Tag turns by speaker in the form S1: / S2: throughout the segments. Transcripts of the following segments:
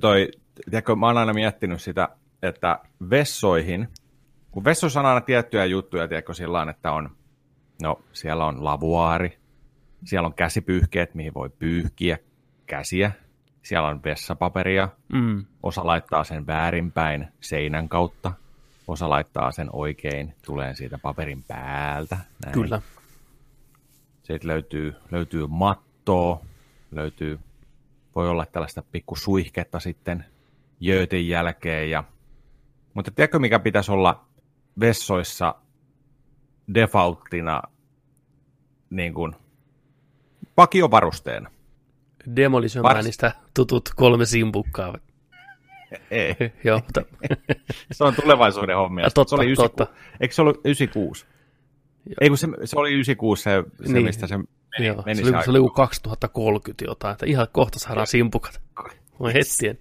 S1: toi, tiedätkö, mä oon aina miettinyt sitä, että vessoihin, kun vessoissa on aina tiettyjä juttuja, tiedätkö, sillä että on, no siellä on lavuaari, siellä on käsipyyhkeet, mihin voi pyyhkiä käsiä, siellä on vessapaperia,
S2: Mm.
S1: osa laittaa sen väärinpäin seinän kautta, osa laittaa sen oikein, tulee siitä paperin päältä. Näin.
S2: Kyllä.
S1: Sitten löytyy, löytyy mattoa, löytyy, voi olla tällaista pikku suihketta sitten jöötin jälkeen. Ja, mutta tiedätkö mikä pitäisi olla vessoissa defaulttina niin kuin vakiovarusteena?
S2: Demolition
S1: Vars-
S2: tutut kolme simpukkaa.
S1: Ei,
S2: Joo, mutta
S1: se on tulevaisuuden hommia.
S2: Ja totta,
S1: se oli 96.
S2: totta.
S1: Eikö se ollut 96? Ei kun se, se oli 96 se, se
S2: Niin.
S1: mistä se meni,
S2: joo,
S1: meni
S2: se, oli, se oli joku 2030 jotain, että ihan kohta saadaan simpukat. Voi hettien.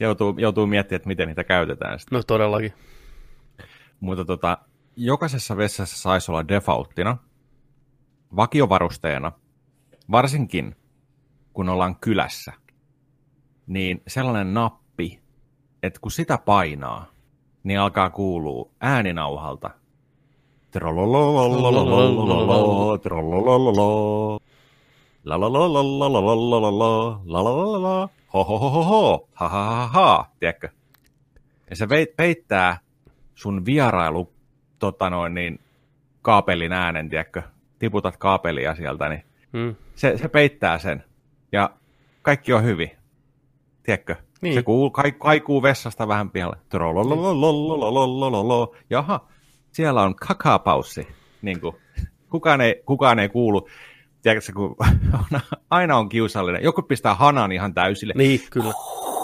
S1: joutuu, joutuu miettimään, että miten niitä käytetään. Sitten.
S2: No todellakin.
S1: Mutta tota, jokaisessa vessassa saisi olla defaulttina, vakiovarusteena, varsinkin kun ollaan kylässä, niin sellainen nappi, että kun sitä painaa, niin alkaa kuulua ääninauhalta tiedätkö? Ja se peittää sun vierailu tota noin, niin, kaapelin äänen, tiedätkö? Tiputat kaapelia sieltä, niin
S2: hmm.
S1: se, se peittää sen. Ja kaikki on hyvin, tiedätkö?
S2: Niin.
S1: Se kaikuu vessasta vähän pihalle siellä on kakapaussi. Niin kuin, kukaan, ei, kukaan ei kuulu. Tiedätkö, kun on, aina on kiusallinen. Joku pistää hanan ihan täysille.
S2: Niin, kyllä.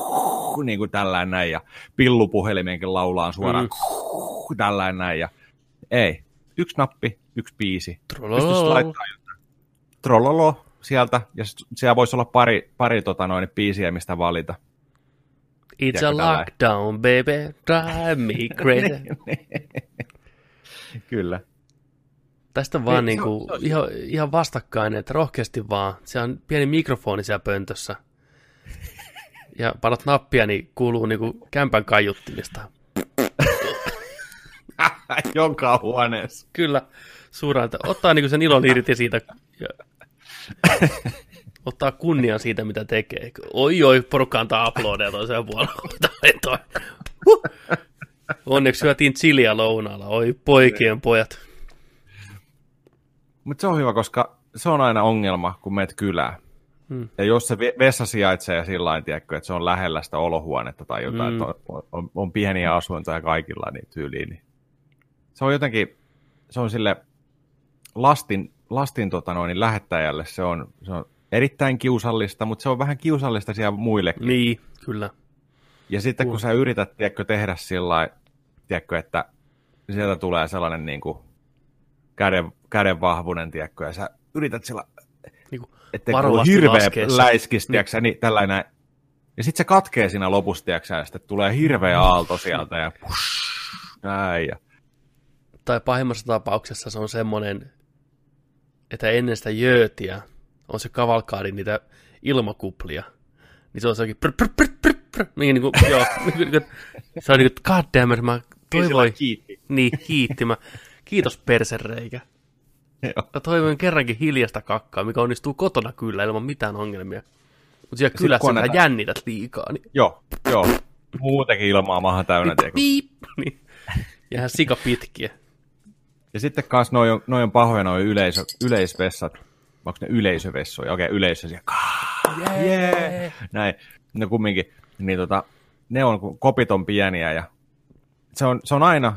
S1: niin kuin tällainen näin, ja pillupuhelimenkin laulaa suoraan mm. tällainen näin, ja ei, yksi nappi, yksi biisi. Jotain. Trollolo sieltä, ja siellä voisi olla pari, pari tota noin, biisiä, mistä valita.
S2: It's
S1: Tiedätkö
S2: a
S1: tällainen?
S2: lockdown, baby, drive me crazy.
S1: Kyllä.
S2: Tästä vaan
S1: Niin, se on-
S2: niinku,
S1: se on-
S2: ihan, ihan vastakkain, että rohkeasti vaan. Se on pieni mikrofoni siellä pöntössä. Ja panot nappia, niin kuuluu niinku kämpän kaiuttimista.
S1: Joka huoneessa.
S2: Kyllä, että ottaa niinku sen ilon irti siitä ja ottaa kunnian siitä, mitä tekee. Oi, oi, porukka antaa aplodeja toiseen. Huh. Onneksi syötiin chiliä lounaalla. Oi, poikien pojat.
S1: Mutta se on hyvä, koska se on aina ongelma, kun meet kylään.
S2: Hmm.
S1: Ja jos se ve- vessa sijaitsee sillä lailla, tiedätkö, että se on lähellä sitä olohuonetta tai jotain,
S2: Hmm.
S1: mm. että on, on, on pieniä asuntoja kaikilla niin tyyliin, niin se on jotenkin, se on sille lastin, lastin tota noin, lähettäjälle, se on, se on erittäin kiusallista, mutta se on vähän kiusallista siellä muillekin.
S2: Niin, kyllä.
S1: Ja sitten kun sä yrität, tiedätkö, tehdä sillä lailla, tiedätkö, että sieltä tulee sellainen niin kuin käden, kädenvahvunen, tiedätkö, ja sä yrität sillä,
S2: Niinku,
S1: ettei kuulu hirveä läiskis, tiedätkö, niin tällainen, ja sitten se katkee siinä lopussa, tiedätkö, ja sitten tulee hirveä aalto sieltä, ja push, näin, ja
S2: tai pahimmassa tapauksessa se on semmoinen, että ennen sitä jöötiä on se kavalkaadi niitä ilmakuplia. Niin se on sekin prr, prr, prr, prr, prr. Niin, niin kuin, joo. se on niin kuin, god damn it, mä toivoin,
S1: kiitti.
S2: niin, kiitti mä. Kiitos persereikä. Mä toivoin kerrankin hiljasta kakkaa, mikä onnistuu kotona kyllä ilman mitään ongelmia. Mutta siellä kylässä
S1: kun
S2: sä jännität liikaa, niin
S1: Joo, joo. Muutenkin ilmaa maahan täynnä, tiedätkö.
S2: piip, niin. Ja ihan sika pitkiä.
S1: Ja sitten kanssa noi on, noi on pahoja noi yleisö, yleisvessat. Onko ne yleisövessoja? Okei, yleisö siellä.
S2: Jee!
S1: Jee! Näin. No kumminkin. Niin tota, ne on, kun kopit on pieniä ja se on, se on aina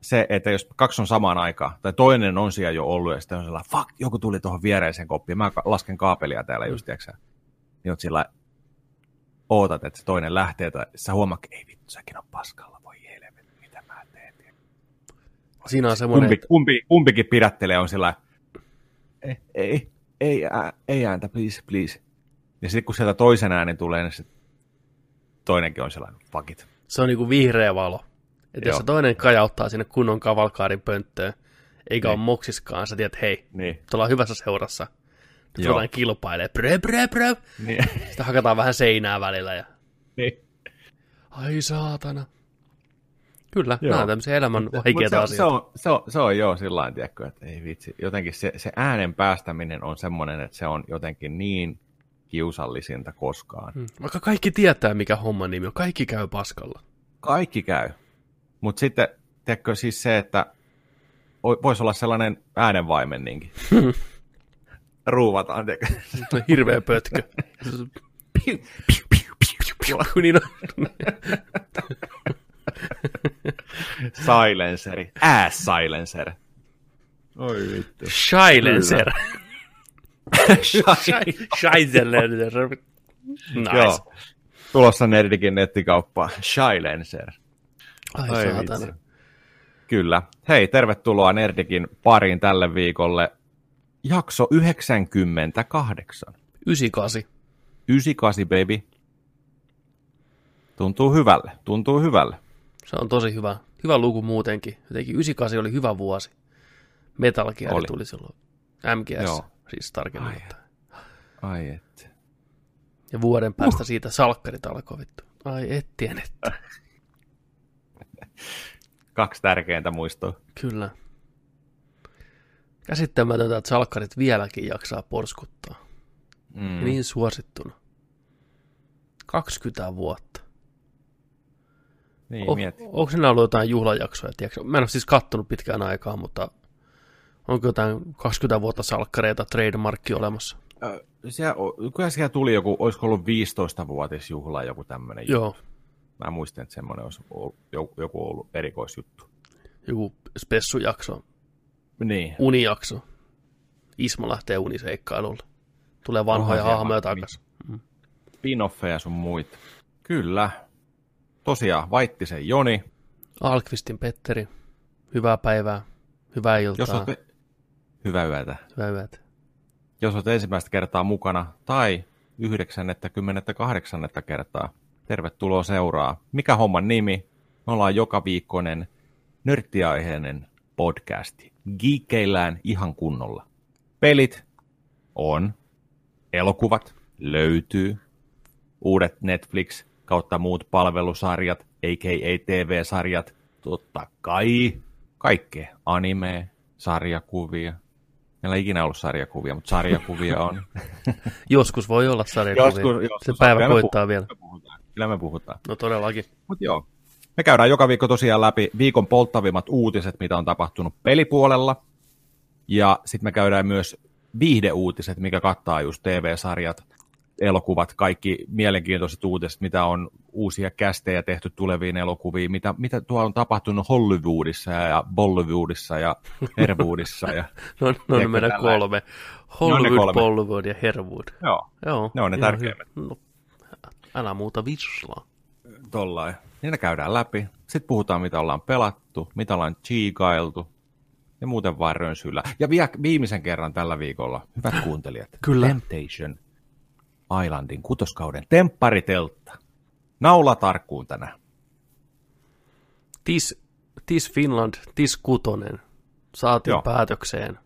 S1: se, että jos kaksi on samaan aikaan, tai toinen on siellä jo ollut, ja sitten on sellainen, fuck, joku tuli tuohon viereiseen koppiin, mä ka- lasken kaapelia täällä just, tiiäksä. Niin oot sillä ootat, että se toinen lähtee, tai sä huomaat, ei vittu, säkin on paskalla, voi helvetti, mitä mä teen.
S2: Siinä on semmoinen,
S1: Kumpi, kumpi, kumpikin pidättelee on sillä ei, ei, ei, ää, ei ääntä, please, please. Ja sitten kun sieltä toisen ääni tulee, niin se toinenkin on sellainen, fuck it.
S2: se on niinku vihreä valo. Että jos se toinen kajauttaa sinne kunnon kavalkaarin pönttöön, eikä
S1: Niin.
S2: ole moksiskaan, sä tiedät, hei,
S1: Niin,
S2: tuolla hyvässä seurassa. Nyt ruvetaan kilpailee. Brö, brö, brö.
S1: Niin.
S2: Sitten hakataan vähän seinää välillä ja
S1: niin.
S2: ai saatana. Kyllä,
S1: Joo.
S2: nämä on tämmöisiä elämän vaikeita
S1: se, se,
S2: asioita.
S1: on, se, on, se on joo sillä tiedätkö, että ei vitsi. Jotenkin se, se äänen päästäminen on semmoinen, että se on jotenkin niin kiusallisinta koskaan.
S2: Mm. Vaikka kaikki tietää, mikä homman nimi on. Kaikki käy paskalla.
S1: Kaikki käy. Mutta sitten, tiedätkö, siis se, että voisi olla sellainen äänenvaimenninkin. Ruuvataan, tiedätkö.
S2: No, Hirveä pötkö. Kun niin on.
S1: Silenceri. Ass silencer. Oi vittu.
S2: Silencer. Silencer.
S1: Joo.
S2: Nice.
S1: Tulossa Nerdikin nettikauppaan. Silencer.
S2: Ai
S1: Ai
S2: saatana.
S1: vitsi. Kyllä. Hei, tervetuloa Nerdikin pariin tälle viikolle. Jakso 98.
S2: 98.
S1: 98, baby. Tuntuu hyvälle. Tuntuu hyvälle.
S2: Se on tosi hyvä. Hyvä luku muutenkin. Jotenkin 98 oli hyvä vuosi. Metal Gear
S1: Oli.
S2: tuli silloin. MGS,
S1: Joo.
S2: siis tarkemmin
S1: Ai.
S2: ottaen.
S1: Ai et.
S2: Ja vuoden päästä siitä salkkarit alkoi vittu. Ai et tienettä.
S1: Kaksi tärkeintä muistoa.
S2: Kyllä. Käsittämätöntä, että salkkarit vieläkin jaksaa porskuttaa.
S1: Mm.
S2: Niin suosittuna. 20 vuotta.
S1: Niin,
S2: Oh,
S1: mieti.
S2: onko siinä ollut jotain juhlajaksoja? Tiedätkö? Mä en ole siis kattonut pitkään aikaa, mutta onko jotain 20 vuotta salkkareita trademarkki olemassa?
S1: Ö, siellä, kyllä siellä tuli joku, olisiko ollut 15-vuotisjuhla joku tämmöinen.
S2: Joo,
S1: Mä muistan, että semmoinen olisi ollut, joku, joku ollut erikoisjuttu.
S2: joku spessujakso,
S1: Niin.
S2: unijakso. Ismo lähtee uniseikkailulle. Tulee vanhoja hahmoja
S1: vaikka
S2: takas.
S1: Spin-offeja sun muita. Kyllä. Tosiaan, Vaittisen Joni.
S2: Alkvistin Petteri, hyvää päivää, hyvää iltaa,
S1: Jos olet, hyvää yötä.
S2: hyvää yötä.
S1: Jos olet ensimmäistä kertaa mukana tai 98. kertaa, tervetuloa seuraa. Mikä homman nimi? Me ollaan joka viikkoinen nörttiaiheinen podcasti. Geekkeillään ihan kunnolla. Pelit on, elokuvat löytyy, uudet Netflix kautta muut palvelusarjat, a.k.a. TV-sarjat, totta kai, kaikkea, anime, sarjakuvia. Meillä ei ikinä ollut sarjakuvia, mutta sarjakuvia on.
S2: Joskus voi olla sarjakuvia.
S1: Joskus- joskus
S2: Se päivä koittaa vielä.
S1: Me puhutaan. Kyllä me puhutaan.
S2: No todellakin.
S1: Mutta joo, me käydään joka viikko tosiaan läpi viikon polttavimmat uutiset, mitä on tapahtunut pelipuolella. Ja sitten me käydään myös viihdeuutiset, mikä kattaa just TV-sarjat, elokuvat, kaikki mielenkiintoiset uutiset, mitä on uusia kästejä tehty tuleviin elokuviin, mitä, mitä tuolla on tapahtunut Hollywoodissa ja Bollywoodissa ja Herwoodissa. Ja,
S2: No, no ne meidän kolme.
S1: ne
S2: Hollywood,
S1: kolme.
S2: Bollywood ja Herwood.
S1: joo,
S2: Joo.
S1: Ne on ne tärkeimmät.
S2: hyvä. No, älä muuta vislaa.
S1: tollain. Niin ne käydään läpi. Sitten puhutaan, mitä ollaan pelattu, mitä ollaan chiikailtu ja muuten vaan rönsyillä. Ja vielä viimeisen kerran tällä viikolla, hyvät kuuntelijat,
S2: Kyllä.
S1: Temptation Islandin kutoskauden temppariteltta. Naula tarkkuun tänään.
S2: Tis, tis Finland, tis kutonen. Saatiin
S1: Joo.
S2: päätökseen.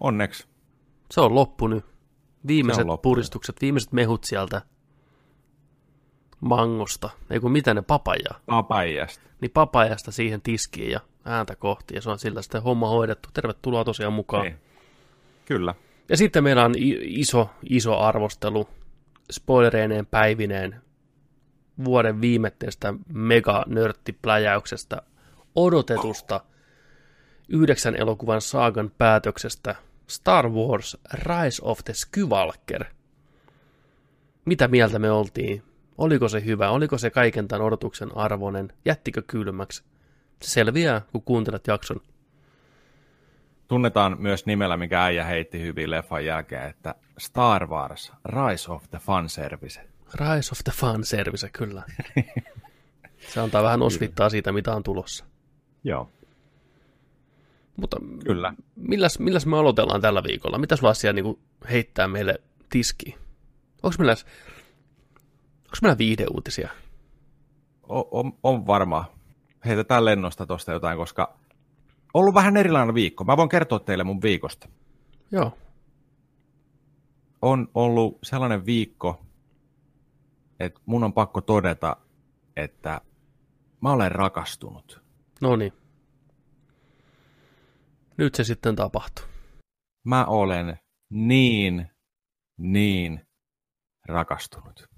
S1: Onneksi.
S2: Se on loppu nyt. Viimeiset
S1: Se on loppu.
S2: puristukset, viimeiset mehut sieltä mangosta. Ei kun mitä ne papajaa.
S1: Apajasta.
S2: Niin papajasta siihen tiskiin ja ääntä kohti. Ja se on sillä sitten homma hoidettu. Tervetuloa tosiaan mukaan.
S1: Niin. Kyllä.
S2: Ja sitten meillä on iso, iso arvostelu spoilereineen päivineen vuoden viimetteestä mega nörttipläjäyksestä odotetusta yhdeksän elokuvan saagan päätöksestä Star Wars Rise of the Skywalker. Mitä mieltä me oltiin? Oliko se hyvä? Oliko se kaiken tämän odotuksen arvoinen? Jättikö kylmäksi? Se selviää, kun kuuntelet jakson.
S1: Tunnetaan myös nimellä, mikä äijä heitti hyvin leffan jälkeen, että Star Wars Rise of the Fun Service.
S2: Rise of the Fun Service, kyllä. Se antaa vähän osvittaa siitä, mitä on tulossa.
S1: Joo,
S2: Mutta
S1: kyllä.
S2: milläs, milläs me aloitellaan tällä viikolla? Mitä sulla asiaa niin heittää meille tiskiin? Onko meillä, onko meillä viihdeuutisia?
S1: O- on, on varmaan. Heitetään lennosta tuosta jotain, koska ollut vähän erilainen viikko. Mä voin kertoa teille mun viikosta.
S2: Joo.
S1: on ollut sellainen viikko, että mun on pakko todeta, että mä olen rakastunut.
S2: No niin. Nyt se sitten tapahtuu.
S1: Mä olen niin, niin rakastunut.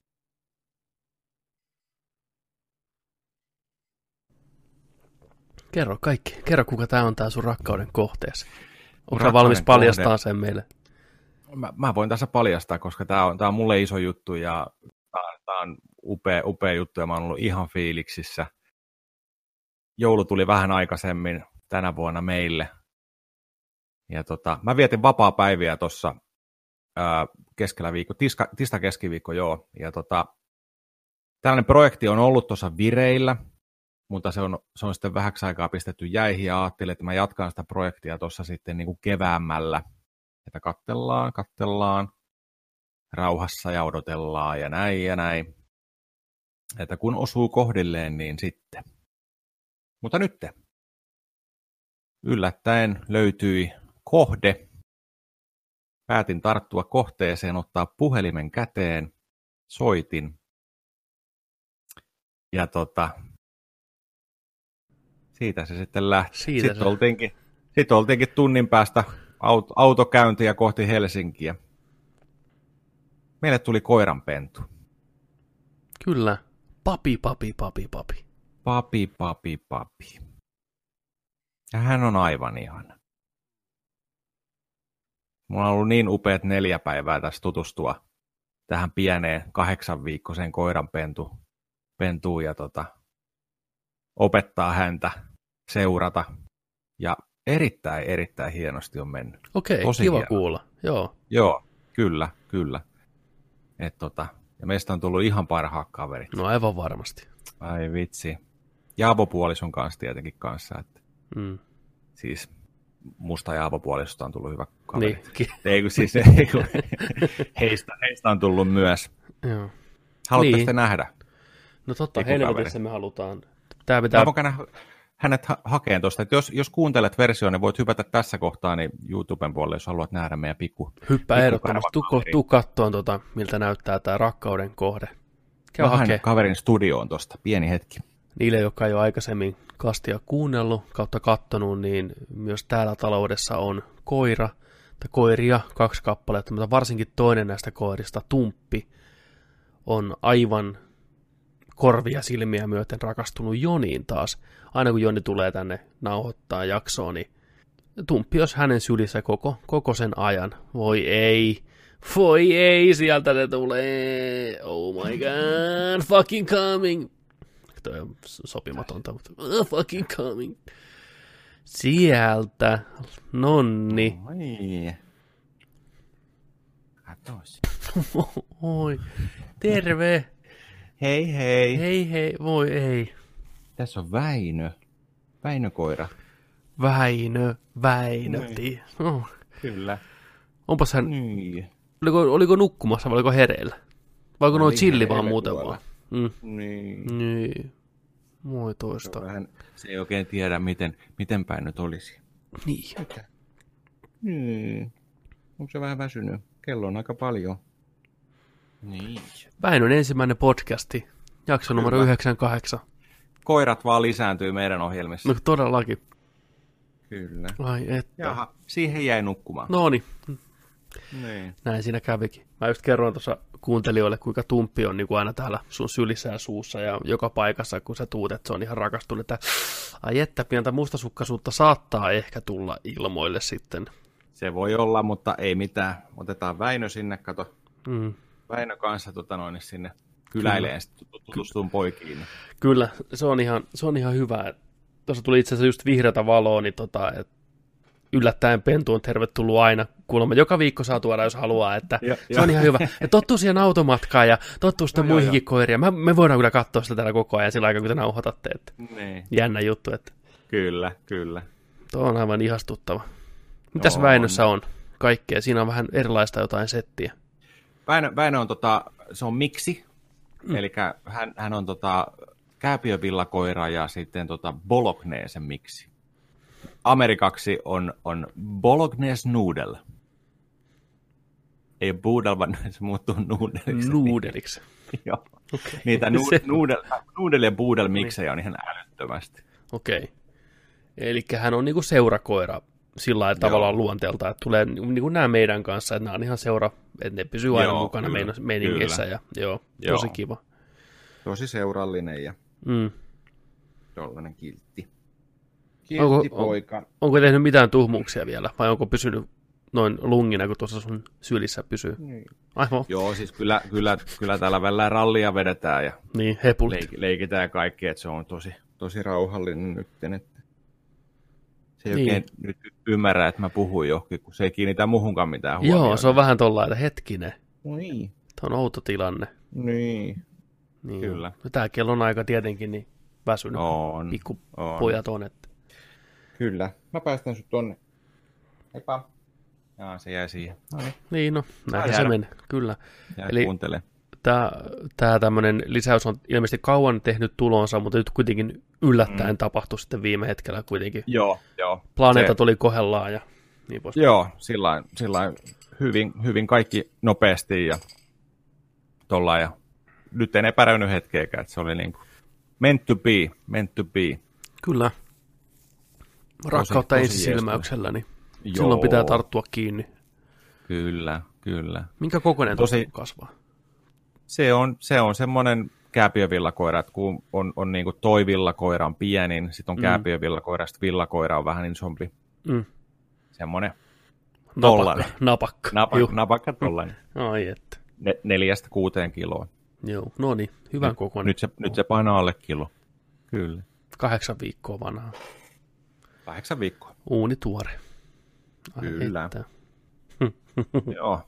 S2: Kerro kaikki. Kerro, kuka tämä on tämä sun rakkauden kohteessa. Onko valmis paljastamaan
S1: kohde.
S2: sen meille?
S1: Mä, mä voin tässä paljastaa, koska tämä on, tää on mulle iso juttu ja tämä on upea, upea juttu ja mä oon ollut ihan fiiliksissä. Joulu tuli vähän aikaisemmin tänä vuonna meille. Ja tota, mä vietin vapaa-päiviä tuossa keskellä viikko, tiska, tista keskiviikko joo. Ja tota, tällainen projekti on ollut tuossa vireillä, mutta se on, se on sitten vähäksi aikaa pistetty jäihin ja ajattelin, että mä jatkan sitä projektia tuossa sitten niin kuin keväämällä, että kattellaan, kattellaan rauhassa ja odotellaan ja näin ja näin. Että kun osuu kohdilleen, niin sitten. Mutta nyt yllättäen löytyi kohde. Päätin tarttua kohteeseen, ottaa puhelimen käteen, soitin. Ja tota, siitä se sitten lähti.
S2: Siitä
S1: sitten,
S2: se.
S1: oltiinkin, sitten oltiinkin tunnin päästä aut- autokäyntiä kohti Helsinkiä. Meille tuli koiranpentu.
S2: Kyllä. Papi, papi, papi, papi.
S1: Papi, papi, papi. Ja hän on aivan ihana. Mulla on ollut niin upeat neljä päivää tässä tutustua tähän pieneen kahdeksan viikkoiseen koiranpentu, pentuun ja tota, opettaa häntä, seurata. Ja erittäin, erittäin hienosti on mennyt.
S2: Okei,
S1: Tosi
S2: kiva
S1: hieno.
S2: kuulla. Joo.
S1: Joo, kyllä, kyllä. Et tota, ja meistä on tullut ihan parhaat kaverit.
S2: No aivan varmasti.
S1: Ai vitsi. Ja avopuolison kanssa tietenkin kanssa. Että
S2: Mm.
S1: siis musta ja avopuolisosta on tullut hyvä kaveri.
S2: Niin.
S1: Ei kun siis, ei, kun, heistä, heistä on tullut myös.
S2: Joo.
S1: Haluatteko
S2: Niin.
S1: te nähdä?
S2: No totta, helvetissä me halutaan. Tää
S1: Mä
S2: pitää...
S1: voin käydä hänet ha- hakeen tuosta. Että jos, jos kuuntelet versioon, niin voit hypätä tässä kohtaa niin YouTuben puolelle, jos haluat nähdä meidän pikku...
S2: Hyppää
S1: pikku
S2: ehdottomasti. Tuu, tuu kattoon, tota, miltä näyttää tämä rakkauden kohde. Käy
S1: Mä
S2: hakee.
S1: kaverin studioon tuosta. Pieni hetki.
S2: Niille, jotka ei ole aikaisemmin kastia kuunnellut kautta kattonut, niin myös täällä taloudessa on koira, tai koiria, kaksi kappaletta, mutta varsinkin toinen näistä koirista, Tumppi, on aivan korvia silmiä myöten rakastunut Joniin taas. Aina kun Joni tulee tänne nauhoittaa jaksoa, niin Tumppi olisi hänen sylissä koko, koko sen ajan. Voi ei, voi ei, sieltä se tulee. Oh my god, fucking coming. Toi on sopimatonta, mutta oh, fucking coming. Sieltä, nonni.
S1: Oi. Katos.
S2: Oi, terve.
S1: Hei hei.
S2: Hei hei, voi ei.
S1: Tässä on Väinö. Väinö-koira.
S2: Väinö, Väinö.
S1: Niin.
S2: Oh.
S1: Kyllä.
S2: Onpas hän,
S1: Niin.
S2: oliko, oliko nukkumassa vai oliko hereillä? Vai onko noin chilli vaan muuten
S1: tuolla.
S2: vaan? Mm.
S1: Niin.
S2: Niin. Moi
S1: Se,
S2: toista.
S1: on vähän, se ei oikein tiedä, miten, miten päin nyt olisi.
S2: Niin.
S1: Niin. Onko se vähän väsynyt? Kello on aika paljon. Niin.
S2: Väinön ensimmäinen podcasti. Jakso numero
S1: Kyllä.
S2: 98.
S1: Koirat vaan lisääntyy meidän ohjelmissa.
S2: No todellakin.
S1: Kyllä.
S2: Ai että.
S1: Jaha, siihen jäi nukkumaan.
S2: No niin,
S1: Niin.
S2: näin siinä kävikin. Mä just kerroin tuossa kuuntelijoille, kuinka tumppi on niin kuin aina täällä sun sylissä ja suussa ja joka paikassa, kun sä tuut, että se on ihan rakastunut. Että ai että pientä mustasukkaisuutta saattaa ehkä tulla ilmoille sitten.
S1: Se voi olla, mutta ei mitään. Otetaan Väinö sinne, kato.
S2: Mm.
S1: Väinö kanssa tota noin, sinne kyläileen tutustuun poikiin. niin
S2: Kyllä, se on ihan, se on ihan hyvä. Tuossa tuli itse asiassa just vihreätä valoa, niin tota, et yllättäen pentu on tervetullut aina. Kuulemma joka viikko saa tuoda, jos haluaa, että
S1: Ja-
S2: se
S1: ja-
S2: on ihan hyvä. Ja tottuu siihen automatkaan ja tottuu sitten
S1: No joo,
S2: muihinkin koiriin. Mä, me voidaan kyllä katsoa sitä täällä koko ajan sillä aikaa, kun te nauhoitatte. Että
S1: Niin.
S2: jännä juttu, että
S1: Kyllä, kyllä.
S2: tuo on aivan ihastuttava. Mitäs
S1: Joo,
S2: Väinössä on? Kaikkea. Siinä on vähän erilaista jotain settiä.
S1: Väinö, Väinö on, tota, se on miksi,
S2: Mm.
S1: eli hän, hän on tota, kääpiövillakoira ja sitten tota bolognese miksi. Amerikaksi on, on bolognese noodle. ei boodle, vaan se muuttuu nuudeliksi.
S2: Nuudeliksi.
S1: Joo.
S2: Okei.
S1: Niitä nuudel, nuudel ja boodle miksejä on ihan älyttömästi.
S2: Okei. Eli hän on niinku seurakoira sillä tavallaan luonteelta, että tulee niinku nämä meidän kanssa, että nämä on ihan seura, että ne pysyy aina
S1: Joo,
S2: mukana
S1: kyllä,
S2: meidän meiningissä.
S1: kyllä.
S2: Ja, joo,
S1: Joo.
S2: tosi kiva.
S1: Tosi seurallinen ja
S2: Mm.
S1: tollainen kiltti.
S2: Onko-
S1: Kiltti poika.
S2: Onko tehnyt mitään tuhmuuksia vielä, vai onko pysynyt noin lungina, kun tuossa sun sylissä pysyy?
S1: Niin.
S2: Aivan,
S1: Joo, siis kyllä, kyllä, kyllä täällä välillä rallia vedetään ja
S2: niin,
S1: leik, leikitään ja kaikki, että se on tosi, tosi rauhallinen nyt. Se ei
S2: Niin.
S1: oikein nyt ymmärrä, että mä puhun johonkin, kun se ei kiinnitä muhunkaan mitään huomiota.
S2: Joo, se on vähän tollainen, että hetkinen,
S1: No niin,
S2: tämä on outo tilanne.
S1: niin.
S2: Niin,
S1: Kyllä.
S2: No, Tämä kellon aika tietenkin niin väsynyt,
S1: On, on.
S2: pikkupojat on. Että...
S1: Kyllä. Mä päästän sut tonne. Heippa. Jaa, se jäi siihen. No niin,
S2: Niin, no, näin se menee, kyllä.
S1: jää
S2: Eli-
S1: kuuntele.
S2: Tämä, tämä tämmöinen lisäys on ilmeisesti kauan tehnyt tulonsa, mutta nyt kuitenkin yllättäen mm. tapahtui sitten viime hetkellä kuitenkin.
S1: Joo, joo.
S2: Planeetta
S1: Se-
S2: tuli kohellaan ja niin pois.
S1: Joo, sillain, sillain hyvin, hyvin kaikki nopeasti ja tolla ja nyt en epäröinyt hetkeäkään, että se oli niin kuin meant to be, meant to be.
S2: Kyllä. Rakkautta ensisilmäyksellä, niin
S1: Joo.
S2: silloin pitää tarttua kiinni.
S1: Kyllä, kyllä.
S2: Minkä kokoinen
S1: tosi
S2: kasvaa?
S1: Se on, se on semmoinen kääpiövillakoira, että kun on, on niin kuin toi villakoira on pienin, sitten on
S2: Mm.
S1: kääpiövillakoira, sitten villakoira on vähän isompi.
S2: Mm.
S1: Semmoinen
S2: Napakka.
S1: Tollanen.
S2: Napakka.
S1: napa,
S2: Juh.
S1: napakka tollainen.
S2: Ai että.
S1: Ne, neljästä kuuteen kiloa.
S2: Joo, no niin, hyvän
S1: Nyt-
S2: kokoinen.
S1: Nyt se, nyt se painaa alle kilo. Kyllä.
S2: Kahdeksan viikkoa vanhaa.
S1: Kahdeksan viikkoa.
S2: Uuni tuore. Ai
S1: Kyllä.
S2: että.
S1: Joo,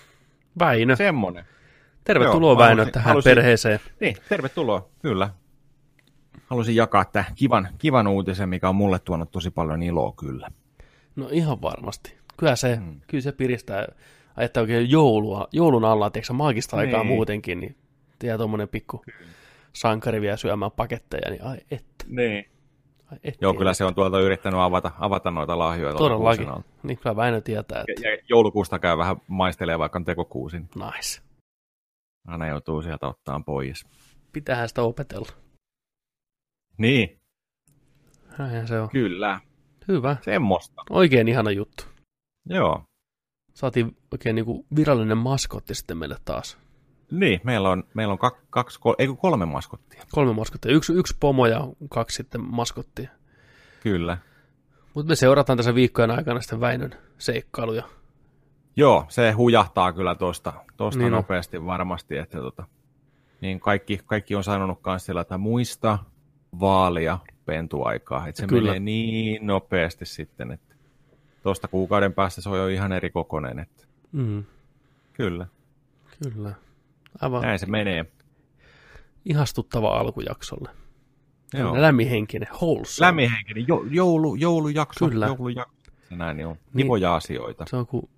S2: Väinö.
S1: semmonen.
S2: Tervetuloa
S1: Joo,
S2: Väinö
S1: halusin-
S2: tähän
S1: halusin-
S2: perheeseen.
S1: Niin, tervetuloa. Kyllä. Halusin jakaa tämän kivan, kivan uutisen, mikä on mulle tuonut tosi paljon iloa kyllä.
S2: No ihan varmasti. Kyllä se,
S1: Mm.
S2: mm. kyllä se piristää. Ajattaa oikein joulua, joulun alla, tiedätkö, maagista aikaa
S1: Niin.
S2: muutenkin, niin tiedät tuommoinen pikku sankari vielä syömään paketteja, niin ai että,
S1: Niin.
S2: ai että.
S1: Joo, kyllä se on tuolta yrittänyt avata, avata noita lahjoja.
S2: Todellakin. Niin kyllä Väinö tietää, että
S1: Ja, ja joulukuusta käy vähän maistelee vaikka on tekokuusin.
S2: nice.
S1: Aina joutuu sieltä ottaa pois.
S2: Pitäähän sitä opetella.
S1: Niin,
S2: Näinhän se on.
S1: kyllä.
S2: Hyvä.
S1: Semmoista.
S2: Oikein ihana juttu.
S1: Joo.
S2: Saatiin oikein niinku virallinen maskotti sitten meille taas.
S1: Niin, meillä on, meillä on kak, kaksi, kol, ei kolme maskottia.
S2: Kolme maskottia. Yksi, yksi pomo ja kaksi sitten maskottia.
S1: Kyllä.
S2: Mutta me seurataan tässä viikkojen aikana sitten Väinön seikkailuja.
S1: Joo, se hujahtaa kyllä tuosta tosta
S2: Niin on.
S1: nopeasti varmasti, että tota, niin kaikki, kaikki on sanonut myös sillä, että muista vaalia pentuaikaa, että se
S2: Kyllä.
S1: menee niin nopeasti sitten, että tuosta kuukauden päästä se on jo ihan eri kokoinen, että
S2: Mm,
S1: kyllä,
S2: kyllä. Aivan
S1: näin se menee.
S2: ihastuttava alkujaksolle.
S1: Joo.
S2: Lämminhenkinen, wholesome.
S1: Lämminhenkinen, jo, joulu, joulujakso,
S2: Kyllä.
S1: joulujakso. Se näin niin on.
S2: Niin.
S1: Kivoja asioita.
S2: Se on kuin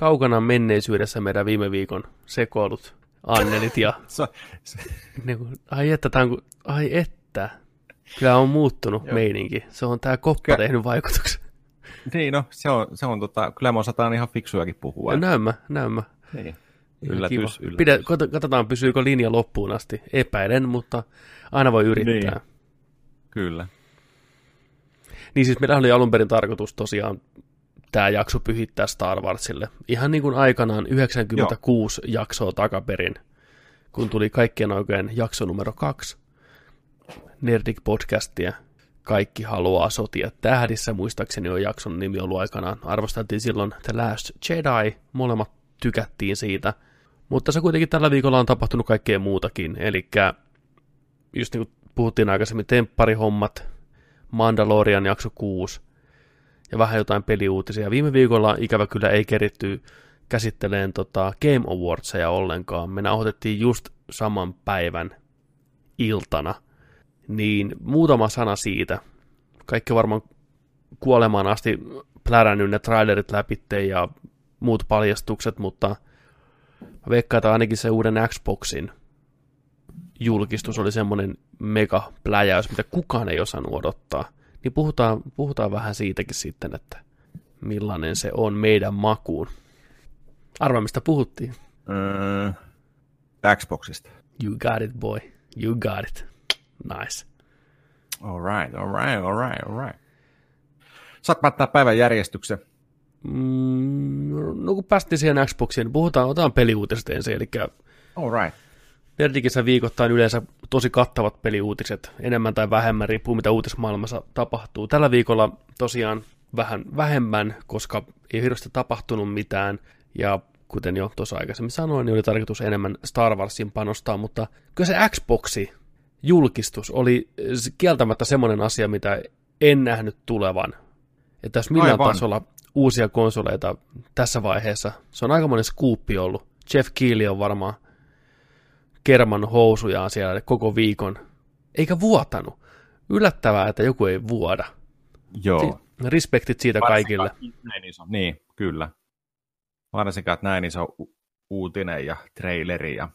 S2: kaukana menneisyydessä meidän viime viikon sekoilut Annelit ja
S1: Se, se,
S2: niin kuin, ai että, on, kuin- ai että. Kyllä on muuttunut
S1: Joo.
S2: meininki. Se on tää koppa
S1: Kyllä.
S2: tehnyt vaikutuksen.
S1: niin no, se on, se on tota, kyllä me osataan ihan fiksujakin puhua.
S2: Ja näymmä, näymmä.
S1: Niin.
S2: Ihan
S1: Yllätys,
S2: kiva.
S1: yllätys.
S2: Pidä, kot- katsotaan, pysyykö linja loppuun asti. Epäilen, mutta aina voi yrittää.
S1: Niin.
S2: Niin,
S1: Kyllä.
S2: niin siis meillä oli alun perin tarkoitus tosiaan tämä jakso pyhittää Star Warsille. Ihan niin kuin aikanaan 96 Joo. jaksoa takaperin, kun tuli kaikkien aikojen jakso numero kaksi Nerdik podcastia. Kaikki haluaa sotia tähdissä, muistaakseni on jakson nimi ollut aikanaan. Arvosteltiin silloin The Last Jedi, molemmat tykättiin siitä. Mutta se kuitenkin tällä viikolla on tapahtunut kaikkea muutakin, eli just niin kuin puhuttiin aikaisemmin, tempparihommat, Mandalorian jakso 6 ja vähän jotain peliuutisia. Viime viikolla ikävä kyllä ei keritty käsitteleen tota Game Awardseja ollenkaan. Me nauhoitettiin just saman päivän iltana. Niin muutama sana siitä. Kaikki varmaan kuolemaan asti plärännyt ne trailerit läpitte ja muut paljastukset, mutta veikkaan, ainakin se uuden Xboxin julkistus oli semmoinen mega pläjäys, mitä kukaan ei osannut odottaa. Niin puhutaan, puhutaan vähän siitäkin sitten, että millainen se on meidän makuun. Arva, mistä puhuttiin.
S1: Öö, Xboxista.
S2: You got it, boy. You got it. Nice.
S1: All right, all right, all right, all right. Saat päättää päivän järjestyksen.
S2: Mm, no kun päästiin siihen Xboxiin, niin puhutaan, otetaan peliuutiset ensin, eli
S1: All right.
S2: Nerdikissä viikoittain yleensä tosi kattavat peliuutiset, enemmän tai vähemmän, riippuu mitä uutismaailmassa tapahtuu. Tällä viikolla tosiaan vähän vähemmän, koska ei hirveästi tapahtunut mitään, ja kuten jo tuossa aikaisemmin sanoin, niin oli tarkoitus enemmän Star Warsin panostaa, mutta kyllä se Xboxi julkistus oli kieltämättä semmoinen asia, mitä en nähnyt tulevan. Että jos millään
S1: Aivan.
S2: tasolla uusia konsoleita tässä vaiheessa, se on aikamoinen skuuppi ollut. Jeff Keighley on varmaan kerman housujaan siellä koko viikon, eikä vuotanut. Yllättävää, että joku ei vuoda.
S1: Joo.
S2: Si- respektit siitä kaikille.
S1: Varsinkaan Näin iso. Niin, kyllä. Varsinkaan, että näin iso u- uutinen ja traileri. Ja...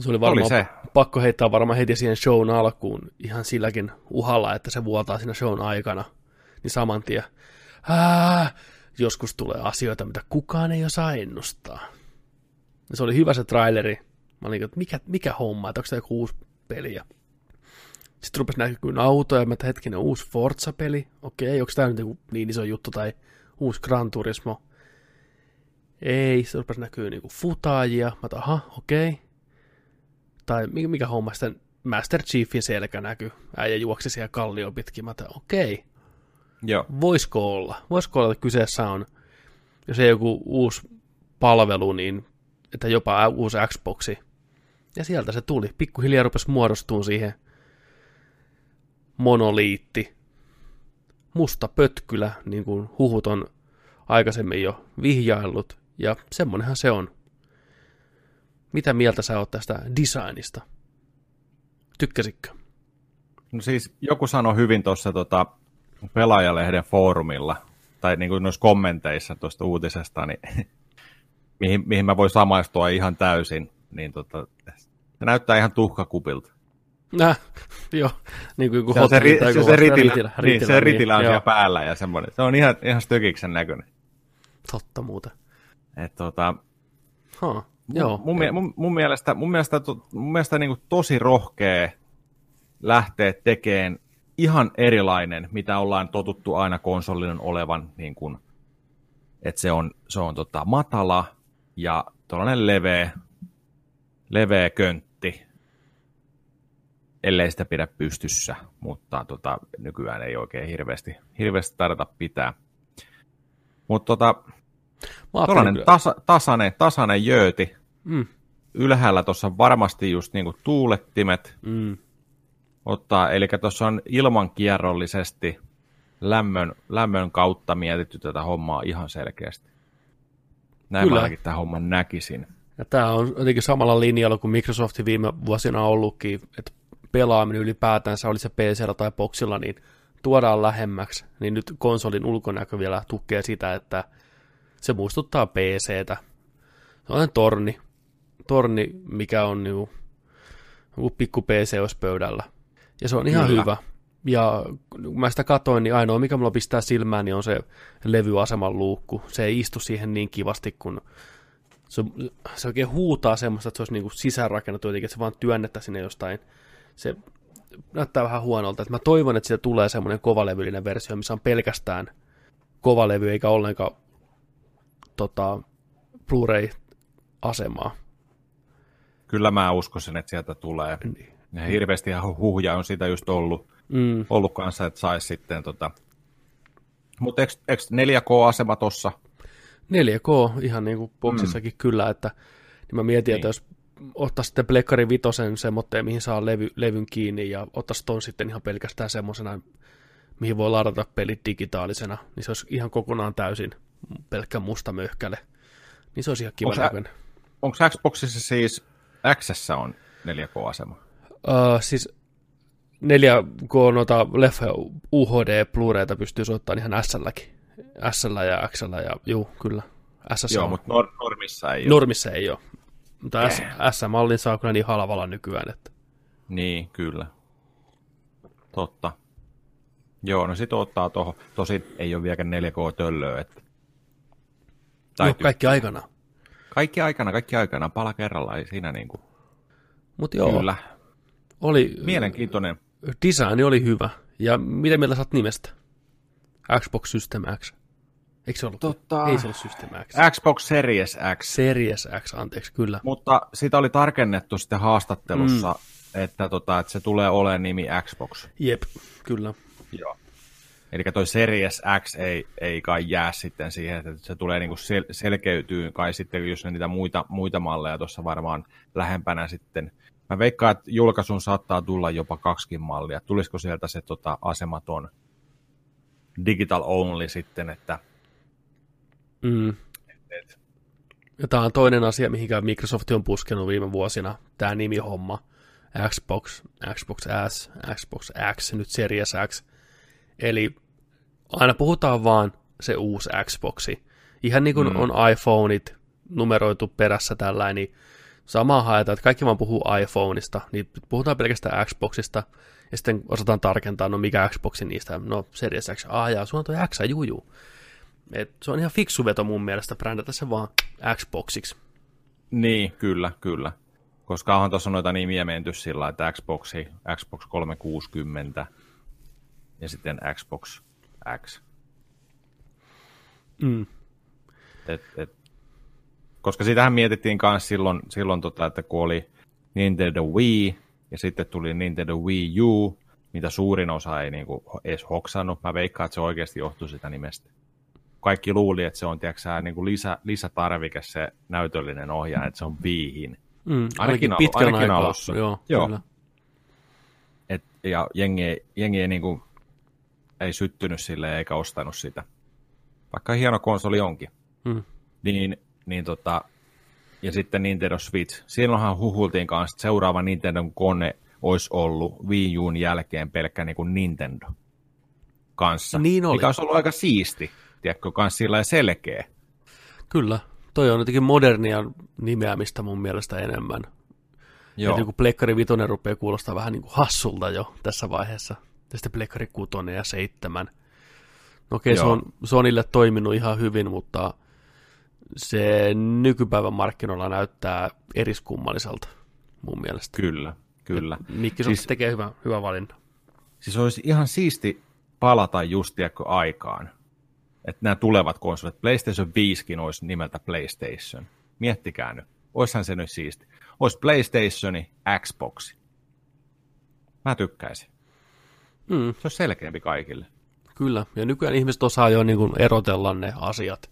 S2: Se oli varmaan
S1: Oli se.
S2: pakko heittää varmaan heti siihen shown alkuun ihan silläkin uhalla, että se vuotaa siinä shown aikana. Niin saman tien, joskus tulee asioita, mitä kukaan ei osaa ennustaa. Se oli hyvä se traileri. Mä olin, että mikä, mikä homma, että onko tämä joku uusi peli. Ja sitten rupesi näkyä autoja, mä että hetkinen, uusi Forza-peli. Okei, onko tämä nyt joku niin iso juttu tai uusi Gran Turismo? Ei, sitten rupesi näkyä niinku futaajia. Mä että aha, okei tai mikä, mikä homma sitten Master Chiefin selkä näkyy. Äijä juoksi siellä kallio pitkin. Mä että okei,
S1: Joo.
S2: voisiko olla? Voisiko olla, että kyseessä on, jos ei joku uusi palvelu, niin että jopa uusi Xboxi. Ja sieltä se tuli. Pikkuhiljaa rupesi muodostumaan siihen monoliitti. Musta pötkylä, niin kuin huhut on aikaisemmin jo vihjaillut. Ja semmonenhan se on. Mitä mieltä sä oot tästä designista? Tykkäsitkö?
S1: No siis joku sanoi hyvin tuossa tota, pelaajalehden foorumilla, tai niin kuin noissa kommenteissa tuosta uutisesta, niin, mihin, mihin mä voin samaistua ihan täysin, niin tota, se näyttää ihan tuhkakupilta.
S2: Näh, joo, niin kuin
S1: Se on se, ri,
S2: tai
S1: se,
S2: joku
S1: se ritilä,
S2: ritilä,
S1: niin, se ritilä on
S2: joo.
S1: siellä päällä ja semmoinen. Se on ihan, ihan stökiksen näköinen.
S2: Totta muuten.
S1: Et, tota,
S2: Huh, joo.
S1: mun, mun, mun, mun mielestä, mun mielestä, to- mun mielestä niin kuin tosi rohkea lähteä tekemään ihan erilainen, mitä ollaan totuttu aina konsolin olevan, niin kuin, että se on, se on tota, matala ja tuollainen leveä, leveä köntti, ellei sitä pidä pystyssä, mutta tota, nykyään ei oikein hirveästi, hirveästi tarvita pitää. Mutta tota, tuollainen tasa, tasainen, tasainen jööti,
S2: Mm,
S1: ylhäällä tuossa varmasti just niinku tuulettimet
S2: mm,
S1: ottaa, eli tuossa on ilmankierrollisesti lämmön, lämmön kautta mietitty tätä hommaa ihan selkeästi. Näin
S2: Kyllä.
S1: mä tämän homman näkisin.
S2: Ja tämä on jotenkin samalla linjalla kuin Microsoft viime vuosina on ollutkin, että pelaaminen ylipäätänsä, oli se PC tai Boxilla, niin tuodaan lähemmäksi, niin nyt konsolin ulkonäkö vielä tukee sitä, että se muistuttaa PCtä. Se on torni, torni mikä on niinku, joku pikku PC olisi pöydällä. Ja se on ihan
S1: Kyllä.
S2: hyvä. Ja kun mä sitä katoin, niin ainoa mikä mulla pistää silmään, niin on se levyaseman luukku. Se ei istu siihen niin kivasti, kun se, se oikein huutaa semmoista, että se olisi niinku sisäänrakennettu jotenkin, että se vaan työnnettä sinne jostain. Se näyttää vähän huonolta. Että mä toivon, että siitä tulee semmoinen kovalevyllinen versio, missä on pelkästään kovalevy eikä ollenkaan tota, Blu-ray-asemaa.
S1: Kyllä mä uskoisin, että sieltä tulee. Ja hirveästi ihan huhuja on sitä just ollut,
S2: Mm,
S1: ollut kanssa, että saisi sitten tota... Mutta eikö, eikö 4K-asema tuossa?
S2: 4K ihan niin kuin boksissakin mm. kyllä, että niin mä mietin, niin. että jos ottaa sitten Plekkari Vitosen semmoitteen, mihin saa levy, levyn kiinni ja ottaisi ton sitten ihan pelkästään semmoisena, mihin voi ladata pelit digitaalisena, niin se olisi ihan kokonaan täysin pelkkä musta möhkäle. Niin se olisi ihan kiva näköinen.
S1: Onko Xboxissa siis X on 4K-asema?
S2: Uh, siis 4K noita leffa UHD Blu-rayta pystyy soittamaan ihan S-lläkin. S ja X ja juu, kyllä. S
S1: Joo, mutta nor- normissa ei ole.
S2: Normissa ei ole. Mutta S- S-mallin saa kyllä niin halvalla nykyään, että
S1: Niin, kyllä. Totta. Joo, no sit ottaa tuohon. Tosin ei ole vieläkään 4K-töllöä, että Tai
S2: no, kaikki aikana.
S1: Kaikki aikana, kaikki aikana, pala kerralla, ei siinä niinku.
S2: Mutta joo,
S1: Kyllä.
S2: oli,
S1: Mielenkiintoinen.
S2: Design oli hyvä. Ja mitä mieltä oot nimestä? Xbox System X. Eikö se ollut?
S1: Tota-
S2: Ei se ollut System X.
S1: Xbox Series X.
S2: Series X, anteeksi, kyllä.
S1: Mutta sitä oli tarkennettu sitten haastattelussa, mm. että, tota, että se tulee olemaan nimi Xbox.
S2: Jep, kyllä.
S1: Joo. Eli toi Series X ei, ei kai jää sitten siihen, että se tulee niinku sel- selkeytyy kai sitten, jos ne niitä muita, muita malleja tuossa varmaan lähempänä sitten. Mä veikkaan, että julkaisun saattaa tulla jopa kaksikin mallia. Tulisiko sieltä se tota, asematon digital only sitten, että
S2: Mm.
S1: et,
S2: Ja tämä on toinen asia, mihinkä Microsoft on puskenut viime vuosina, tämä nimihomma. Xbox, Xbox S, Xbox X, nyt Series X. Eli aina puhutaan vaan se uusi Xboxi. Ihan niin kuin mm. on iPhoneit numeroitu perässä tällainen, niin samaa haetaan, että kaikki vaan puhuu iPhoneista, niin puhutaan pelkästään Xboxista, ja sitten osataan tarkentaa, no mikä Xboxi niistä, no Series X, ah jaa, sulla on toi X, juju. Et se on ihan fiksu veto mun mielestä, brändätä se vaan Xboxiksi.
S1: Niin, kyllä, kyllä. Koska onhan tuossa noita nimiä menty sillä että Xboxi, Xbox 360 ja sitten Xbox X.
S2: Mm.
S1: Et, et, koska sitähän mietittiin myös silloin, silloin tota, että kun oli Nintendo Wii ja sitten tuli Nintendo Wii U, mitä suurin osa ei niinku edes hoksannut. Mä veikkaan, että se oikeasti johtuu sitä nimestä. Kaikki luuli, että se on tiiäksä, niinku lisä, lisätarvike se näytöllinen ohjaaja, että se on Wiihin.
S2: Mm,
S1: Ainakin
S2: pitkän
S1: ainakin
S2: aikaa.
S1: alussa.
S2: Joo,
S1: Joo.
S2: Kyllä.
S1: Et, ja jengi jengi ei, niinku, ei syttynyt sille eikä ostanut sitä. Vaikka hieno konsoli onkin.
S2: Mm.
S1: Niin, niin tota, ja sitten Nintendo Switch. Silloinhan huhultiin kanssa, että seuraava Nintendon kone olisi ollut Wii Uun jälkeen pelkkä niin kuin Nintendo kanssa.
S2: Niin oli.
S1: Mikä olisi ollut aika siisti, tiedätkö, kanssa sillä selkeä.
S2: Kyllä. Toi on jotenkin modernia nimeämistä mun mielestä enemmän.
S1: Joo,
S2: Että joku Plekkari Vitonen rupeaa kuulostaa vähän niin kuin hassulta jo tässä vaiheessa. Ja sitten Plekkari Kutonen ja Seitsemän. No okei, se
S1: Joo.
S2: on Sonille toiminut ihan hyvin, mutta se nykypäivän markkinoilla näyttää eriskummalliselta mun mielestä.
S1: kyllä, kyllä.
S2: Microsoft
S1: Siis-
S2: tekee hyvä, hyvä valinta.
S1: Siis olisi ihan siisti palata just tiedätkö, aikaan, että nämä tulevat konsolit, PlayStation 5kin olisi nimeltä PlayStation. Miettikää nyt, oishan se nyt siisti. Olisi PlayStationi, Xboxi. Mä tykkäisin.
S2: Mm,
S1: Se olisi selkeämpi kaikille.
S2: kyllä, ja nykyään ihmiset osaa jo niin kuin erotella ne asiat.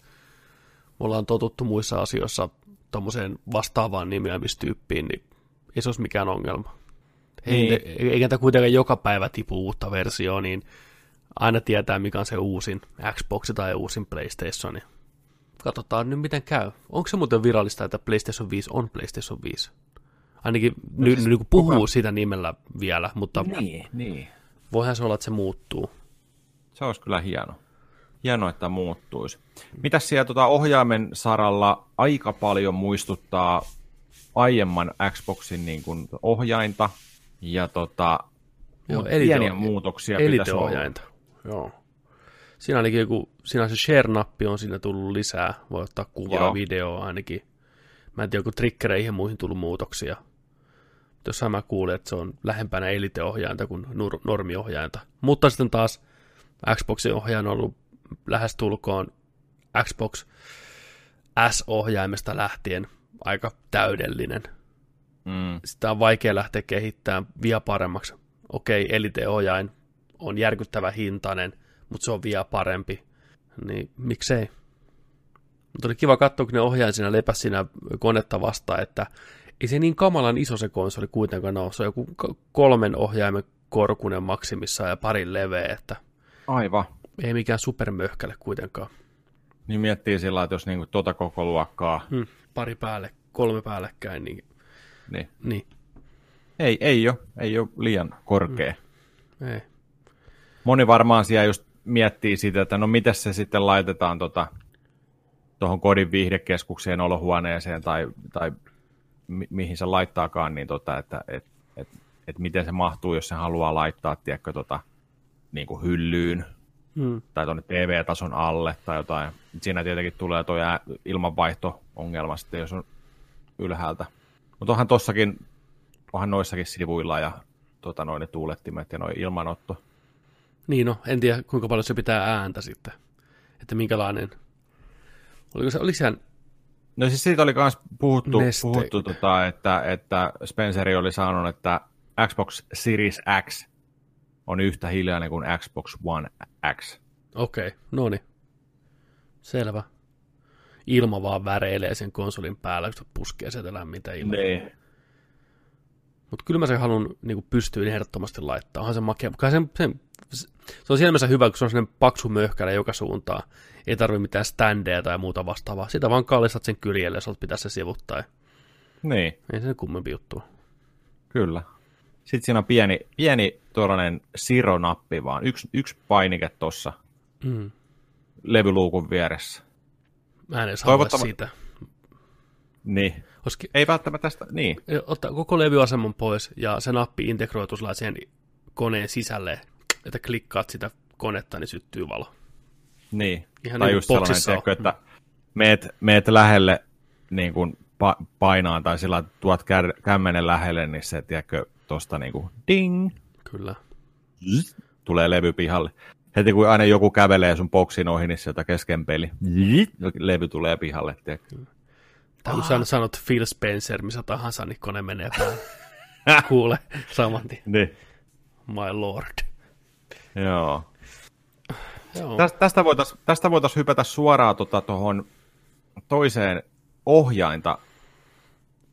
S2: Me ollaan totuttu muissa asioissa tuommoiseen vastaavaan nimeämistyyppiin, niin ei se olisi mikään ongelma.
S1: Niin.
S2: Niin. Eikä tämä kuitenkaan joka päivä tipu uutta versioa, niin aina tietää, mikä on se uusin Xbox tai uusin PlayStation. Katsotaan nyt, miten käy. Onko se muuten virallista, että PlayStation 5 on PlayStation 5? Ainakin no,
S1: siis
S2: nyt niin puhuu
S1: kuka-
S2: sitä nimellä vielä, mutta
S1: Niin, niin.
S2: voihan se olla, että se muuttuu.
S1: Se olisi kyllä hieno. Hienoa, että muuttuisi. Mitäs siellä tota ohjaimen saralla aika paljon muistuttaa aiemman Xboxin niin kuin ohjainta ja tota,
S2: Joo, elite-
S1: pieniä muutoksia pitäisi olla.
S2: Elite-ohjainta. Joo. Siinä ainakin joku, siinä se share-nappi on siinä tullut lisää. Voi ottaa kuvaa,
S1: Joo.
S2: videoa ainakin. Mä en tiedä, onko trikkereihin ja muihin tullut muutoksia. Jossain mä kuulin, että se on lähempänä elite-ohjainta kuin normiohjainta. Mutta sitten taas Xboxin ohjaaja on ollut lähestulkoon Xbox S-ohjaimesta lähtien aika täydellinen
S1: Mm,
S2: sitä on vaikea lähteä kehittämään vielä paremmaksi. Okei, Elite-ohjain on järkyttävä hintainen, mutta se on vielä parempi. Niin miksei? Mutta oli kiva katsoa, kun ne ohjain siinä lepäsi siinä konetta vastaan, että ei se niin kamalan iso se konsoli kuitenkaan ole. Se on joku kolmen ohjaimen korkunen maksimissaan ja parin leveä, että
S1: aivan.
S2: Ei mikään supermöhkäle kuitenkaan.
S1: Niin miettii sillä että jos niinku tota koko luokkaa,
S2: Hmm, pari päälle, kolme päällekkäin, niin,
S1: niin
S2: niin
S1: ei, ei ole, ei ole liian korkea.
S2: ei.
S1: Moni varmaan siellä just miettii sitä, että no miten se sitten laitetaan tota, tuohon kodin viihdekeskukseen, olohuoneeseen tai, tai mi- mihin se laittaakaan, niin tota, että et, et, et miten se mahtuu, jos se haluaa laittaa, tiedätkö, tota, niin kuin hyllyyn
S2: Hmm.
S1: tai tuonne TV-tason alle tai jotain. Siinä tietenkin tulee tuo ilmanvaihto-ongelma sitten, jos on ylhäältä. Mutta onhan tossakin, onhan noissakin sivuilla ja tota, noin ne tuulettimet ja noin ilmanotto.
S2: Niin no, en tiedä kuinka paljon se pitää ääntä sitten. Että minkälainen. Oliko se, oliko sehän,
S1: No siis siitä oli myös puhuttu,
S2: Neste.
S1: puhuttu tota, että, että Spenceri oli sanonut, että Xbox Series X on yhtä hiljainen kuin Xbox One X.
S2: okei, okay, no niin. Selvä. Ilma vaan väreilee sen konsolin päällä, kun puskee sieltä lämmintä ilmaa.
S1: Niin.
S2: Mutta kyllä mä sen haluan niin pystyyn ehdottomasti laittaa. Onhan se makea. Kai sen, sen, se on siinä mielessä hyvä, kun se on sellainen paksu möhkälä joka suuntaan. Ei tarvi mitään standeja tai muuta vastaavaa. Sitä vaan kallistat sen kyljelle, jos pitää se sivuttaa.
S1: Niin,
S2: Ei se kummempi juttu.
S1: kyllä. Sitten siinä on pieni, pieni tuollainen sironappi vaan. Yksi, yksi painike tuossa
S2: Mm.
S1: levyluukun vieressä.
S2: Mä en edes halua
S1: Toivottava-
S2: siitä.
S1: Niin.
S2: Oski,
S1: Ei välttämättä tästä, niin.
S2: ottaa koko levyaseman pois ja se nappi integroitu sellaiseen koneen sisälle, että klikkaat sitä konetta, niin syttyy valo.
S1: Niin.
S2: Ihan
S1: tai
S2: niin
S1: just sellainen, tiedätkö, että meet, meet lähelle niin kuin pa- painaan tai sillä tuot kämmenen lähelle, niin se, tiedätkö, tosta niin kuin ding,
S2: Kyllä.
S1: zzz, tulee levy pihalle. Heti kun aina joku kävelee sun boksin ohi, niin sieltä kesken peli, zzz, levy tulee pihalle, tiedätkö.
S2: Tai kun sä sanot Phil Spencer, missä tahansa, niin kone menee päälle. Kuule, saman tien.
S1: Niin.
S2: My lord.
S1: Joo.
S2: Joo.
S1: Tästä, tästä voitaisiin tästä voitais hypätä suoraan tuohon tota, toiseen ohjainta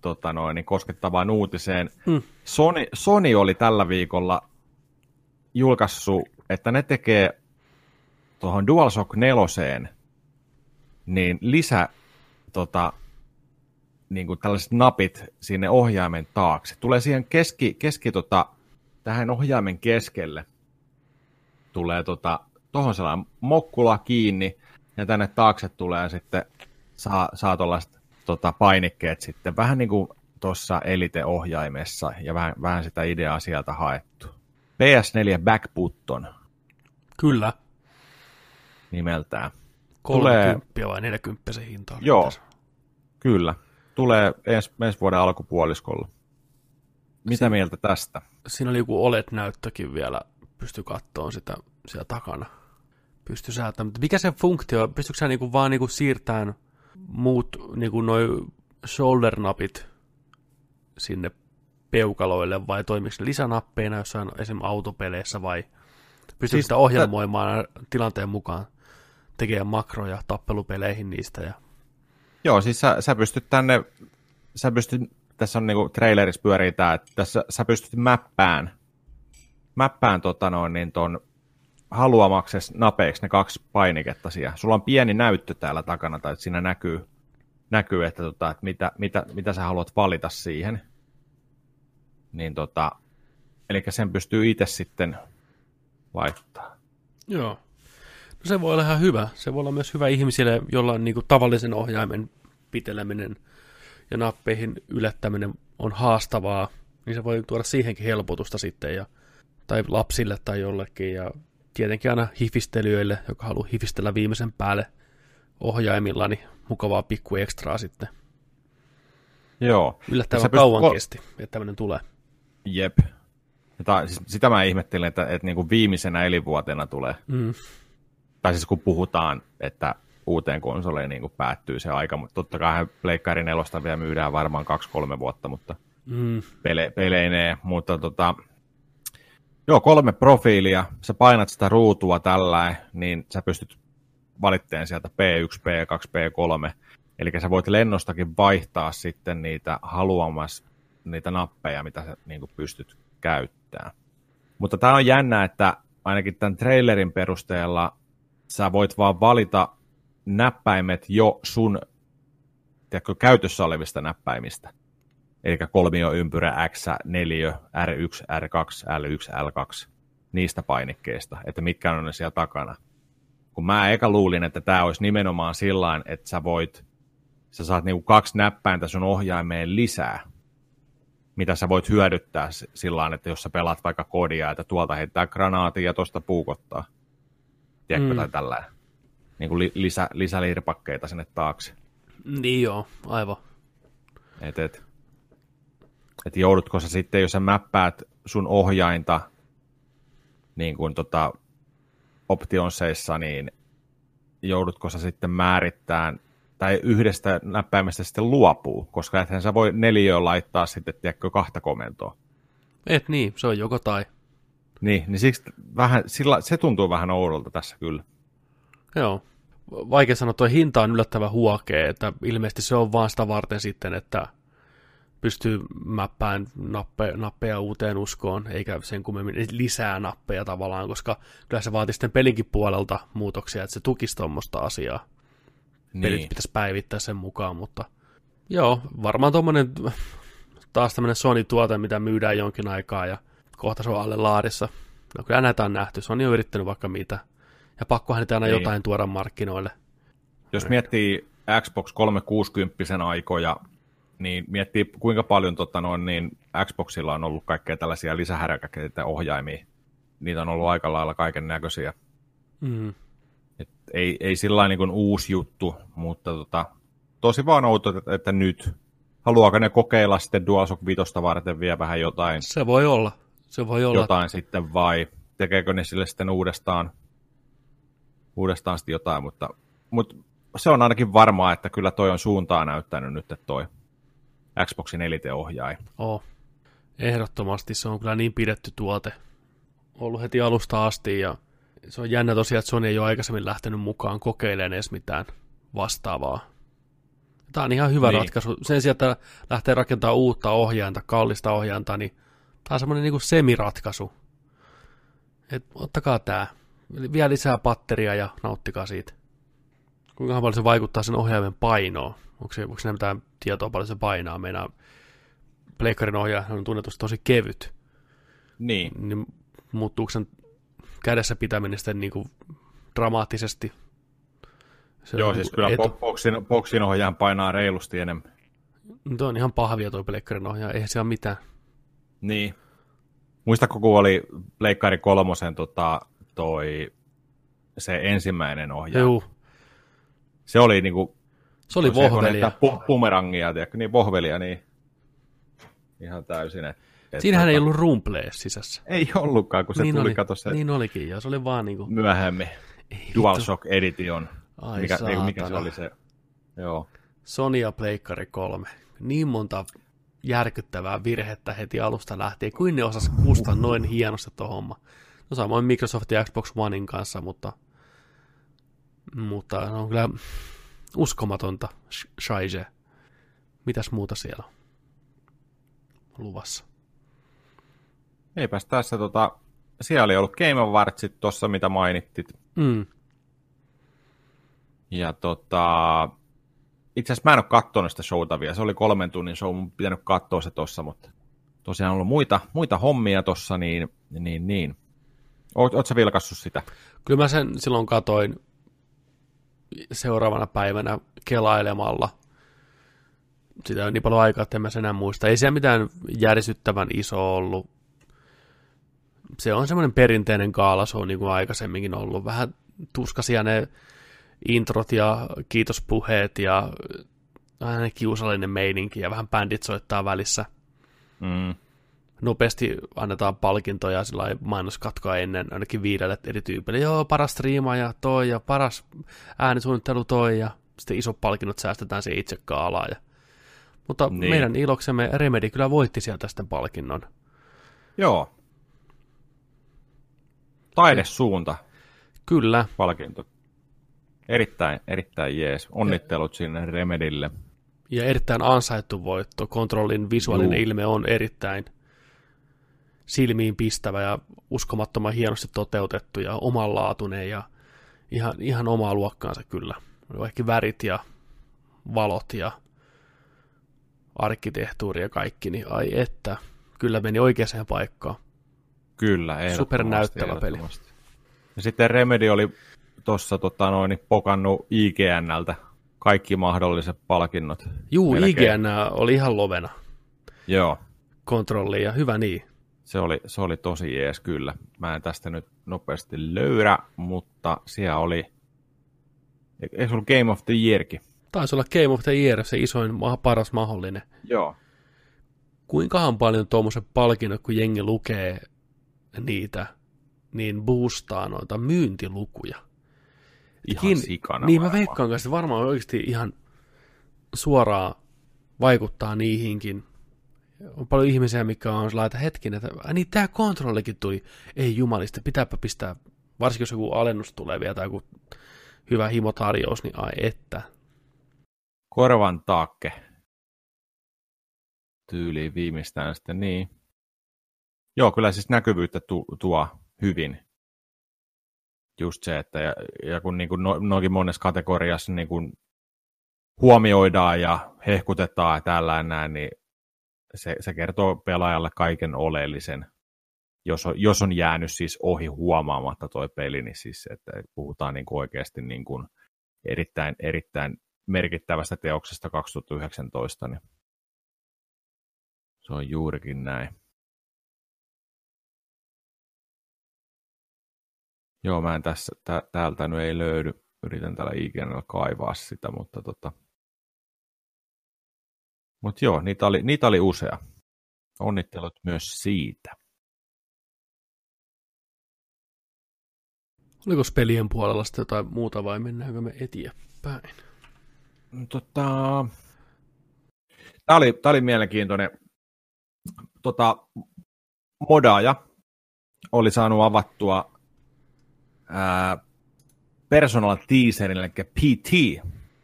S1: tota noin, niin koskettavaan uutiseen.
S2: Mm.
S1: Sony, Sony oli tällä viikolla julkaissut, että ne tekee tuohon DualShock 4 niin lisä tota, niin kuin tällaiset napit sinne ohjaimen taakse. Tulee siihen keski, keski tota, tähän ohjaimen keskelle tulee tota, sellainen mokkula kiinni, ja tänne taakse tulee sitten, saa, saa tuollaiset tota, painikkeet sitten, vähän niin kuin tuossa Elite-ohjaimessa, ja vähän, vähän sitä ideaa sieltä haettu. PS4 Back Button
S2: Kyllä.
S1: nimeltään.
S2: 30 vai 40 se hinta oli
S1: Joo.
S2: tässä.
S1: Kyllä. Tulee ensi, ensi vuoden alkupuoliskolla. Mitä mieltä tästä?
S2: Siinä oli joku OLED-näyttökin vielä, pysty kattoon sitä siellä takana. Pysty säätämään. Mutta mikä se funktio, on? pystytkö sä niinku vaan niinku siirtämään muut niinku noi shoulder-napit sinne peukaloille vai toimiko ne lisänappeina jossain esimerkiksi autopeleissä vai pystytkö
S1: Siis
S2: sitä ohjelmoimaan tilanteen mukaan tekemään makroja tappelupeleihin niistä ja
S1: Joo, siis sä, sä pystyt tänne, sä pystyt, tässä on niinku trailerissa pyörii tää, että tässä sä pystyt mäppään, mäppään tota noin, niin ton haluamakses napeiksi ne kaksi painiketta siellä. Sulla on pieni näyttö täällä takana, tai että siinä näkyy, näkyy että, tota, että mitä, mitä, mitä sä haluat valita siihen. Niin tota, eli sen pystyy itse sitten laittaa.
S2: Joo. No se voi olla ihan hyvä. Se voi olla myös hyvä ihmisille, jolla on niin kuin tavallisen ohjaimen piteleminen ja nappeihin ylettäminen on haastavaa, niin se voi tuoda siihenkin helpotusta sitten, ja, tai lapsille tai jollekin, ja tietenkin aina hifistelijöille, joka haluaa hifistellä viimeisen päälle ohjaimilla, niin mukavaa pikku ekstraa sitten.
S1: Joo.
S2: Yllättävän
S1: pystyt
S2: kauan kesti, että tämmöinen tulee.
S1: Jep. Jota, siis sitä mä ihmettelin, että, että niin kuin viimeisenä elinvuotena tulee.
S2: Mm.
S1: Tai siis kun puhutaan, että uuteen konsoleen niin kuin päättyy se aika, mutta totta kai Pleikkari nelosta vielä myydään varmaan kaksi-kolme vuotta, mutta
S2: Mm.
S1: pele, peleinee, mutta tota, joo, kolme profiilia, sä painat sitä ruutua tällä, niin sä pystyt valitteen sieltä P1, P2, P3, eli sä voit lennostakin vaihtaa sitten niitä haluamas niitä nappeja, mitä sä niin kuin pystyt käyttämään. Mutta tämä on jännä, että ainakin tämän trailerin perusteella sä voit vaan valita näppäimet jo sun tiedätkö, käytössä olevista näppäimistä. Eli kolmio, ympyrä, X, neliö, R1, R2, L1, L2, niistä painikkeista, että mitkä on ne siellä takana. Kun mä eka luulin, että tämä olisi nimenomaan sillä että sä voit, sä saat niinku kaksi näppäintä sun ohjaimeen lisää, mitä sä voit hyödyttää sillä että jos sä pelaat vaikka kodia, että tuolta heittää granaatin ja tuosta puukottaa. tiedätkö,
S2: Mm.
S1: tai tällä niin kuin li, lisä, lisäliirpakkeita sinne taakse.
S2: Niin joo, aivan.
S1: Et, et, et joudutko sä sitten, jos sä mäppäät sun ohjainta niin kuin tota, optionseissa, niin joudutko sä sitten määrittämään tai yhdestä näppäimestä sitten luopuu, koska ethän sä voi neliöön laittaa sitten, tiedätkö, kahta komentoa.
S2: Et niin, se on joko tai.
S1: Niin, niin siksi vähän, sillä, se tuntuu vähän oudolta tässä kyllä.
S2: Joo. Vaikea sanoa, tuo hinta on yllättävän huokea, että ilmeisesti se on vaan sitä varten sitten, että pystyy mäppään nappe, nappeja uuteen uskoon, eikä sen kummemmin lisää nappeja tavallaan, koska kyllä se vaatii sitten pelinkin puolelta muutoksia, että se tukisi tuommoista asiaa. Pelit
S1: Niin.
S2: pitäisi päivittää sen mukaan, mutta joo, varmaan tuommoinen taas tämmöinen Sony-tuote, mitä myydään jonkin aikaa ja kohta se on alle laadissa. No kyllä näitä on nähty, Sony on yrittänyt vaikka mitä. Ja pakkohan niitä aina
S1: Niin.
S2: jotain tuoda markkinoille.
S1: Jos miettii Xbox 360 aikoja, niin miettii kuinka paljon tota noin, niin Xboxilla on ollut kaikkea tällaisia lisähäräkäkeitä ohjaimia. Niitä on ollut aika lailla kaiken näköisiä.
S2: Mm.
S1: Et ei, ei sillä niin kuin uusi juttu, mutta tota, tosi vaan outo, että, että nyt haluaako ne kokeilla sitten DualShock 5 varten vielä vähän jotain,
S2: Se voi olla. Se voi olla.
S1: jotain sitten vai tekeekö ne sille sitten uudestaan, uudestaan sitten jotain, mutta, mutta se on ainakin varmaa, että kyllä toi on suuntaa näyttänyt nyt, että toi Xboxin elite-ohjain.
S2: Oh. Ehdottomasti se on kyllä niin pidetty tuote. Ollut heti alusta asti ja se on jännä tosiaan, että Sony ei ole aikaisemmin lähtenyt mukaan kokeilemaan edes mitään vastaavaa. Tämä on ihan hyvä
S1: Niin.
S2: ratkaisu. Sen sijaan, että lähtee rakentamaan uutta ohjainta, kallista ohjainta, niin tämä on semmoinen niin semiratkaisu. Et ottakaa tämä. Vielä lisää patteria ja nauttikaa siitä. Kuinka paljon se vaikuttaa sen ohjaimen painoon? Onko, se, onko siinä mitään tietoa paljon se painaa? Meidän Pleikkarin ohjaaja on tunnetusti tosi kevyt.
S1: Niin,
S2: Niin muuttuuko sen kädessä pitäminen sitten niin kuin dramaattisesti? Se
S1: joo
S2: on
S1: siis
S2: niinku
S1: kyllä
S2: etu.
S1: boxin ohjaan painaa reilusti enemmän.
S2: Tuo on ihan pahvia tuo Pleikkarin ohjaaja, eihän se ole mitään.
S1: Niin. Muistatko, kun oli Pleikkari kolmosen tota, toi, se ensimmäinen ohjaaja?
S2: Joo,
S1: Se oli niinku
S2: se oli
S1: se
S2: vohvelia.
S1: konetta pu- bumerangia, tiedätkö, niin vohvelia, niin ihan täysin. Et, et
S2: Siinähän
S1: tota,
S2: ei ollut rumplea sisässä.
S1: Ei ollutkaan, kun se
S2: niin
S1: tuli,
S2: oli,
S1: kato se
S2: Niin olikin, ja se oli vaan niin kuin,
S1: myöhemmin. DualShock Edition,
S2: ai
S1: mikä, ei, mikä se oli se, joo.
S2: Sony ja Pleikkari 3. Niin monta järkyttävää virhettä heti alusta lähtien. Kuin ne osas kustaa noin hienosti tuo homma. No samoin Microsoft ja Xbox Onein kanssa, mutta, mutta on kyllä uskomatonta sh- shaije. Mitäs muuta siellä on luvassa?
S1: Eipäs tässä, tota, siellä oli ollut Game Awardsit tuossa, mitä mainittit.
S2: Mm.
S1: Ja tota, itse asiassa mä en ole katsonut sitä showta vielä. Se oli kolmen tunnin show, mun pitänyt katsoa se tossa, mutta tosiaan on ollut muita, muita hommia tossa, niin, niin, niin. Oot, oot sä vilkassut sitä?
S2: Kyllä mä sen silloin katoin seuraavana päivänä kelailemalla. Sitä on niin paljon aikaa, että en mä sen enää muista. Ei siellä mitään järisyttävän iso ollut. Se on semmoinen perinteinen kaala, se on niin kuin aikaisemminkin ollut. Vähän tuskasia ne introt ja kiitospuheet ja vähän kiusallinen meininki ja vähän bändit soittaa välissä.
S1: Mm.
S2: nopeasti annetaan palkintoja sillä mainoskatkoa ennen ainakin viidelle eri tyypille. Joo, paras striimaaja toi ja paras äänisuunnittelu toi ja sitten isot palkinnot säästetään siihen itse kaalaan. Ja... Mutta
S1: niin.
S2: meidän iloksemme Remedy kyllä voitti sieltä sitten palkinnon.
S1: Joo. Taidesuunta
S2: Kyllä,
S1: palkinto. Erittäin, erittäin jees. Onnittelut sinne Remedille.
S2: ja erittäin ansaittu voitto. Kontrollin visuaalinen
S1: Juu.
S2: ilme on erittäin silmiin pistävä ja uskomattoman hienosti toteutettu ja omanlaatuinen ja ihan, ihan omaa luokkaansa kyllä. Kaikki värit ja valot ja arkkitehtuuri ja kaikki, niin ai että, kyllä meni oikeaan paikkaan.
S1: Kyllä.
S2: Supernäyttävä peli.
S1: Ja sitten Remedy oli tuossa tota, noin, pokannut IGNltä kaikki mahdolliset palkinnot.
S2: Juu,
S1: Melkein.
S2: IGN oli ihan lovena
S1: Joo.
S2: kontrolliin ja hyvä niin.
S1: Se oli, se oli tosi jees kyllä. Mä en tästä nyt nopeasti löydä, mutta siellä oli, eikö se ollut Game of the Yearkin?
S2: Taisi olla Game of the Year, se isoin, paras mahdollinen.
S1: Joo.
S2: Kuinkahan paljon tuommoisen palkinnot, kun jengi lukee niitä, niin boostaa noita myyntilukuja.
S1: Ihan
S2: Kin-
S1: sikana
S2: Niin mä veikkaan kanssa, varmaan oikeasti ihan suoraan vaikuttaa niihinkin. On paljon ihmisiä, mikä on että hetken, että niin tämä kontrollikin tuli. Ei jumalista, pitääpä pistää, varsinkin jos joku alennus tulee vielä tai joku hyvä himotarjous, niin ai että.
S1: Korvan taakke. Tyyliin viimeistään sitten niin. Joo, kyllä siis näkyvyyttä tu- tuo hyvin. Just se, että ja, ja kun niin kuin no, noinkin monessa kategoriassa niin kuin huomioidaan ja hehkutetaan ja näin, niin se, se kertoo pelaajalle kaiken oleellisen. Jos on, jos on jäänyt siis ohi huomaamatta toi peli, niin siis että puhutaan niin kuin oikeasti niin kuin erittäin, erittäin merkittävästä teoksesta 2019, niin se on juurikin näin. Joo, mä en tässä, tä, täältä nyt ei löydy. Yritän täällä IGNllä kaivaa sitä, mutta tota... Mut joo, niitä oli, niitä oli usea. Onnittelut myös siitä.
S2: Oliko pelien puolella sitten jotain muuta vai mennäänkö me eteenpäin?
S1: Tota... Tämä oli, tää oli mielenkiintoinen. Tota, modaaja oli saanut avattua personal teaserin, eli PT,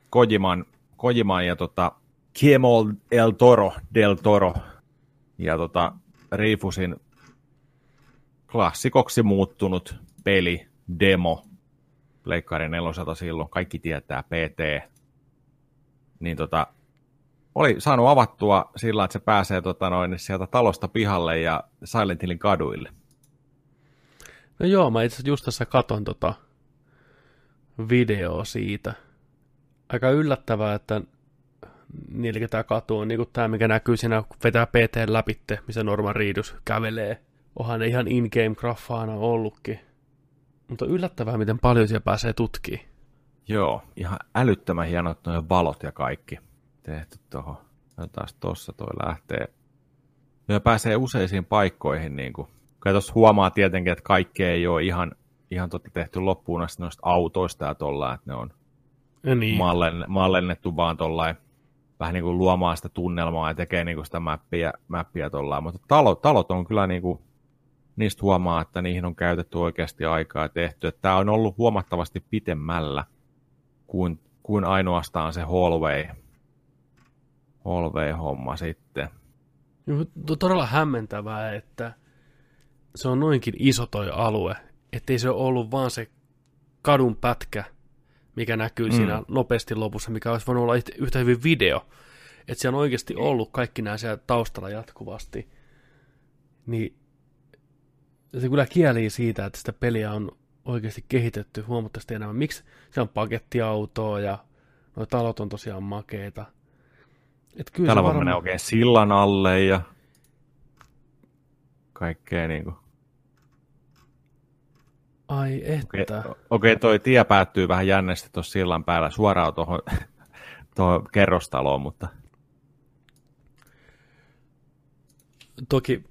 S1: Kojiman, Kojiman ja tota, Guillermo El Toro, Del Toro ja tota, Rifusin klassikoksi muuttunut peli, demo, Pleikkarin neloselta silloin, kaikki tietää PT, niin tota, oli saanut avattua sillä, että se pääsee tota noin, sieltä talosta pihalle ja Silent Hillin kaduille.
S2: No joo, mä itse just tässä katon tota videoa siitä. Aika yllättävää, että niilläkin tämä katu on niinku tämä, mikä näkyy siinä, kun vetää PT läpitte, missä Norman Reedus kävelee. Onhan ne ihan in-game graffaana ollutkin. Mutta yllättävää, miten paljon siellä pääsee tutkimaan.
S1: Joo, ihan älyttömän hienot nuo valot ja kaikki tehty tuohon. Ja taas tossa toi lähtee. Ja pääsee useisiin paikkoihin. Niin kuin. Kyllä tuossa huomaa tietenkin, että kaikki ei ole ihan, ihan totta tehty loppuun asti noista autoista ja tolla, että ne on
S2: Ja niin.
S1: mallen, mallennettu vaan tollain vähän niin kuin luomaan sitä tunnelmaa ja tekee niin kuin sitä mappia, mappia tollaan. Mutta talot, talot on kyllä niin kuin, niistä huomaa, että niihin on käytetty oikeasti aikaa ja tehty. Että tämä on ollut huomattavasti pitemmällä kuin, kuin ainoastaan se hallway, hallway-homma sitten.
S2: Joo, Todella hämmentävää, että se on noinkin iso toi alue, ettei se ole ollut vaan se kadun pätkä, mikä näkyy mm. siinä nopeasti lopussa, mikä olisi voinut olla yhtä hyvin video. Että siellä on oikeasti ollut kaikki nämä siellä taustalla jatkuvasti. Niin se kyllä kielii siitä, että sitä peliä on oikeasti kehitetty huomattavasti enemmän. Miksi se on pakettiautoa ja nuo talot on tosiaan makeita. Et kyllä
S1: Täällä
S2: varmaan-
S1: mennä oikein sillan alle ja kaikkea niin kuin.
S2: Ai
S1: Okei,
S2: että.
S1: okei, toi tie päättyy vähän jännästi tuossa sillan päällä suoraan tuohon tuohon kerrostaloon, mutta
S2: Toki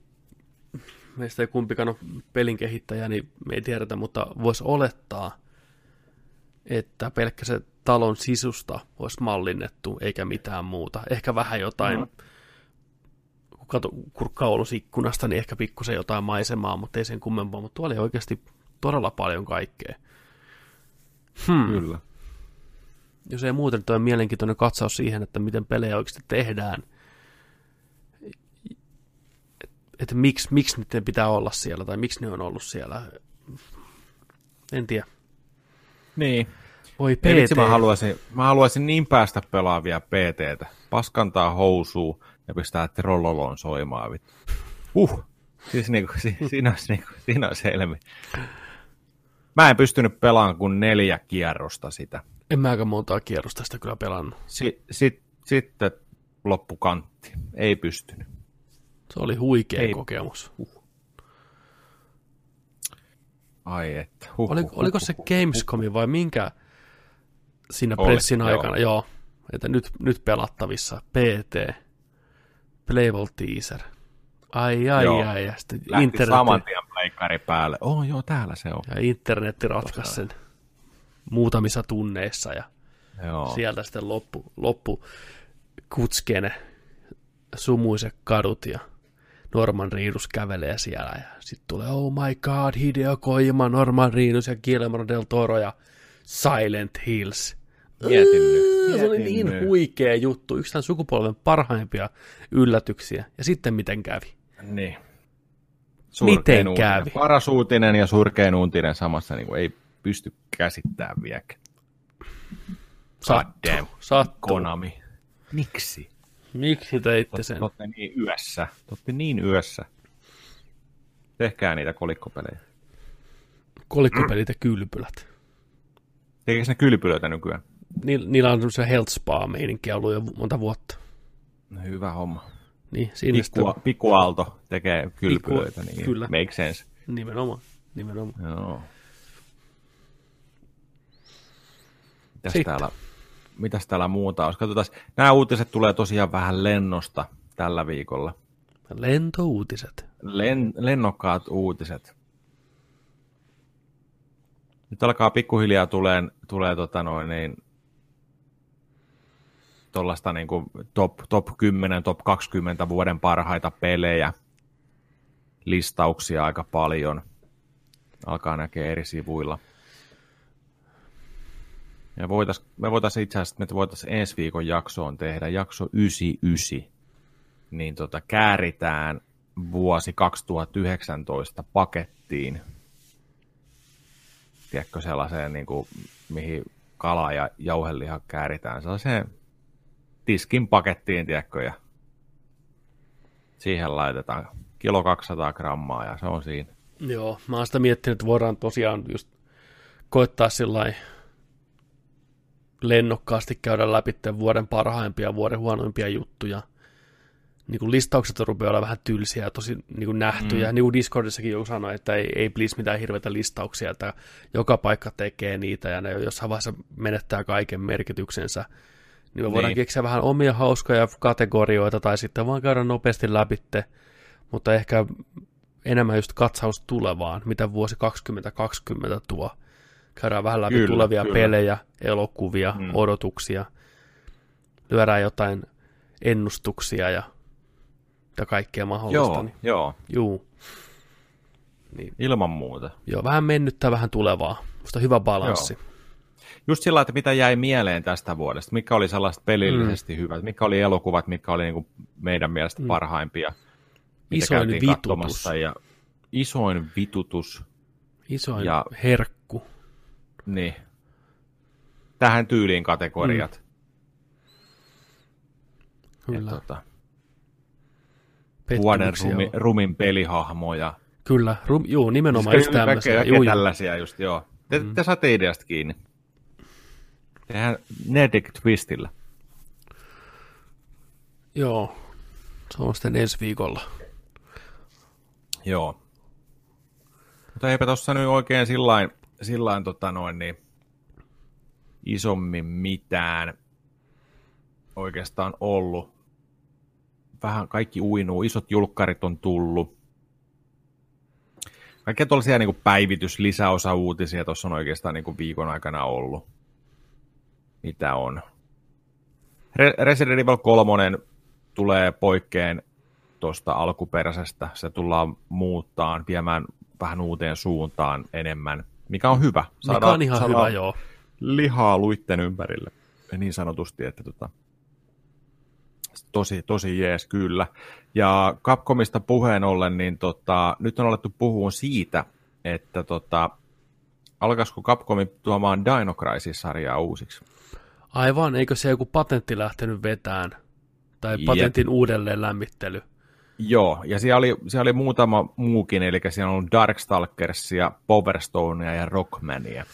S2: meistä ei kumpikaan ole pelin kehittäjä, niin me ei tiedetä, mutta voisi olettaa, että pelkkä se talon sisusta olisi mallinnettu, eikä mitään muuta. Ehkä vähän jotain,
S1: No.
S2: kun kato, kurkkaa ulos ikkunasta, niin ehkä pikkusen jotain maisemaa, mutta ei sen kummempaa. Mutta tuolla oli oikeasti todella paljon kaikkea. Hmm.
S1: kyllä.
S2: Jos ei muuten, tuo on mielenkiintoinen katsaus siihen, että miten pelejä oikeasti tehdään. Että miksi, miksi niiden pitää olla siellä, tai miksi ne on ollut siellä. En tiedä.
S1: Niin.
S2: Voi
S1: Ei
S2: PT.
S1: mä haluaisin, mä haluaisin niin päästä pelaavia PTtä. Paskantaa housuu ja pistää trollolon soimaan. Uh, siis niinku, si, siinä olisi, niinku, siinä olisi helmi. Mä en pystynyt pelaamaan kuin neljä kierrosta sitä.
S2: En mä aika montaa kierrosta sitä kyllä pelannut.
S1: Si, sit, sitten loppukantti. Ei pystynyt.
S2: Se oli huikea
S1: Ei.
S2: kokemus.
S1: Ai että. Huh,
S2: Oliko,
S1: huh,
S2: oliko
S1: huh,
S2: se
S1: huh.
S2: Gamescomin vai minkä siinä
S1: Oli,
S2: pressin
S1: joo.
S2: aikana? Joo. Että nyt, nyt pelattavissa. PT. Playable teaser. Ai, ai,
S1: Joo.
S2: ai. Ja sitten
S1: Lähti
S2: internet,
S1: saman tien pleikkari päälle. Oh joo, täällä se on.
S2: ja internetti ratkaisi sen muutamissa tunneissa ja
S1: Joo.
S2: sieltä sitten loppu, loppu kutskene, sumuiset kadut ja Norman Reedus kävelee siellä ja sitten tulee oh my god, Hideo Kojima, Norman Reedus ja Guillermo del Toro ja Silent Hills.
S1: Mietin nyt,
S2: Se oli niin
S1: nyt.
S2: huikea juttu, yksi tämän sukupolven parhaimpia yllätyksiä. Ja sitten miten kävi?
S1: Niin.
S2: Miten
S1: uutinen.
S2: kävi?
S1: Paras uutinen ja surkein uutinen samassa niin kuin ei pysty käsittämään vieläkään.
S2: Sattuu,
S1: Goddamn.
S2: sattuu.
S1: Konami. Miksi?
S2: Miksi teitte sen?
S1: Te olette niin yössä. Te olette niin yössä. Tehkää niitä kolikkopelejä.
S2: Kolikkopelit ja kylpylät.
S1: Tekeekö ne kylpylöitä nykyään?
S2: Ni- niillä on semmoisia health spa-meininkiä ollut jo monta vuotta.
S1: No, hyvä homma.
S2: Niin, sitten
S1: Pikku, pikku Aalto tekee kylpylöitä,
S2: Pikku-
S1: niin
S2: kyllä.
S1: make sense.
S2: nimenomaan. nimenomaan.
S1: Joo. Mitäs
S2: Sitten.
S1: täällä, mitäs täällä muuta olisi? Katsotaan, nämä uutiset tulee tosiaan vähän lennosta tällä viikolla.
S2: Lentouutiset.
S1: Len, lennokkaat uutiset. Nyt alkaa pikkuhiljaa tulee, tulee tota noin, niin, tuollaista niin kuin top, top 10, top 20 vuoden parhaita pelejä, listauksia aika paljon. Alkaa näkee eri sivuilla. Ja voitais, me voitaisiin itse asiassa, me voitaisiin ensi viikon jaksoon tehdä jakso 99, niin tota, kääritään vuosi 2019 pakettiin. Tiedätkö sellaiseen, niin kuin, mihin kala ja jauheliha kääritään sellaiseen tiskin pakettiin, tiedätkö, ja siihen laitetaan kilo 200 grammaa ja se on siinä.
S2: Joo, mä oon sitä miettinyt, että voidaan tosiaan just koittaa sillä lennokkaasti käydä läpi vuoden parhaimpia ja vuoden huonoimpia juttuja. Niin kuin listaukset rupeaa olla vähän tylsiä ja tosi niin kuin nähtyjä. Mm. Niin kuin Discordissakin joku sanoi, että ei, ei please mitään hirveitä listauksia, että joka paikka tekee niitä ja ne jossain vaiheessa menettää kaiken merkityksensä. Niin me voidaan
S1: Niin.
S2: keksiä vähän omia hauskoja kategorioita tai sitten vaan käydä nopeasti läpitte, mutta ehkä enemmän just katsaus tulevaan, mitä vuosi 2020 tuo. Käydään vähän läpi
S1: Kyllä,
S2: tulevia
S1: kyllä.
S2: pelejä, elokuvia,
S1: Mm.
S2: odotuksia. Lyödään jotain ennustuksia ja, ja kaikkea mahdollista.
S1: Joo,
S2: Niin,
S1: joo,
S2: juu. Niin,
S1: ilman muuta.
S2: joo, vähän mennyttä, vähän tulevaa. Musta hyvä balanssi.
S1: Just sillä, että mitä jäi mieleen tästä vuodesta, mikä oli sellaista pelillisesti mm. hyvät, mikä oli elokuvat, mikä oli niin kuin meidän mielestä mm. parhaimpia.
S2: Isoin vitutus.
S1: Ja isoin vitutus,
S2: Isoin
S1: Ja-
S2: herkku.
S1: niin. Tähän tyyliin kategoriat. Mm.
S2: Kyllä.
S1: Tota, vuoden rumi, rumin pelihahmoja.
S2: Kyllä, rum, juu, nimenomaan just
S1: Kaikkea-
S2: tämmöisiä.
S1: kaikkea
S2: juu.
S1: tällaisia just, joo. Te, mm. te saatte ideasta kiinni. Tehdään Nerdic Twistillä.
S2: Joo, se on sitten ensi viikolla.
S1: Joo. Mutta eipä tuossa nyt oikein sillain, sillain tota noin, niin isommin mitään oikeastaan ollut. Vähän kaikki uinuu, isot julkkarit on tullut. Kaikkea tuollaisia niin päivitys, lisäosa uutisia tuossa on oikeastaan niin viikon aikana ollut. Mitä on? Re- Resident Evil 3 tulee poikkeen tuosta alkuperäisestä. Se tullaan muuttaan, viemään vähän uuteen suuntaan enemmän, mikä on hyvä.
S2: Mikä on ihan hyvä, joo.
S1: lihaa luitten ympärille, niin sanotusti, että tota, tosi, tosi jees kyllä. Ja Capcomista puheen ollen, niin tota, nyt on alettu puhua siitä, että tota, alkaisiko Capcomi tuomaan Dino Crisis-sarjaa uusiksi.
S2: Aivan, eikö se joku patentti lähtenyt vetään? Tai
S1: Jep.
S2: patentin uudelleen lämmittely?
S1: Joo, ja siellä oli, siellä oli muutama muukin, eli siellä on Darkstalkersia, Power Stonea ja Rockmania.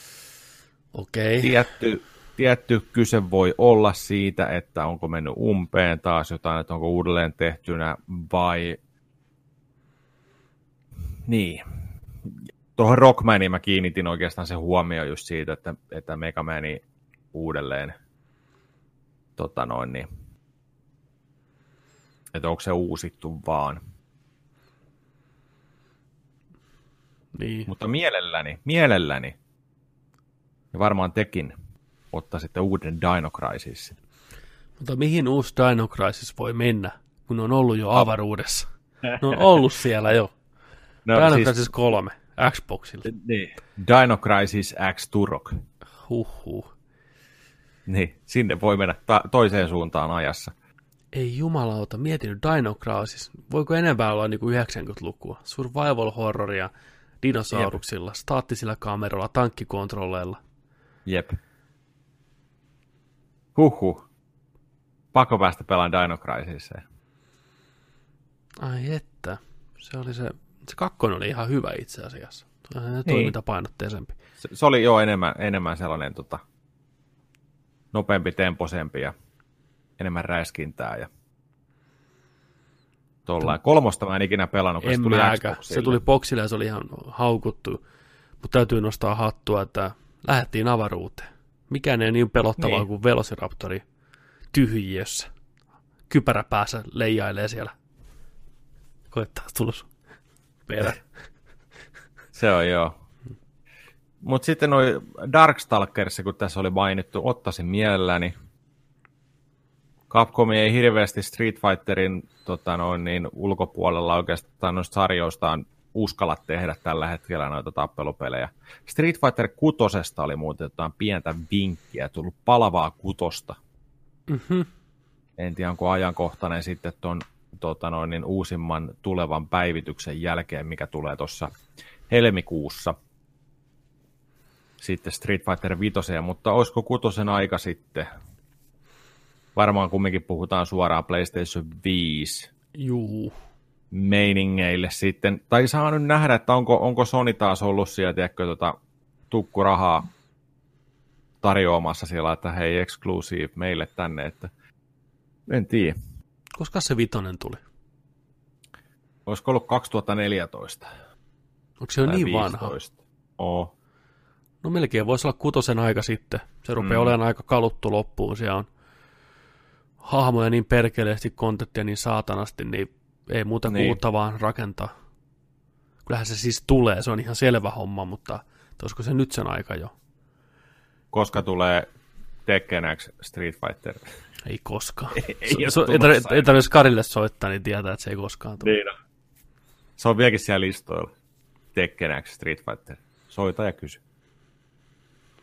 S2: Okei.
S1: tietty, tietty kyse voi olla siitä, että onko mennyt umpeen taas jotain, että onko uudelleen tehtynä vai niin. Tuohon Rockmaniin mä kiinnitin oikeastaan se huomio just siitä, että, että Megamani uudelleen tota noin, niin, että onko se uusittu vaan.
S2: Niin.
S1: Mutta mielelläni, mielelläni, ja varmaan tekin ottaisitte uuden Dino Crisis.
S2: Mutta mihin uusi Dino Crisis voi mennä, kun ne on ollut jo avaruudessa? Ne on ollut siellä jo.
S1: No,
S2: Dino
S1: siis,
S2: Crisis 3 Xboxilla.
S1: niin, Dino Crisis X Turok.
S2: Huhhuh.
S1: Niin, sinne voi mennä ta- toiseen suuntaan ajassa.
S2: Ei jumalauta, mietin Dino Crisis. Voiko enemmän olla niin kuin 90-lukua? Survival horroria dinosauruksilla, staattisilla kameroilla, tankkikontrolleilla.
S1: Jep. Huhhuh. Pakko päästä pelaamaan Dino Crisiseen.
S2: Ai että. Se oli se, se kakkonen oli ihan hyvä itse asiassa. Niin. Toimintapainotteisempi.
S1: Se, se oli jo enemmän, enemmän sellainen tota, nopeampi, temposempi ja enemmän räiskintää. Ja tollain. Kolmosta mä en ikinä pelannut,
S2: En
S1: se tuli. Xboxille.
S2: Se tuli boksille ja se oli ihan haukuttu. Mutta täytyy nostaa hattua, että lähdettiin avaruuteen. Mikään ei niin pelottavaa
S1: Niin.
S2: kuin Velociraptori tyhjiössä. Kypärä päässä leijailee siellä. Koittaa tulla sun perä.
S1: Se on joo. Mutta sitten noi Darkstalkers, kun tässä oli mainittu, ottaisin mielelläni. Capcom ei hirveästi Street Fighterin tota noin, niin, ulkopuolella oikeastaan noista sarjoistaan uskalla tehdä tällä hetkellä noita tappelupelejä. Street Fighter kutosesta oli muuten jotain pientä vinkkiä, tullut palavaa kutosta.
S2: Mhm.
S1: En tiedä, onko ajankohtainen sitten tuon tota noin, niin uusimman tulevan päivityksen jälkeen, mikä tulee tuossa helmikuussa. Sitten Street Fighter 5, mutta olisiko kutosen aika sitten? Varmaan kumminkin puhutaan suoraan PlayStation 5
S2: Juu.
S1: meiningeille sitten. Tai saa nyt nähdä, että onko, onko Sony taas ollut siellä, tiedätkö, tota, tukkurahaa tarjoamassa siellä, että hei, exclusive meille tänne, että en tiedä.
S2: Koska se vitonen tuli?
S1: Olisiko ollut 2014?
S2: Onko se jo niin vanha?
S1: 15? Oo.
S2: No melkein voisi olla kutosen aika sitten. Se rupeaa mm. olemaan aika kaluttu loppuun. Siellä on hahmoja niin perkeleesti, kontenttia niin saatanasti, niin ei muuta kuin
S1: Niin.
S2: uutta vaan rakentaa. Kyllähän se siis tulee, se on ihan selvä homma, mutta olisiko se nyt sen aika jo?
S1: Koska tulee Tekken X Street Fighter.
S2: Ei koskaan.
S1: Ei- ei
S2: se- ei, tarvitse, ei tarvitse Karille soittaa, niin tietää, että se ei koskaan tule.
S1: Niin on. Se on vieläkin siellä listoilla. Tekken X Street Fighter. Soita ja kysy.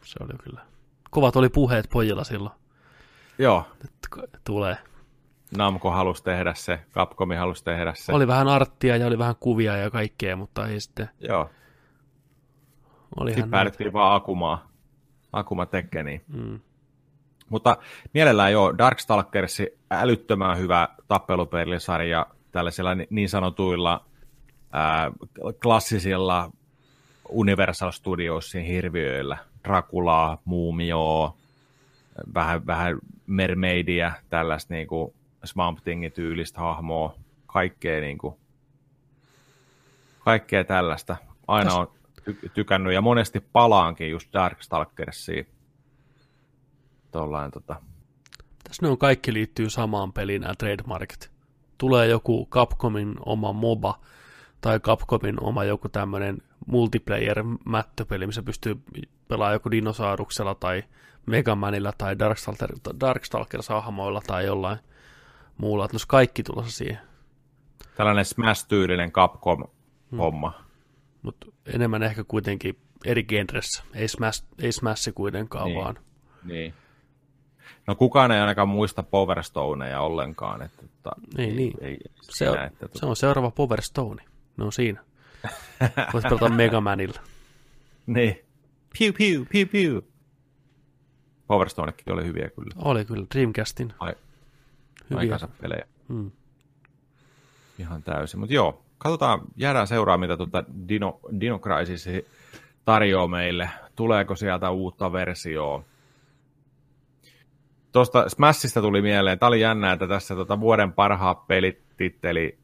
S2: Se oli kyllä. Kovat oli puheet pojilla silloin,
S1: Joo,
S2: k- tulee.
S1: Namco halusi tehdä se, Capcomi halusi tehdä se.
S2: Oli vähän arttia ja oli vähän kuvia ja kaikkea, mutta ei sitten.
S1: Joo,
S2: Oli
S1: sitten päädyttiin vaan Akumaa, Akuma Tekkeniin.
S2: Mm.
S1: Mutta mielellään joo, Darkstalkers, älyttömän hyvä tappelupelisarja tällaisilla ni- niin sanotuilla ää, klassisilla Universal Studiosin hirviöillä. Draculaa, Muumioa, vähän, vähän Mermaidia, tällaista niinku Swamp Thingin tyylistä hahmoa, kaikkea, niinku, kaikkea tällaista. Aina on ty- tykännyt ja monesti palaankin just Darkstalkersiin. Tollain, tota.
S2: Tässä ne on kaikki liittyy samaan peliin, nämä trademarkit. Tulee joku Capcomin oma MOBA tai Capcomin oma joku tämmöinen multiplayer-mättöpeli, missä pystyy pelaamaan joku dinosauruksella tai Megamanilla tai Darkstalker, Darkstalker-hahmoilla tai jollain muulla. Että olisi kaikki tulossa siihen.
S1: Tällainen Smash-tyylinen Capcom-homma.
S2: Mutta enemmän ehkä kuitenkin eri genressä. Ei Smash, ei Smash kuitenkaan,
S1: niin.
S2: vaan
S1: Niin. No kukaan ei ainakaan muista Power Stoneja ollenkaan. Että, että,
S2: Niin, niin.
S1: Ei,
S2: se
S1: siinä,
S2: on,
S1: että,
S2: se on seuraava Power Stone. Ne on siinä. Voit pelata Megamanilla.
S1: Niin. Piu, piu, piu, piu. Power Stonekin oli hyviä kyllä.
S2: Oli kyllä Dreamcastin
S1: Ai,
S2: hyviä.
S1: aikansa pelejä.
S2: Mm.
S1: Ihan täysin. Mutta joo, katsotaan, jäädään seuraa, mitä tuota Dino, Dino Crisis tarjoaa meille. Tuleeko sieltä uutta versioa? Tuosta Smashista tuli mieleen, tämä oli jännä, että tässä tota vuoden parhaat pelit titteli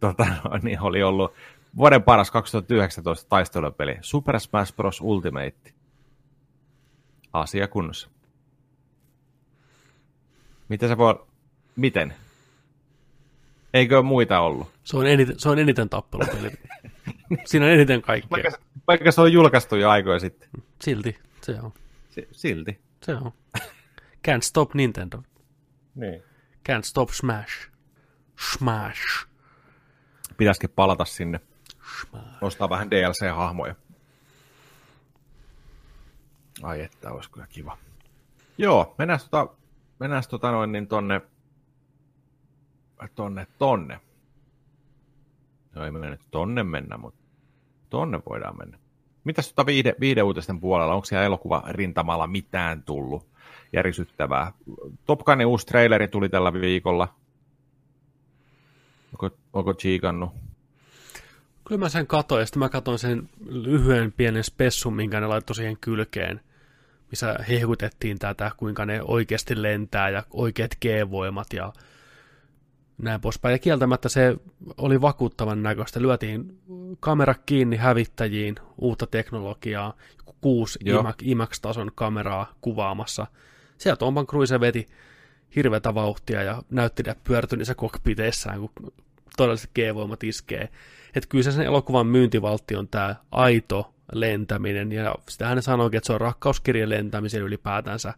S1: tota, niin oli ollut vuoden paras 2019 taistelupeli, Super Smash Bros. Ultimate. Asia kunnossa. Miten se voi... Miten? Eikö muita ollut?
S2: Se on eniten, se on eniten tappelupeli. Siinä on eniten kaikkea.
S1: Vaikka, vaikka se on julkaistu jo aikoja sitten.
S2: Silti, se on.
S1: Si- silti.
S2: Se on. Can't stop Nintendo.
S1: Niin.
S2: Can't stop Smash. Smash.
S1: Pitäisikin palata sinne.
S2: Smash.
S1: Ostaa vähän DLC-hahmoja. Ai että, olisi kyllä kiva. Joo, mennään tota, mennään tota noin niin tonne, tonne, tonne. No ei me nyt tonne mennä, mutta tonne voidaan mennä. Mitäs tota viide, viideuutisten puolella, onko siellä elokuva rintamalla mitään tullut järisyttävää? Top Gunin uusi traileri tuli tällä viikolla. Onko, onko chiikannut?
S2: Kyllä mä sen katoin, ja sitten mä katoin sen lyhyen pienen spessun, minkä ne laittoi siihen kylkeen, missä hehkutettiin tätä, kuinka ne oikeasti lentää ja oikeat G-voimat ja näin poispäin. Ja kieltämättä se oli vakuuttavan näköistä. Lyötiin kamera kiinni hävittäjiin, uutta teknologiaa, kuusi
S1: Joo.
S2: IMAX- IMAX-tason kameraa kuvaamassa. Sieltä Tom Cruise veti hirveätä vauhtia ja näytti ne pyörtyi niissä kokpiteissaan, kun todelliset G-voimat iskee. Että kyllä se sen elokuvan myyntivaltti on tämä aito lentäminen, ja sitä hän sanoikin, että se on rakkauskirjan lentämisen ylipäätänsä.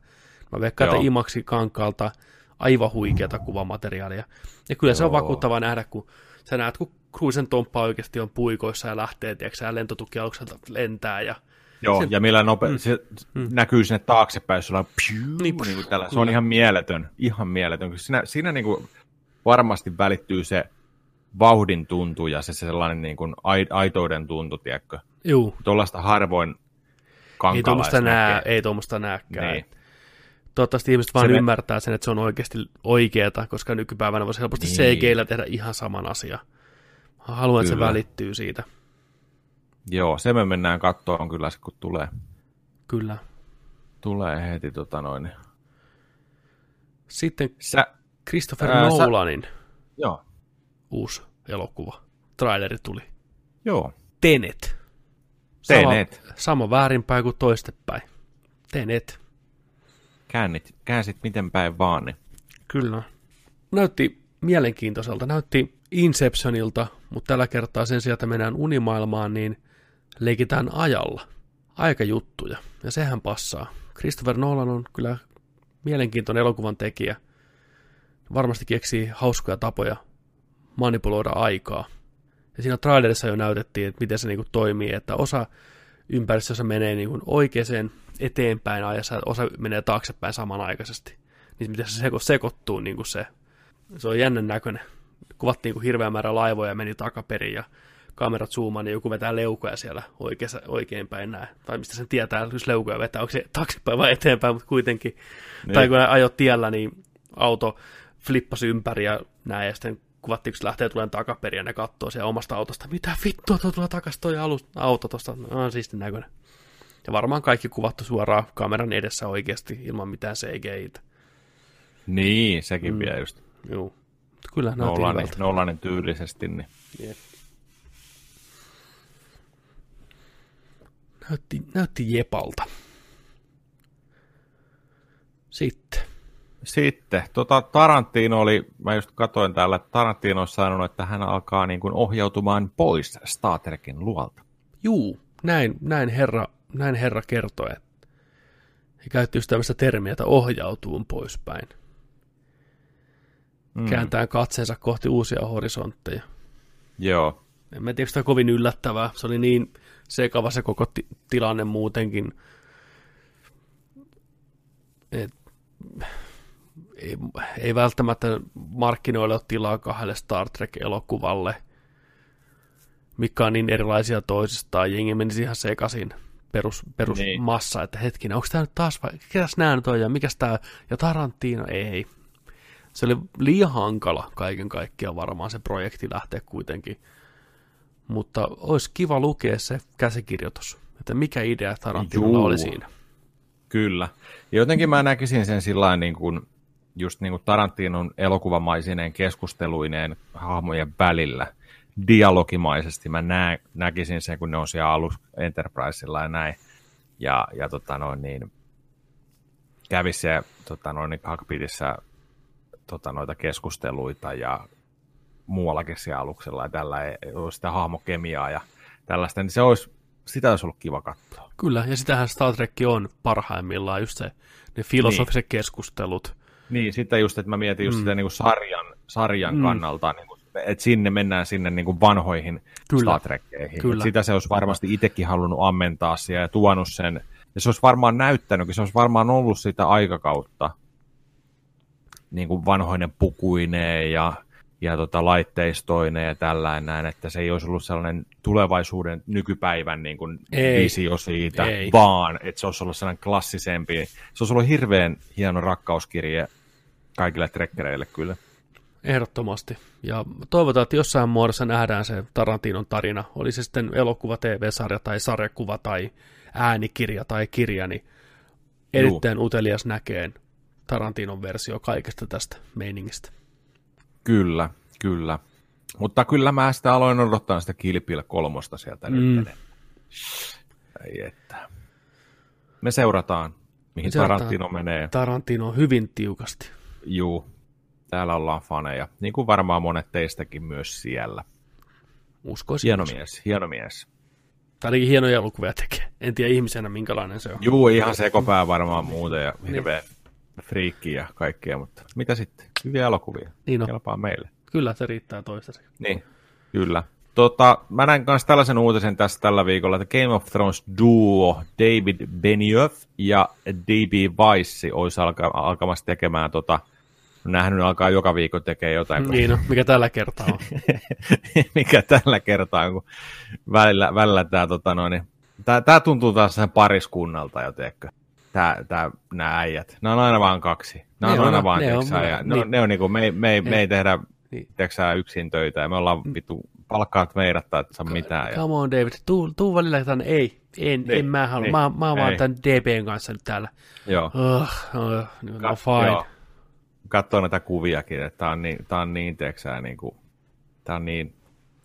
S2: Mä veikkaan, että
S1: Joo.
S2: Imaksi kankaalta aivan huikeata kuvamateriaalia. Ja kyllä se on
S1: Joo.
S2: vakuuttavaa nähdä, kun sä näet, kun Cruisen tomppa oikeasti on puikoissa ja lähtee, tiedätkö, ja lentotukialukselta lentää, ja
S1: Joo,
S2: Se-
S1: ja millä nope-
S2: Mm.
S1: se
S2: Mm.
S1: näkyy sinne taaksepäin, jos sulla on piu,
S2: Niin,
S1: niin, kuin tällä. Se
S2: kyllä.
S1: on ihan mieletön, ihan mieletön. Kyllä Siinä, siinä niin kuin varmasti välittyy se vauhdin tuntu ja se sellainen niin kuin ai- aitouden tuntu, tiedätkö?
S2: juu,
S1: Tuollaista harvoin
S2: ei
S1: kankalaista
S2: tuommoista ei tuommoista näkään.
S1: Niin.
S2: Toivottavasti ihmiset vaan
S1: Se
S2: ymmärtää sen, että se on oikeasti oikeeta, koska nykypäivänä voisi helposti
S1: Niin.
S2: CGillä tehdä ihan saman asian. Haluan, että se
S1: Kyllä.
S2: välittyy siitä.
S1: Joo, se me mennään kattoon kyllä, kun tulee,
S2: Kyllä.
S1: tulee heti tota noin.
S2: Sitten
S1: Sä,
S2: Christopher
S1: Ää, sä-
S2: Nolanin
S1: joo,
S2: uusi elokuva. Traileri tuli.
S1: joo,
S2: Tenet.
S1: Tenet.
S2: Sama, sama väärinpäin kuin toistepäin. Tenet.
S1: käännit, käänsit miten päin vaan, niin
S2: Kyllä. Näytti mielenkiintoiselta. Näytti Inceptionilta, mutta tällä kertaa sen sijaan, että mennään unimaailmaan, niin leikitään ajalla. Aikajuttuja. Ja sehän passaa. Christopher Nolan on kyllä mielenkiintoinen elokuvan tekijä. Varmasti keksii hauskoja tapoja manipuloida aikaa. Ja siinä trailerissa jo näytettiin, että miten se niinku toimii, että osa ympäristössä menee niinku oikeaan eteenpäin ajassa, ja osa menee taaksepäin samanaikaisesti. Niin miten se seko, sekoittuu niinku se. Se on jännän näköinen. Kuvattiin niinku hirveä määrä laivoja ja meni takaperin ja kamerat zoomaan, niin joku vetää leukoja siellä oikeassa, oikeinpäin näin. Tai mistä sen tietää, jos leukoja vetää, onko se taaksepäin vai eteenpäin, mutta kuitenkin.
S1: Niin.
S2: Tai kun ne ajoi tiellä, niin auto flippasi ympäri ja näin, ja sitten kuvattiin, kun se lähtee tulemaan takaperin, ja ne katsoo siellä omasta autosta, mitä vittua, tuo tulee takas toi alus, auto tuosta, no, on siistin näköinen. Ja varmaan kaikki kuvattu suoraan kameran edessä oikeasti, ilman mitään CGI-tä.
S1: niin, sekin
S2: Mm.
S1: vielä just
S2: Joo. Kyllä näytti
S1: Nolanin,
S2: hyvältä.
S1: Nolanin tyylisesti, niin
S2: Jep. Näytti, näytti jepalta. Sitten.
S1: Sitten, tota, Tarantino oli, mä just katsoin täällä, että Tarantino on sanonut, että hän alkaa niin kuin ohjautumaan pois Star Trekin luolta.
S2: Juu, näin, näin, herra, näin herra kertoi. että He käytti just tämmöistä termiä, että ohjautuu poispäin.
S1: Mm.
S2: Kääntää katseensa kohti uusia horisontteja.
S1: Joo,
S2: En mä tiedä, tämä kovin yllättävää. Se oli niin sekava se koko ti- tilanne muutenkin. Et, ei, ei välttämättä markkinoille ole tilaa kahdelle Star Trek-elokuvalle, mikä on niin erilaisia toisistaan. Jengi menisi ihan sekaisin perus, perusmassa,
S1: Niin.
S2: että hetkinen, onko tämä nyt taas vai, ketäs nää nyt on ja mikäs tämä, ja Tarantino, ei. Se oli liian hankala kaiken kaikkiaan varmaan se projekti lähteä kuitenkin mutta olisi kiva lukea se käsikirjoitus, että mikä idea Tarantinolla
S1: Juu.
S2: oli siinä.
S1: kyllä. Ja jotenkin mä näkisin sen sillä niin kuin, just niin kuin Tarantinon elokuvamaisineen keskusteluineen hahmojen välillä, dialogimaisesti mä nä, näkisin sen, kun ne on siellä alus Enterprisella ja näin. Ja, ja tota noin, niin, kävi se tota noin, niin tota, noita keskusteluita ja muuallakin siellä aluksella ja tällä ei ole sitä hahmokemiaa ja tällaista, niin se olisi, sitä olisi ollut kiva katsoa.
S2: Kyllä, ja sitähän Star Trek on parhaimmillaan, just se, ne filosofiset niin. keskustelut.
S1: Niin, sitten just, että mä mietin just mm. sitä niin kuin sarjan, sarjan mm. kannalta, niin kuin, että sinne mennään sinne niin kuin vanhoihin Kyllä. Star Trekkeihin. Kyllä. Sitä se olisi varmasti itsekin halunnut ammentaa siellä ja tuonut sen, ja se olisi varmaan näyttänyt, se olisi varmaan ollut sitä aikakautta, niin kuin vanhoinen pukuineen ja ja tota, laitteistoinen ja tällainen näin, että se ei olisi ollut sellainen tulevaisuuden nykypäivän niin kuin ei, visio siitä, ei. vaan että se olisi ollut sellainen klassisempi. Se olisi ollut hirveän hieno rakkauskirje kaikille trekkereille kyllä.
S2: Ehdottomasti. Ja toivotaan, että jossain muodossa nähdään se Tarantinon tarina. Oli se sitten elokuva, TV-sarja tai sarjakuva tai äänikirja tai kirja, niin erittäin Juu. utelias näkeen Tarantinon versio kaikesta tästä meiningistä.
S1: Kyllä, kyllä. Mutta kyllä mä sitä aloin odottaa sitä Kilpil kolmosta sieltä mm. nyt. Ei että. Me seurataan, mihin Me seurataan Tarantino menee.
S2: Tarantino hyvin tiukasti.
S1: Juu, täällä ollaan faneja. Niin kuin varmaan monet teistäkin myös siellä.
S2: Uskoisin.
S1: Hieno mies, hieno mies.
S2: Tai ainakin hienoja elokuvia tekee. En tiedä ihmisenä minkälainen se on.
S1: Juu, ihan sekopää varmaan muuten ja hirveä niin friikkiä ja kaikkea, mutta mitä sitten? Hyviä elokuvia. Niin on. Kelpaa meille.
S2: Kyllä, se riittää toistaiseksi.
S1: Niin, kyllä. Tota, mä näin myös tällaisen uutisen tässä tällä viikolla, että Game of Thrones duo David Benioff ja D.B. Weiss olisi alka- alkamassa tekemään tota, nähnyt alkaa joka viikko tekee jotain.
S2: Niin, no, mikä tällä kertaa on.
S1: mikä tällä kertaa on, kun välillä, välillä tämä tota noin, tää, tää tuntuu taas sen pariskunnalta jotenkin tää, tää, nämä äijät. Nämä on aina vain kaksi. Nämä ne on, on aina vaan, ne on, ja ne, niin. ne on niinku, me, me, me ei tehdä niin. teksää yksin töitä, ja me ollaan mm. vittu, palkkaat meidät tai et saa mitään. Ja...
S2: Come on David, tuu, tuu välillä tänne, ei, en, niin, en mä halua, niin, mä, mä oon vaan tämän DBn kanssa nyt täällä.
S1: Joo.
S2: Uh, uh, no fine. Joo.
S1: Katsoo näitä kuviakin, että tää on niin, tää on niin teksää, niin kuin, tää on niin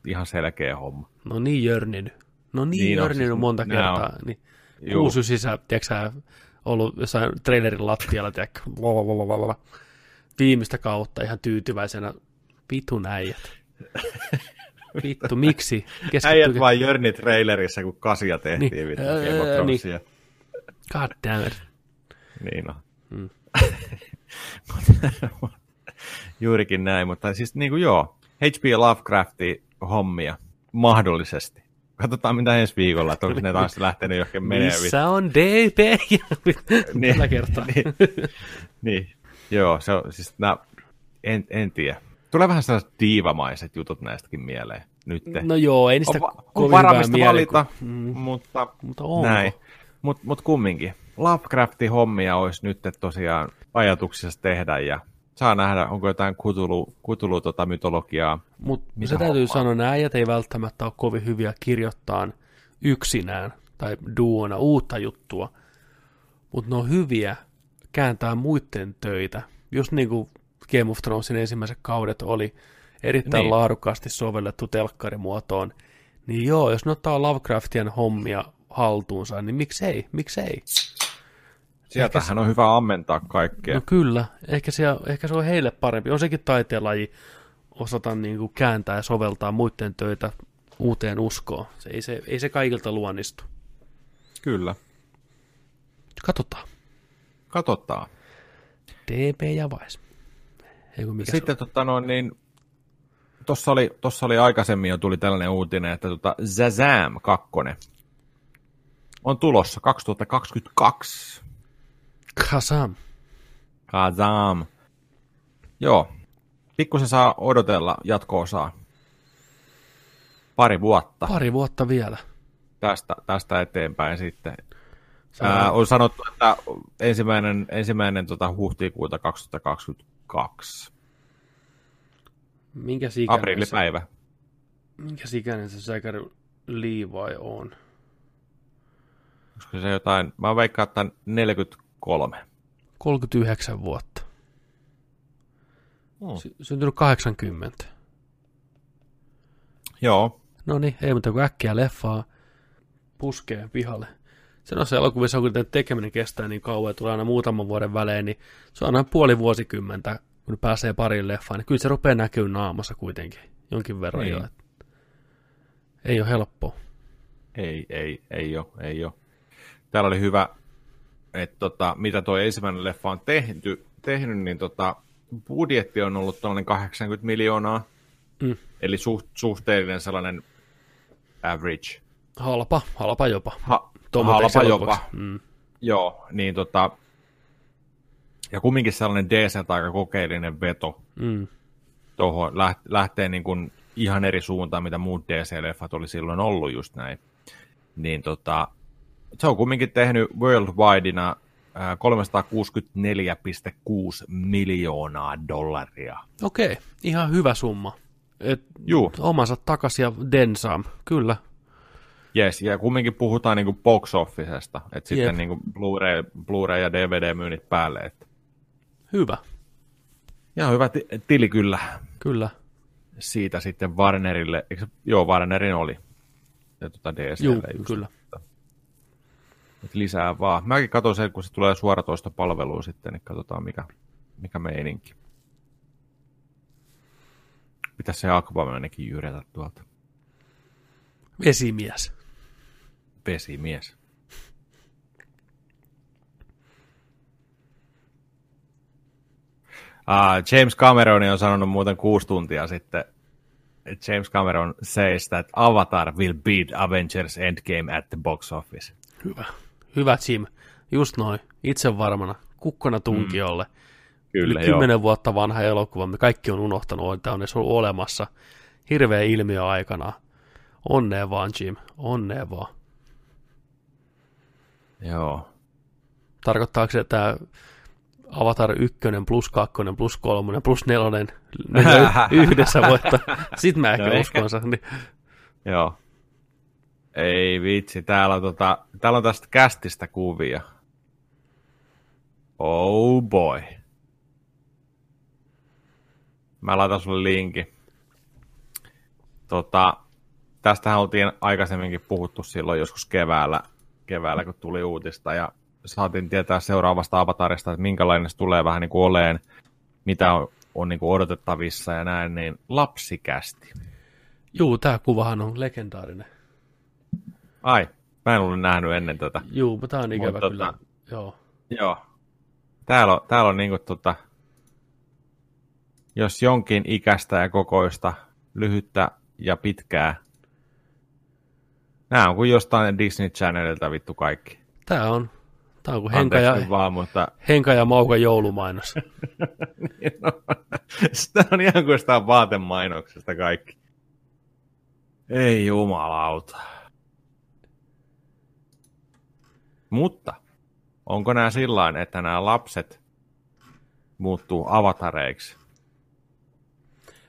S1: ihan selkeä homma.
S2: No niin jörninyt. No niin, niin jörninyt siis, monta kertaa. On, niin. Kuusi sisä, tiedätkö ollut jossain trailerin lattialla, tiedätkö, viimeistä kautta ihan tyytyväisenä. Vittu äijät. Vittu, miksi?
S1: Keskittyykö? Äijät vaan Jörni trailerissa, kun kasia tehtiin. Niin. Vittu, öö, niin.
S2: God damn it.
S1: Niin on. Hmm. Juurikin näin, mutta siis niin kuin joo, H.P. Lovecrafti hommia mahdollisesti. Katsotaan mitä ensi viikolla, että onko ne taas lähtenyt johonkin menee.
S2: Missä on DP? niin, Tällä kertaa.
S1: niin, niin, joo, se on siis, nää, en, en tiedä. Tulee vähän sellaiset diivamaiset jutut näistäkin mieleen nyt.
S2: No joo, ei niistä
S1: on, on varamista valita, kun... mm. mutta, mutta näin. Mutta mut kumminkin. Lovecraftin hommia olisi nyt tosiaan ajatuksissa tehdä ja saa nähdä, onko jotain kutulu, kutulu tota mytologiaa.
S2: Mutta se täytyy hommaa. sanoa, nämä äijät ei välttämättä ole kovin hyviä kirjoittaa yksinään tai duona uutta juttua, mutta ne on hyviä kääntää muiden töitä. Just niin kuin Game of Thronesin ensimmäiset kaudet oli erittäin niin. laadukkaasti sovellettu telkkarimuotoon, niin joo, jos ne ottaa Lovecraftien hommia haltuunsa, niin miksei, miksei.
S1: Sieltähän se... on hyvä ammentaa kaikkea.
S2: No kyllä, ehkä se, ehkä se on heille parempi. On sekin taiteenlaji osata niin kuin kääntää ja soveltaa muiden töitä uuteen uskoon. Se ei, se, ei se kaikilta luonnistu.
S1: Kyllä.
S2: Katsotaan.
S1: Katsotaan.
S2: DP ja Vais.
S1: Sitten tota no, niin, tuossa oli, tossa oli aikaisemmin jo tuli tällainen uutinen, että tota Zazam 2 on tulossa 2022.
S2: Kazam.
S1: Kazam. Joo. Pikkusen saa odotella jatko-osaa. Pari vuotta.
S2: Pari vuotta vielä.
S1: Tästä, tästä eteenpäin sitten. Ää, on sanottu, että ensimmäinen, ensimmäinen tota, huhtikuuta 2022.
S2: Minkä ikäinen
S1: Aprillipäivä. Se,
S2: minkä ikäinen se Zachary Levi on?
S1: Olisiko se jotain, mä veikkaan, että 40 kolme.
S2: 39 vuotta. Sy- syntynyt 80.
S1: Joo,
S2: No niin, ei muuta kuin äkkiä leffaa puskee pihalle. Se on se elokuvissa, kun tekeminen kestää niin kauan ja tulee aina muutaman vuoden välein, niin se on aina puoli vuosikymmentä, kun pääsee pariin leffaan, niin kyllä se rupeaa näkyy naamassa kuitenkin jonkin verran
S1: Niin.
S2: jo. että Ei ole helppoa.
S1: ei, ei, ei ole, ei ole. Täällä oli hyvä, että tota, mitä tuo ensimmäinen leffa on tehty, tehnyt, niin tota, budjetti on ollut tuollainen 80 miljoonaa,
S2: Mm.
S1: eli suht, suhteellinen sellainen average.
S2: Halpa, halpa jopa.
S1: Ha, halpa jopa.
S2: Mm.
S1: Joo, niin tota, ja kumminkin sellainen decent aika kokeellinen veto
S2: Mm.
S1: tuohon, läht- lähtee niin kuin ihan eri suuntaan, mitä muut DC-leffat oli silloin ollut just näin. Niin tota, se on kumminkin tehnyt worldwideina ää, 364,6 miljoonaa dollaria.
S2: Okei, ihan hyvä summa. Et
S1: Juu,
S2: omansa takas ja densam, kyllä.
S1: yes, ja kumminkin puhutaan niin kuin box officesta, että sitten niin kuin Blu-ray, Blu-ray ja DVD-myynnit päälle. Että
S2: Hyvä,
S1: ihan hyvä ti- tili kyllä
S2: kyllä.
S1: siitä sitten Warnerille, eikö joo Warnerin oli, ja DClle
S2: Juu,
S1: just.
S2: kyllä.
S1: Et lisää vaan. Mäkin katson sen, kun se tulee suoratoista palveluun sitten, niin katsotaan mikä, mikä meininki. Pitäisi se Aquamanikin jyrätä tuolta.
S2: Vesimies.
S1: Vesimies. Ah, James Cameron on sanonut muuten kuusi tuntia sitten, että James Cameron says that Avatar will beat Avengers Endgame at the box office.
S2: Hyvä. Hyvä Jim. Just noin. Itse varmana. Kukkona tunkiolle. Mm.
S1: Kyllä,
S2: Yli kymmenen vuotta vanha elokuva. Me kaikki on unohtanut, että on edes ollut olemassa. Hirveä ilmiö aikana. Onnea vaan, Jim. Onnea vaan.
S1: Joo.
S2: Tarkoittaako se, että Avatar 1 plus 2 plus 3 plus 4 ne yhdessä voittaa? Sitten mä ehkä
S1: No
S2: no,
S1: ehkä.
S2: uskon sen. Niin.
S1: Joo. Ei vitsi, täällä on, tota, täällä on tästä kästistä kuvia. Oh boy. Mä laitan sulle linkin. Tota, tästähän oltiin aikaisemminkin puhuttu silloin joskus keväällä, keväällä kun tuli uutista ja saatiin tietää seuraavasta avatarista, että minkälainen se tulee vähän niin kuin oleen, mitä on, on niin kuin odotettavissa ja näin, niin lapsikästi.
S2: Juu, tää kuvahan on legendaarinen.
S1: Ai, mä en ollut nähnyt ennen tätä.
S2: Juu, mutta tää on ikävä
S1: Mutta
S2: kyllä.
S1: tota-
S2: Joo.
S1: Joo. Täällä on, täällä on niinku tota, jos jonkin ikäistä ja kokoista, lyhyttä ja pitkää. Nämä on kuin jostain Disney Channelilta vittu kaikki.
S2: Tää on, tää on kuin Henka ja,
S1: vaan, mutta
S2: Henka ja Mauka joulumainos.
S1: sitä on ihan kuin sitä vaatemainoksesta kaikki. Ei jumalauta. Mutta onko nämä sillä että nämä lapset muuttuu avatareiksi?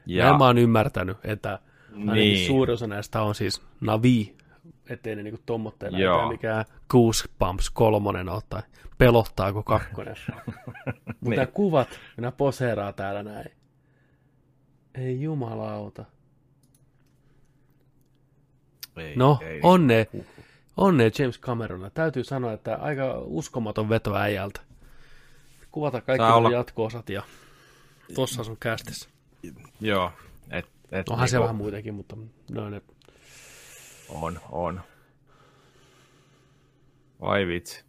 S2: Ja mä oon ymmärtänyt, että
S1: Niin.
S2: suuri osa näistä on siis Navi, ettei ne niinku tommotteena,
S1: Joo.
S2: eikä mikään Goosebumps kolmonen ole tai pelottaako kakkonen. Mutta
S1: Niin.
S2: nämä kuvat, nämä poseeraa täällä näin. Ei jumalauta.
S1: ei,
S2: No,
S1: ei.
S2: onne, onne James Cameron. Täytyy sanoa, että aika uskomaton veto äijältä. Kuvata kaikki
S1: Saa
S2: olla... jatko-osat ja tossa sun kästissä.
S1: Joo. Et, et
S2: Onhan se
S1: niinku
S2: vähän muitakin, mutta no ne
S1: On, on. Vai vitsi.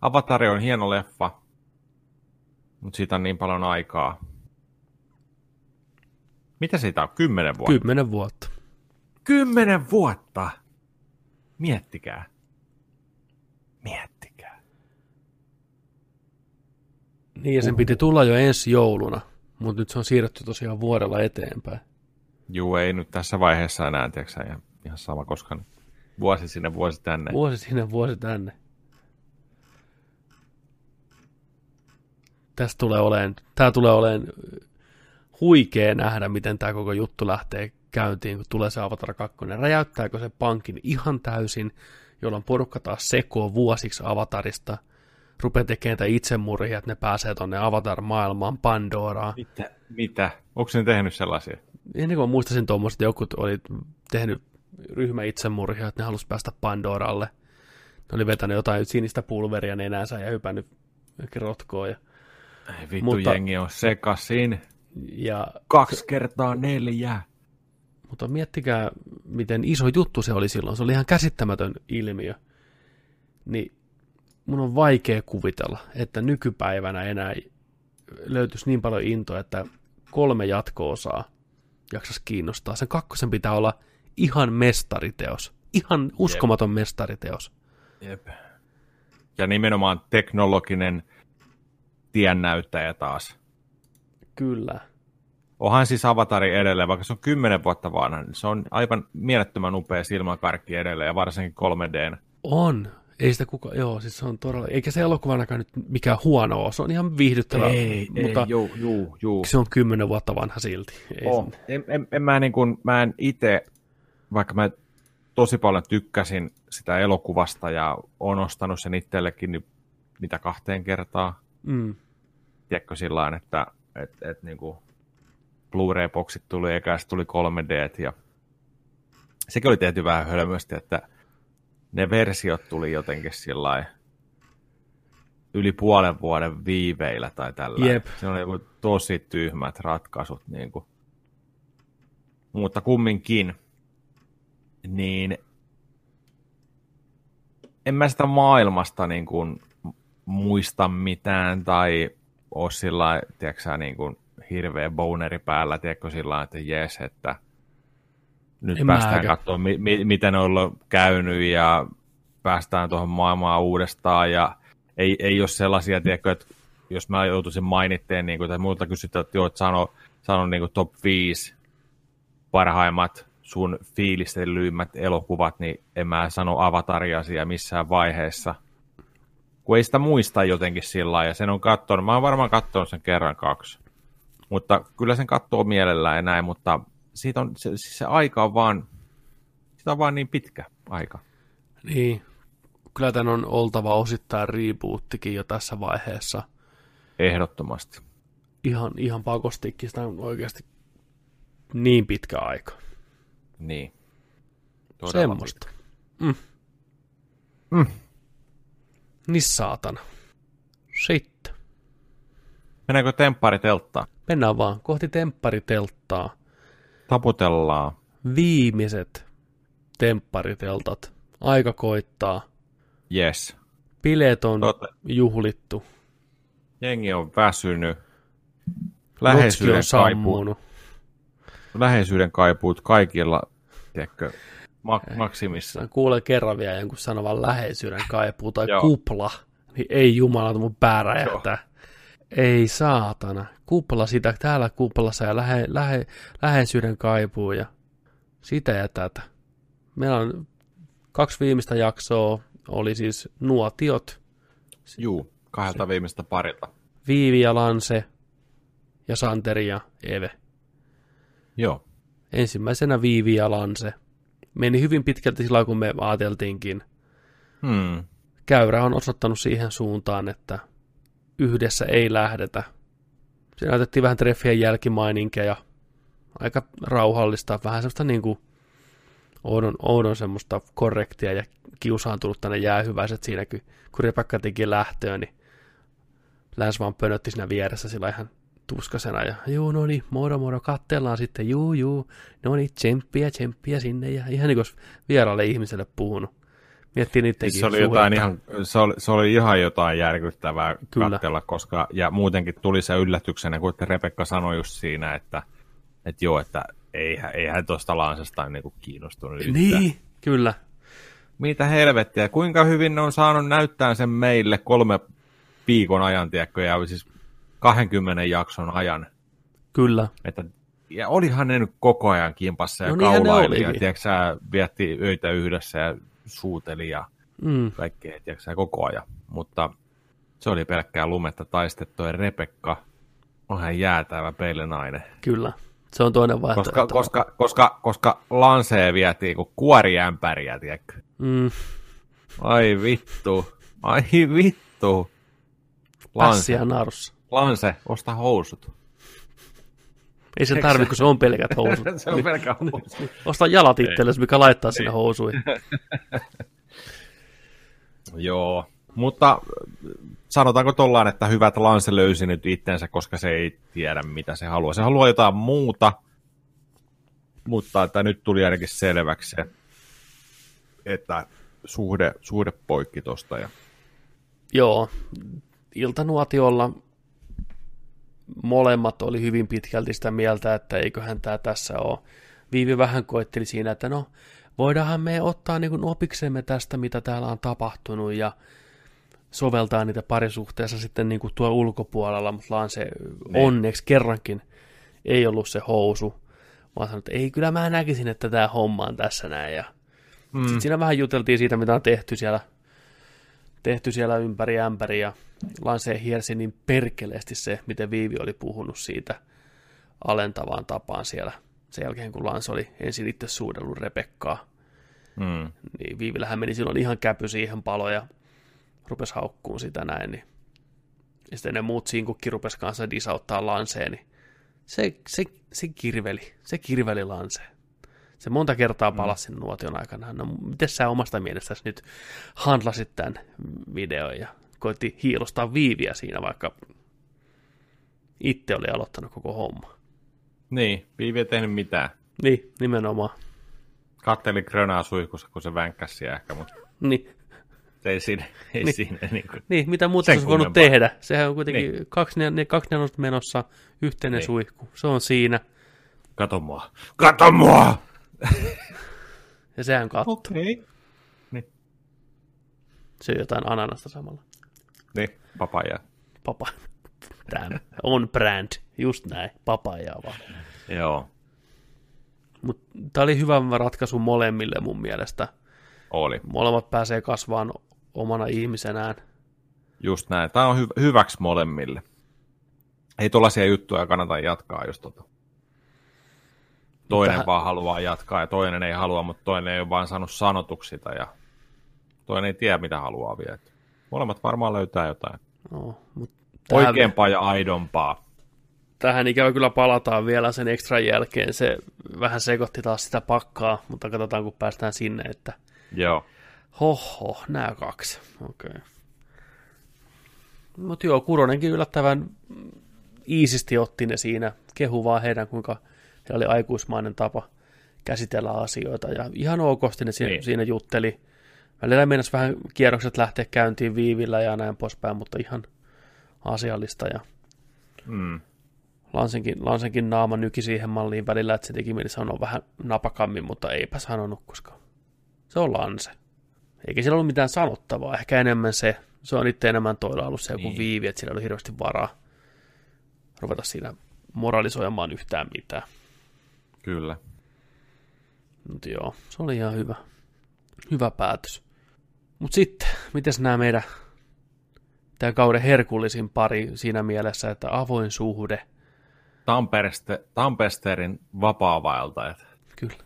S1: Avatari on hieno leffa, mutta siitä on niin paljon aikaa. Mitä siitä on? Kymmenen vuotta?
S2: kymmenen vuotta.
S1: Kymmenen vuotta! Miettikää. Miettikää.
S2: Niin, ja sen piti tulla jo ensi jouluna, mutta nyt se on siirretty tosiaan vuodella eteenpäin.
S1: Juu, ei nyt tässä vaiheessa enää, tiedätkö ihan, ihan sama, koska nyt vuosi sinne, vuosi tänne.
S2: Vuosi sinne, vuosi tänne. Tästä tulee oleen, tää tulee oleen huikea nähdä, miten tämä koko juttu lähtee käyntiin, kun tulee se Avatar 2. Räjäyttääkö se pankin ihan täysin, jolloin porukka taas sekoo vuosiksi Avatarista, rupeaa tekemään itsemurhia, että ne pääsee tonne Avatar-maailmaan, Pandoraan.
S1: Mitä? Mitä? Onko ne tehnyt sellaisia?
S2: ennen kuin mä muistasin tuommoista, että joku oli tehnyt ryhmä itsemurhia, että ne halusi päästä Pandoralle. Ne oli vetänyt jotain sinistä pulveria nenänsä ja hypännyt rotkoon. Ja,
S1: Ei vittu, mutta, jengi on sekasin.
S2: ja,
S1: Kaksi kertaa neljä.
S2: Mutta miettikää, miten iso juttu se oli silloin. Se oli ihan käsittämätön ilmiö. Niin mun on vaikea kuvitella, että nykypäivänä enää löytyisi niin paljon intoa, että kolme jatko-osaa jaksas kiinnostaa. Sen kakkosen pitää olla ihan mestariteos. Ihan uskomaton mestariteos.
S1: Jep. Ja nimenomaan teknologinen tiennäyttäjä taas.
S2: Kyllä.
S1: Onhan siis Avatari edelleen, vaikka se on kymmenen vuotta vanha, niin se on aivan mielettömän upea silmäkarkki edelleen, ja varsinkin 3D.
S2: On. Ei sitä kuka, joo, siis se on todella, eikä se elokuvanakaan nyt mikään huono ole, se on ihan viihdyttävä, mutta
S1: juu, juu, juu.
S2: se on kymmenen vuotta vanha silti. Ei
S1: On.
S2: se-
S1: En, en, en mä, niin kuin, mä en itse, vaikka mä tosi paljon tykkäsin sitä elokuvasta ja on ostanut sen itsellekin niin mitä kahteen kertaa,
S2: Mm,
S1: tiedätkö sillä että et, et, niin kuin Blu-ray-boksit tuli sitten tuli 3D ja sekin oli tehty vähän hölmösti, että ne versiot tuli jotenkin sillä yli puolen vuoden viiveillä tai tällä.
S2: Jep.
S1: Se oli joku tosi tyhmät ratkaisut. Niin kuin. Mutta kumminkin, niin en mä sitä maailmasta niin kuin muista mitään tai ole sillä tiedätkö niin kuin hirveä boneri päällä, tiedätkö sillä että jes, että nyt
S2: En
S1: päästään katsoa, mi- mi- miten on ollut käynyt ja päästään tuohon maailmaan uudestaan ja ei, ei ole sellaisia, tiedätkö, että jos mä joutuisin mainitteen niin kuin, tai muuta kysytään, että joo, että sano, sano niin kuin top 5 parhaimmat sun fiilistellyimmät elokuvat, niin en mä sano avatariasia missään vaiheessa. Kun ei sitä muista jotenkin sillä lailla, ja sen on katsonut, mä oon varmaan katsonut sen kerran kaksi. Mutta kyllä sen katsoo mielellään ja näin, mutta siitä on, se, siis se aika on vaan, sitä on vaan niin pitkä aika.
S2: niin, kyllä tämän on oltava osittain rebootikin jo tässä vaiheessa.
S1: Ehdottomasti.
S2: Ihan, ihan pakostikin, sitä on oikeasti niin pitkä aika.
S1: Niin. Todella
S2: Semmoista. Mm.
S1: Mm.
S2: Niin saatana. Sitten.
S1: Mennäänkö tempparitelttaan?
S2: Mennään vaan kohti tempparitelttaa.
S1: Taputellaan.
S2: Viimeiset temppariteltat. Aika koittaa.
S1: Yes.
S2: Bileet on
S1: Totta.
S2: juhlittu.
S1: Jengi on väsynyt. Läheisyyden,
S2: on sammunut.
S1: läheisyyden kaipuut kaikilla, tiedätkö, mak- maksimissa.
S2: Kuulen kerran vielä jonkun sanovan läheisyyden kaipuu tai
S1: Joo.
S2: kupla. Niin ei jumala, mun pää räjähtää. Ei saatana. Kupla sitä, täällä kuplassa ja lähe, lähe, läheisyyden kaipuu ja sitä ja tätä. Meillä on kaksi viimeistä jaksoa, oli siis nuotiot,
S1: Juu, kahdelta viimeistä parilta.
S2: Viivi ja Lanse ja Santeri ja Eve.
S1: Joo.
S2: Ensimmäisenä Viivi ja Lanse. Meni hyvin pitkälti silloin, kun me ajateltiinkin.
S1: Hmm.
S2: Käyrä on osoittanut siihen suuntaan, että yhdessä ei lähdetä. Se näytettiin vähän treffien jälkimaininkeja. Aika rauhallista, vähän semmoista niin kuin oudon, oudon semmoista korrektia ja kiusaantunut tänne jäähyväiset siinä, kun, kun Rebecca teki lähtöön, niin Läns vaan pönötti siinä vieressä sillä ihan tuskasena ja juu, no niin, moro moro, kattellaan sitten, juu, juu, no niin, tsemppiä, tsemppiä sinne ja ihan niin kuin vieraalle ihmiselle puhunut. Miettii
S1: Siis se oli, jotain ihan, se, oli, se oli ihan jotain järkyttävää
S2: Kyllä.
S1: katsella, koska, ja muutenkin tuli se yllätyksenä, kun Rebekka sanoi just siinä, että, että joo, että eihän, eihän tuosta Lansesta niin kiinnostunut yhtään.
S2: Niin, kyllä.
S1: Mitä helvettiä, kuinka hyvin ne on saanut näyttää sen meille kolme viikon ajan, tiedätkö, ja siis 20 jakson ajan.
S2: Kyllä.
S1: Että, ja olihan ne nyt koko ajan kimpassa ja
S2: No
S1: kaulaili, ja tiedätkö, vietti öitä yhdessä ja suuteli ja
S2: Mm.
S1: kaikkea, tiedätkö, koko ajan. Mutta se oli pelkkää lumetta taistettu, ja Rebekka on hän jäätävä peilenainen.
S2: Kyllä. Se on toinen vaihtoehto.
S1: Koska, koska, koska, koska lansee vietiin kuin kuoriämpäriä, tiedätkö?
S2: Mm,
S1: Ai vittu. Ai vittu. Lanse,
S2: ja narus.
S1: Lanse, osta housut.
S2: Ei se tarvi, kun se on pelkät housut.
S1: se on pelkkä housu.
S2: Osta jalat itsellesi, mikä laittaa sinne housuihin.
S1: Joo, mutta äh, sanotaanko tollaan, että hyvät Lance löysi nyt itsensä, koska se ei tiedä, mitä se haluaa. Se haluaa jotain muuta, mutta että nyt tuli ainakin selväksi se, että suhde, suhde poikki tosta. Ja...
S2: Joo, iltanuotiolla molemmat oli hyvin pitkälti sitä mieltä, että eiköhän tämä tässä ole. Viivi vähän koetteli siinä, että no, voidaanhan me ottaa niin kuin opiksemme tästä, mitä täällä on tapahtunut ja soveltaa niitä parisuhteessa sitten niin kuin tuo ulkopuolella, mutta Lance niin. onneksi kerrankin ei ollut se housu, vaan sanoi, että ei, kyllä mä näkisin, että tämä homma on tässä näin. Ja mm. Sitten siinä vähän juteltiin siitä, mitä on tehty siellä, tehty siellä ympäri ämpäri, ja Lance hiersi niin perkeleesti se, miten Viivi oli puhunut siitä alentavaan tapaan siellä sen jälkeen, kun Lance oli ensin itse suudellut Rebekkaa. Mm. Niin Viivillähän meni silloin ihan käpy siihen paloja, rupesi haukkuun sitä näin, niin ja sitten ne muut sinkukki rupesi kanssa disauttaa Lanceen, niin se, se, se kirveli, se kirveli Lanceen. Se monta kertaa palasi mm. nuotion aikana. No, miten sä omasta mielestäsi nyt handlasit tämän videon ja koitti hiilostaa viiviä siinä, vaikka itse oli aloittanut koko homma.
S1: Niin, viivi ei tehnyt mitään.
S2: Niin, nimenomaan.
S1: Katteli Grönaa suihkussa, kun se vänkkäsi ehkä, mutta...
S2: Niin.
S1: Ei siinä, ei
S2: niin,
S1: siinä niin, kuin,
S2: niin, mitä muuta olisi voinut tehdä? Sehän on kuitenkin niin. kaksi, ne, kaksi nelosta menossa, yhteinen niin. suihku. Se on siinä.
S1: Kato mua. Kato mua!
S2: ja sehän katsoo.
S1: Okei. Okay. Niin.
S2: Se on jotain ananasta samalla.
S1: Niin, papaja.
S2: Papa. Tämä on brand. Just näin. Papajaa vaan.
S1: Joo.
S2: Mutta tämä oli hyvä ratkaisu molemmille mun mielestä.
S1: Oli.
S2: Molemmat pääsee kasvaan omana ihmisenään.
S1: Just näin. Tämä on hy- hyväksi molemmille. Ei tuollaisia juttuja kannata jatkaa, jos tota toinen Tähän... vaan haluaa jatkaa ja toinen ei halua, mutta toinen ei ole vaan saanut sanotuksi sitä ja toinen ei tiedä, mitä haluaa vielä. Molemmat varmaan löytää jotain.
S2: No, mutta
S1: Oikeampaa ja aidompaa.
S2: Tähän ikävä kyllä palataan vielä sen ekstra jälkeen. Se vähän sekoitti taas sitä pakkaa, mutta katsotaan kun päästään sinne, että
S1: Joo.
S2: Hoho, nämä kaksi. Okei. Okay. Mutta joo, Kuronenkin yllättävän iisisti otti ne siinä. Kehu vaan heidän, kuinka heillä oli aikuismainen tapa käsitellä asioita. Ja ihan okosti ne siinä, niin. siinä jutteli. Välillä meinasi vähän kierrokset lähteä käyntiin viivillä ja näin poispäin, mutta ihan asiallista. Ja
S1: mm.
S2: Lansenkin, Lansenkin naama nyki siihen malliin välillä, että se teki mieli sanoa vähän napakammin, mutta eipä sanonut, koska se on Lanse. Eikä siellä ollut mitään sanottavaa, ehkä enemmän se, se on itse enemmän toilla ollut se joku niin. viivi, että siellä oli hirveästi varaa ruveta siinä moralisoimaan yhtään mitään.
S1: Kyllä.
S2: Mutta joo, se oli ihan hyvä, hyvä päätös. Mutta sitten, miten nämä meidän tämä kauden herkullisin pari siinä mielessä, että avoin suhde.
S1: Tampereste, Tampesterin vapaa-vaeltajat.
S2: Kyllä.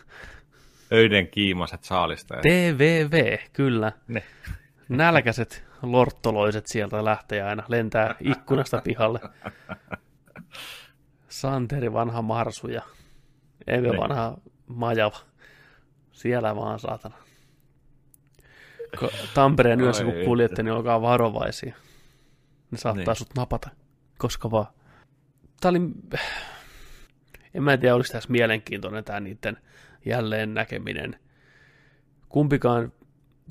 S1: Öiden kiimaset saalistajat.
S2: TVV, kyllä.
S1: Ne.
S2: Nälkäiset lorttoloiset sieltä lähtee aina, lentää ikkunasta pihalle. Santeri vanha marsu ja Eve ne. vanha majava. Siellä vaan saatana. Tampereen yössä kun kuljette, niin olkaa varovaisia. Ne saattaa niin. sut napata, koska vaan. Tämä oli, en mä tiedä, olisi tässä mielenkiintoinen tämä niiden jälleen näkeminen. Kumpikaan,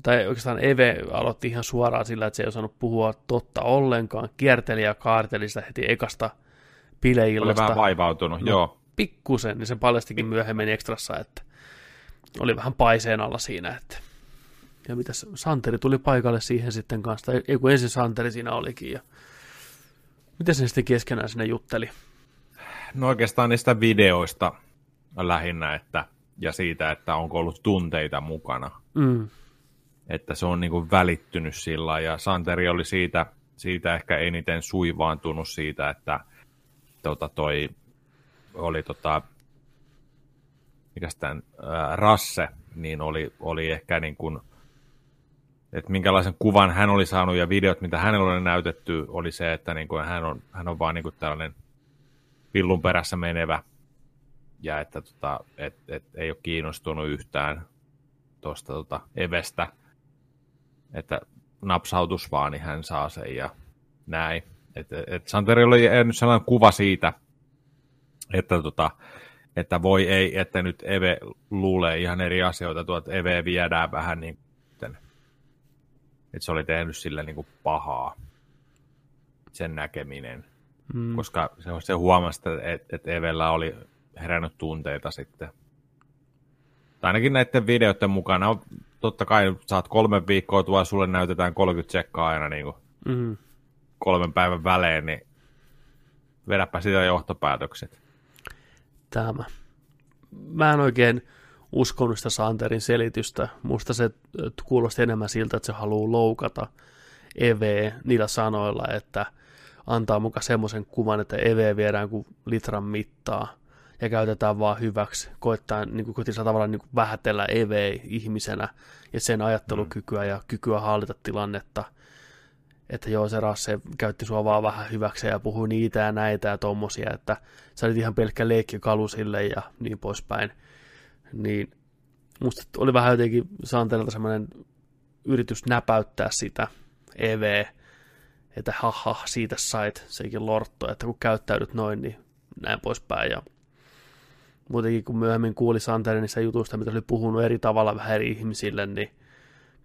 S2: tai oikeastaan Eve aloitti ihan suoraan sillä, että se ei osannut puhua totta ollenkaan. Kierteli ja kaarteli sitä heti ekasta bileillasta.
S1: Oli vähän vaivautunut, no, joo.
S2: Pikkusen, niin se paljastikin myöhemmin ekstrassa, että oli vähän paiseen alla siinä, että ja mitäs Santeri tuli paikalle siihen sitten kanssa, ei kun ensin Santeri siinä olikin ja miten se sitten keskenään sinne jutteli?
S1: No oikeastaan niistä videoista lähinnä, että ja siitä, että onko ollut tunteita mukana.
S2: Mm.
S1: Että se on niin kuin välittynyt sillä ja Santeri oli siitä, siitä ehkä eniten suivaantunut siitä, että tota, toi oli tota, mikä tämän, ää, Rasse, niin oli, oli ehkä niin kuin, että minkälaisen kuvan hän oli saanut ja videot, mitä hänellä oli näytetty, oli se, että niin kuin hän, on, hän on vaan niin kuin tällainen pillun perässä menevä ja että tota, et, et, ei ole kiinnostunut yhtään tuosta tota, Evestä, että napsautus vaan, niin hän saa sen ja näin. Et, et Santeri oli nyt sellainen kuva siitä, että, tota, että voi ei, että nyt Eve luulee ihan eri asioita, tuot Eve viedään vähän niin että se oli tehnyt sille niin kuin pahaa sen näkeminen, mm. koska se, se huomasi, että, että Evellä oli herännyt tunteita sitten. Tai ainakin näiden videoiden mukana, totta kai saat kolme viikkoa tuolla, sulle näytetään 30 tsekkaa aina niin kuin mm. Kolmen päivän välein, niin vedäpä sitä johtopäätökset.
S2: Tämä. Mä en oikein uskonut sitä Santerin selitystä. Musta se kuulosti enemmän siltä, että se haluaa loukata EV niillä sanoilla, että antaa mukaan semmoisen kuvan, että EV viedään kuin litran mittaa ja käytetään vaan hyväksi. Koittaa niin kuin, tavallaan niin kuin vähätellä EV-ihmisenä ja sen ajattelukykyä ja kykyä hallita tilannetta. Että joo, se rasse käytti sua vaan vähän hyväksi ja puhui niitä ja näitä ja tommosia, että sä olit ihan pelkkä leikkikalu sille ja niin poispäin niin musta oli vähän jotenkin Santelilta semmoinen yritys näpäyttää sitä EV, että haha, siitä sait sekin lortto, että kun käyttäydyt noin, niin näin poispäin. Ja muutenkin kun myöhemmin kuuli Santelin niistä jutuista, mitä oli puhunut eri tavalla vähän eri ihmisille, niin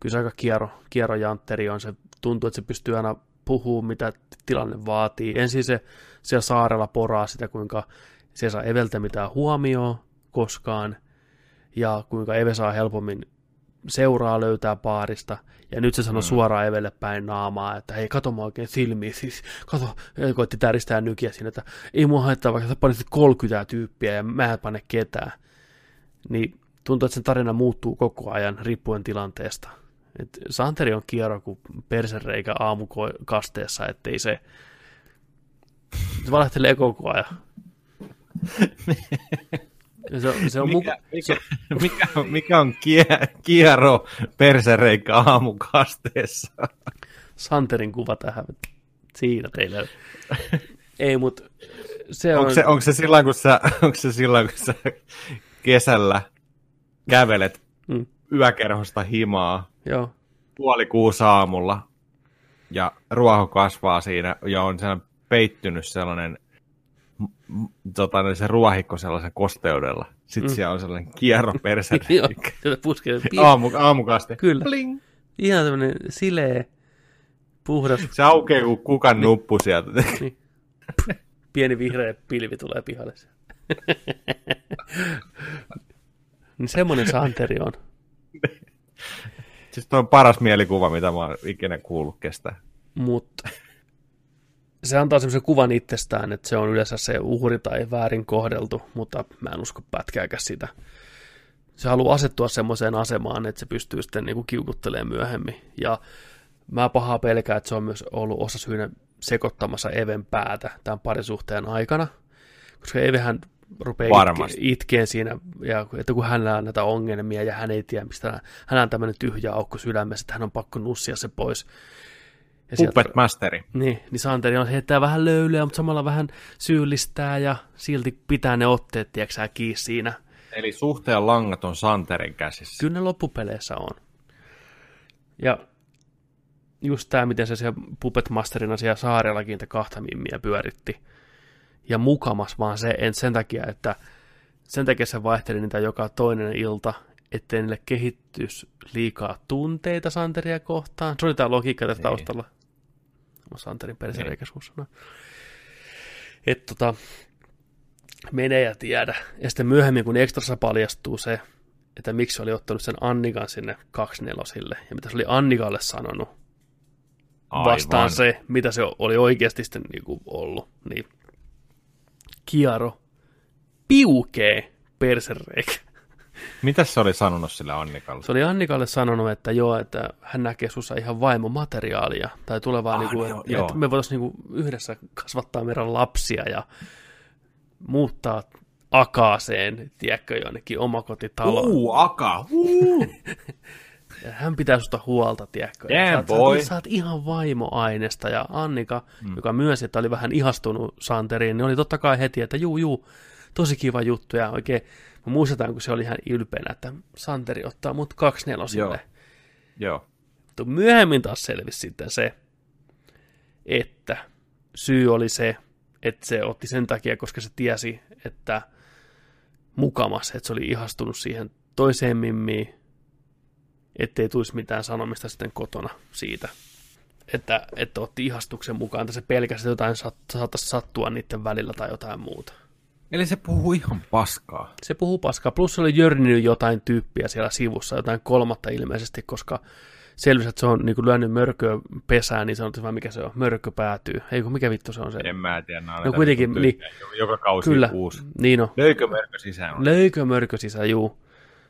S2: kyllä se aika kiero, kierojantteri on. Se tuntuu, että se pystyy aina puhumaan, mitä tilanne vaatii. Ensin se siellä saarella poraa sitä, kuinka se saa Eveltä mitään huomioon koskaan, ja kuinka Eve saa helpommin seuraa löytää paarista. Ja nyt se sanoi mm. suoraan Evelle päin naamaa, että hei, kato mä oikein silmiä, siis kato, koitti täristää nykiä siinä, että ei mua haittaa, vaikka sä panisit 30 tyyppiä ja mä en pane ketään. Niin tuntuu, että sen tarina muuttuu koko ajan riippuen tilanteesta. Et Santeri on kierro kuin persereikä aamukasteessa, ettei se, valehtelee koko ajan.
S1: Se, se on mikä, muka... mikä, mikä, mikä on kie, kiero persereikka aamukasteessa?
S2: Santerin kuva tähän. Siinä teille. Ei, mutta se
S1: on... Onko se, onko se silloin, kun sä, onko se silloin, kun sä kesällä kävelet. Yökerhosta himaa
S2: Joo.
S1: puoli kuusi aamulla ja ruoho kasvaa siinä ja on sellainen peittynyt sellainen tota, niin se ruohikko sellaisen kosteudella. Sitten mm. siellä on sellainen kierro perse.
S2: Joo, puskee.
S1: Aamu, aamukaste.
S2: Kyllä. Bling. Ihan tämmöinen silee, puhdas.
S1: Se aukeaa, kun kukan niin. nuppu sieltä. Niin.
S2: Pieni vihreä pilvi tulee pihalle. niin semmoinen Santeri on.
S1: Siis toi on paras mielikuva, mitä mä oon ikinä kuullut kestää.
S2: Mutta se antaa semmoisen kuvan itsestään, että se on yleensä se uhri tai väärin kohdeltu, mutta mä en usko pätkääkään sitä. Se haluaa asettua semmoiseen asemaan, että se pystyy sitten niin kiukuttelemaan myöhemmin. Ja mä pahaa pelkää, että se on myös ollut osa syynä sekoittamassa Even päätä tämän parisuhteen aikana, koska Evehän rupeaa itke, itkeen siinä, ja että kun hänellä on näitä ongelmia ja hän ei tiedä, mistä hän on tämmöinen tyhjä aukko sydämessä, että hän on pakko nussia se pois.
S1: Ja Puppet sieltä, Masteri.
S2: Niin, niin Santeri on heittää vähän löylyä, mutta samalla vähän syyllistää ja silti pitää ne otteet, tiedätkö kiinni siinä.
S1: Eli suhteen langat on Santerin käsissä.
S2: Kyllä ne loppupeleissä on. Ja just tämä, miten se siellä Puppet Masterina siellä saarellakin te kahta mimmiä pyöritti. Ja mukamas vaan se, en sen takia, että sen takia se vaihteli niitä joka toinen ilta, ettei niille kehittyisi liikaa tunteita Santeria kohtaan. Se oli tämä logiikka tässä niin. taustalla. Santerin persereikä suussa. Että tota, menee ja tiedä. Ja sitten myöhemmin, kun ekstrassa paljastuu se, että miksi oli ottanut sen Annikan sinne kaksnelosille, ja mitä se oli Annikalle sanonut, Aivan. vastaan se, mitä se oli oikeasti sitten niin kuin ollut, niin Kiaro piukee persereikä.
S1: Mitä se oli sanonut sille Annikalle?
S2: Se oli Annikalle sanonut, että joo, että hän näkee sussa ihan vaimomateriaalia, tai tulevaa, ah, niin kuin, joo, että, että me voitaisiin niin kuin yhdessä kasvattaa meidän lapsia ja muuttaa Akaaseen, tiedätkö, jonnekin omakotitaloon.
S1: Uu, Aka, uu.
S2: Hän pitää susta huolta, tiedätkö?
S1: Yeah,
S2: sä,
S1: boy.
S2: Sä, sä oot ihan vaimoainesta. Ja Annika, mm. joka myönsi, että oli vähän ihastunut Santeriin, niin oli totta kai heti, että juu, juu, tosi kiva juttu. Ja oikein, mä muistetaan, kun se oli ihan ylpeänä, että Santeri ottaa mut kaksi nelosille.
S1: Joo.
S2: Mutta myöhemmin taas selvisi sitten se, että syy oli se, että se otti sen takia, koska se tiesi, että mukamas, että se oli ihastunut siihen toiseen mimmiin, ettei tulisi mitään sanomista sitten kotona siitä, että, että otti ihastuksen mukaan, että se pelkäsi, että jotain saat, saattaisi sattua niiden välillä tai jotain muuta.
S1: Eli se puhuu ihan paskaa.
S2: Se puhuu paskaa, plus se oli jörninyt jotain tyyppiä siellä sivussa, jotain kolmatta ilmeisesti, koska selvisi, että se on niin lyönyt mörköä pesään, niin sanottiin vaan mikä se on, mörkö päätyy. Ei kun mikä vittu se on se.
S1: En mä tiedä. on
S2: No
S1: näitä
S2: kuitenkin, niin.
S1: joka- kausi
S2: Kyllä,
S1: uusi.
S2: niin on.
S1: Löykö mörkö sisään?
S2: Löykö mörkö sisään, juu.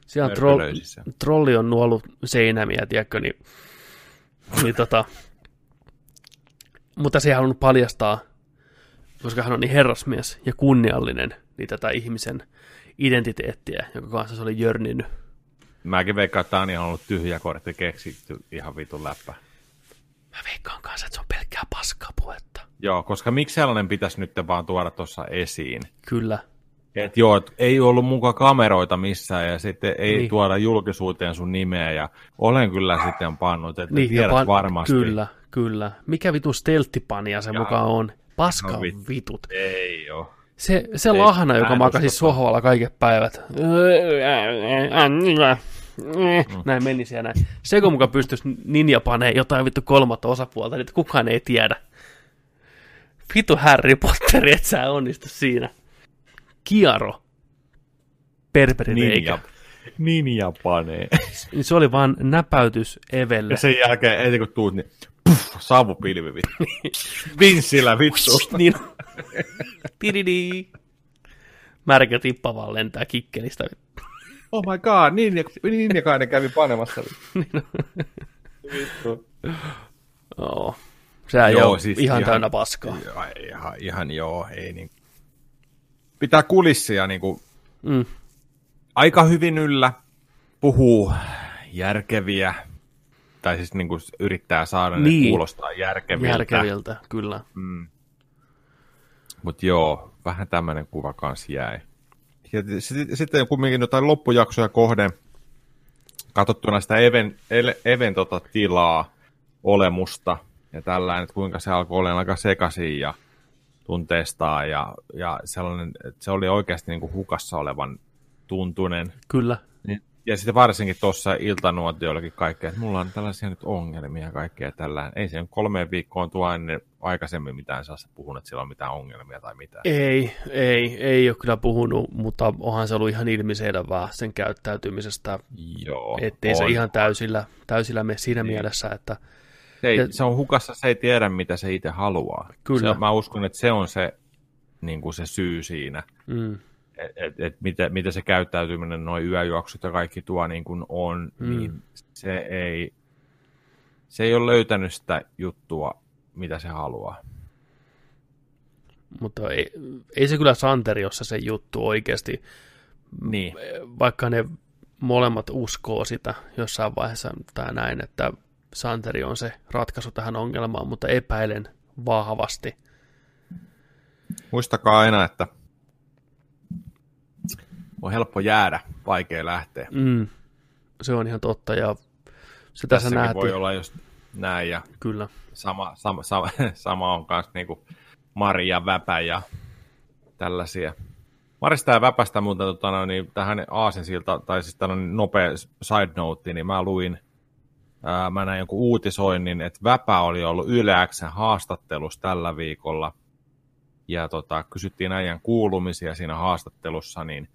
S2: Siellä on troll, trolli on nuollut seinämiä, tiedätkö, niin, niin tota, mutta se ei halunnut paljastaa, koska hän on niin herrasmies ja kunniallinen, niin tätä ihmisen identiteettiä, jonka kanssa se oli jörninyt.
S1: Mäkin veikkaan, että tämä on ollut tyhjä kortti keksitty ihan vitun läppä.
S2: Mä veikkaan kanssa, että se on pelkkää paskaa puhetta.
S1: Joo, koska miksi sellainen pitäisi nyt vaan tuoda tuossa esiin?
S2: Kyllä.
S1: Et joo, et ei ollut mukaan kameroita missään ja sitten ei
S2: Niin.
S1: tuoda julkisuuteen sun nimeä ja olen kyllä sitten pannut, että niin,
S2: ja
S1: tiedät
S2: pan-
S1: varmasti.
S2: Kyllä, kyllä. Mikä vitun stelttipania se
S1: Jaa.
S2: mukaan on? Paska
S1: No vit-
S2: vitut.
S1: Ei oo.
S2: Se, se
S1: Ei,
S2: lahna, joka makasi sohvalla kaiket päivät. Näin meni siellä näin. Se kun muka pystyisi ninja panee jotain vittu kolmatta osapuolta, niin kukaan ei tiedä. Vitu Harry Potteri, et sä onnistu siinä. Kiaro. Perperi
S1: Ninja. Ninja panee.
S2: Niin se oli vaan näpäytys Evelle.
S1: Ja sen jälkeen, heti kun tuut, niin puff, savupilvi vittu. Vinssillä vittu.
S2: niin. Tididi. Märkä tippa vaan lentää kikkelistä.
S1: Oh my god, ninja, ninjakainen kävi panemassa. vittu.
S2: Joo. Sehän joo, siis ihan, ihan täynnä paskaa.
S1: Joo, Ihan, ihan joo, ei niin. Pitää kulissia niin kuin
S2: Mm.
S1: aika hyvin yllä, puhuu järkeviä, tai siis niin kuin yrittää saada ne
S2: Niin.
S1: kuulostaa järkeviltä.
S2: Järkeviltä, kyllä.
S1: Mm. Mutta joo, vähän tämmöinen kuva kanssa jäi. Ja sit- sitten kumminkin jotain loppujaksoja kohden, katsottuna sitä Even, Even tota tilaa, olemusta ja tällainen, että kuinka se alkoi olla aika sekaisin ja tunteestaan ja, ja sellainen, että se oli oikeasti niin kuin hukassa olevan tuntunen.
S2: Kyllä.
S1: Niin- Ja sitten varsinkin tuossa iltanuotiollakin kaikkea, että mulla on tällaisia nyt ongelmia ja kaikkea tällä. Ei se kolmeen viikkoon tuo ennen aikaisemmin mitään saa puhunut, että sillä on mitään ongelmia tai mitään.
S2: Ei, ei, ei ole kyllä puhunut, mutta onhan se ollut ihan ilmiselvää sen käyttäytymisestä,
S1: Joo,
S2: ettei se
S1: on.
S2: ihan täysillä, täysillä mene siinä
S1: Niin.
S2: mielessä, että
S1: Se, ei,
S2: Ja-
S1: se on hukassa, se ei tiedä, mitä se itse haluaa.
S2: Kyllä.
S1: Se, mä uskon, että se on se, niin kuin se syy siinä,
S2: mm,
S1: että et, et mitä, mitä se käyttäytyminen, noin yöjuoksut ja kaikki tuo niin kuin on,
S2: Mm.
S1: niin se ei, se ei ole löytänyt sitä juttua, mitä se haluaa.
S2: mutta ei, ei se kyllä Santeri, jossa se juttu oikeasti,
S1: Niin,
S2: vaikka ne molemmat uskoo sitä jossain vaiheessa tai näin, että Santeri on se ratkaisu tähän ongelmaan, mutta epäilen vahvasti.
S1: muistakaa aina, että on helppo jäädä, vaikea lähteä.
S2: Mm, se on ihan totta ja se tässä
S1: Tässäkin
S2: nähtiin.
S1: voi olla just näin ja
S2: Kyllä.
S1: sama, sama, sama, sama on myös niinku Mari ja Väpä ja tällaisia. Marista ja Väpästä muuten tota, no, niin tähän Aasinsilta, tai siis tällainen nopea side note, niin mä luin, ää, mä näin jonkun uutisoinnin, että Väpä oli ollut Yle Xn haastattelussa tällä viikolla, ja tota, kysyttiin äijän kuulumisia siinä haastattelussa, niin,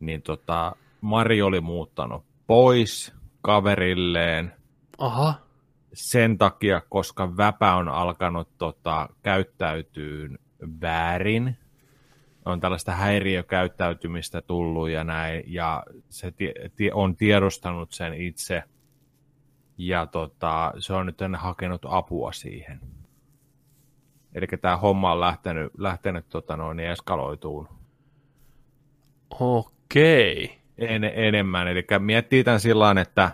S1: niin tota, Mari oli muuttanut pois kaverilleen,
S2: Aha,
S1: sen takia, koska Väpä on alkanut tota, käyttäytyä väärin. On tällaista häiriökäyttäytymistä tullut ja näin, ja se tie, tie, on tiedostanut sen itse, ja tota, se on nyt hakenut apua siihen. Eli tämä homma on lähtenyt, lähtenyt tota, noin, eskaloituun
S2: okei.
S1: en, enemmän. Eli miettii tämän sillä että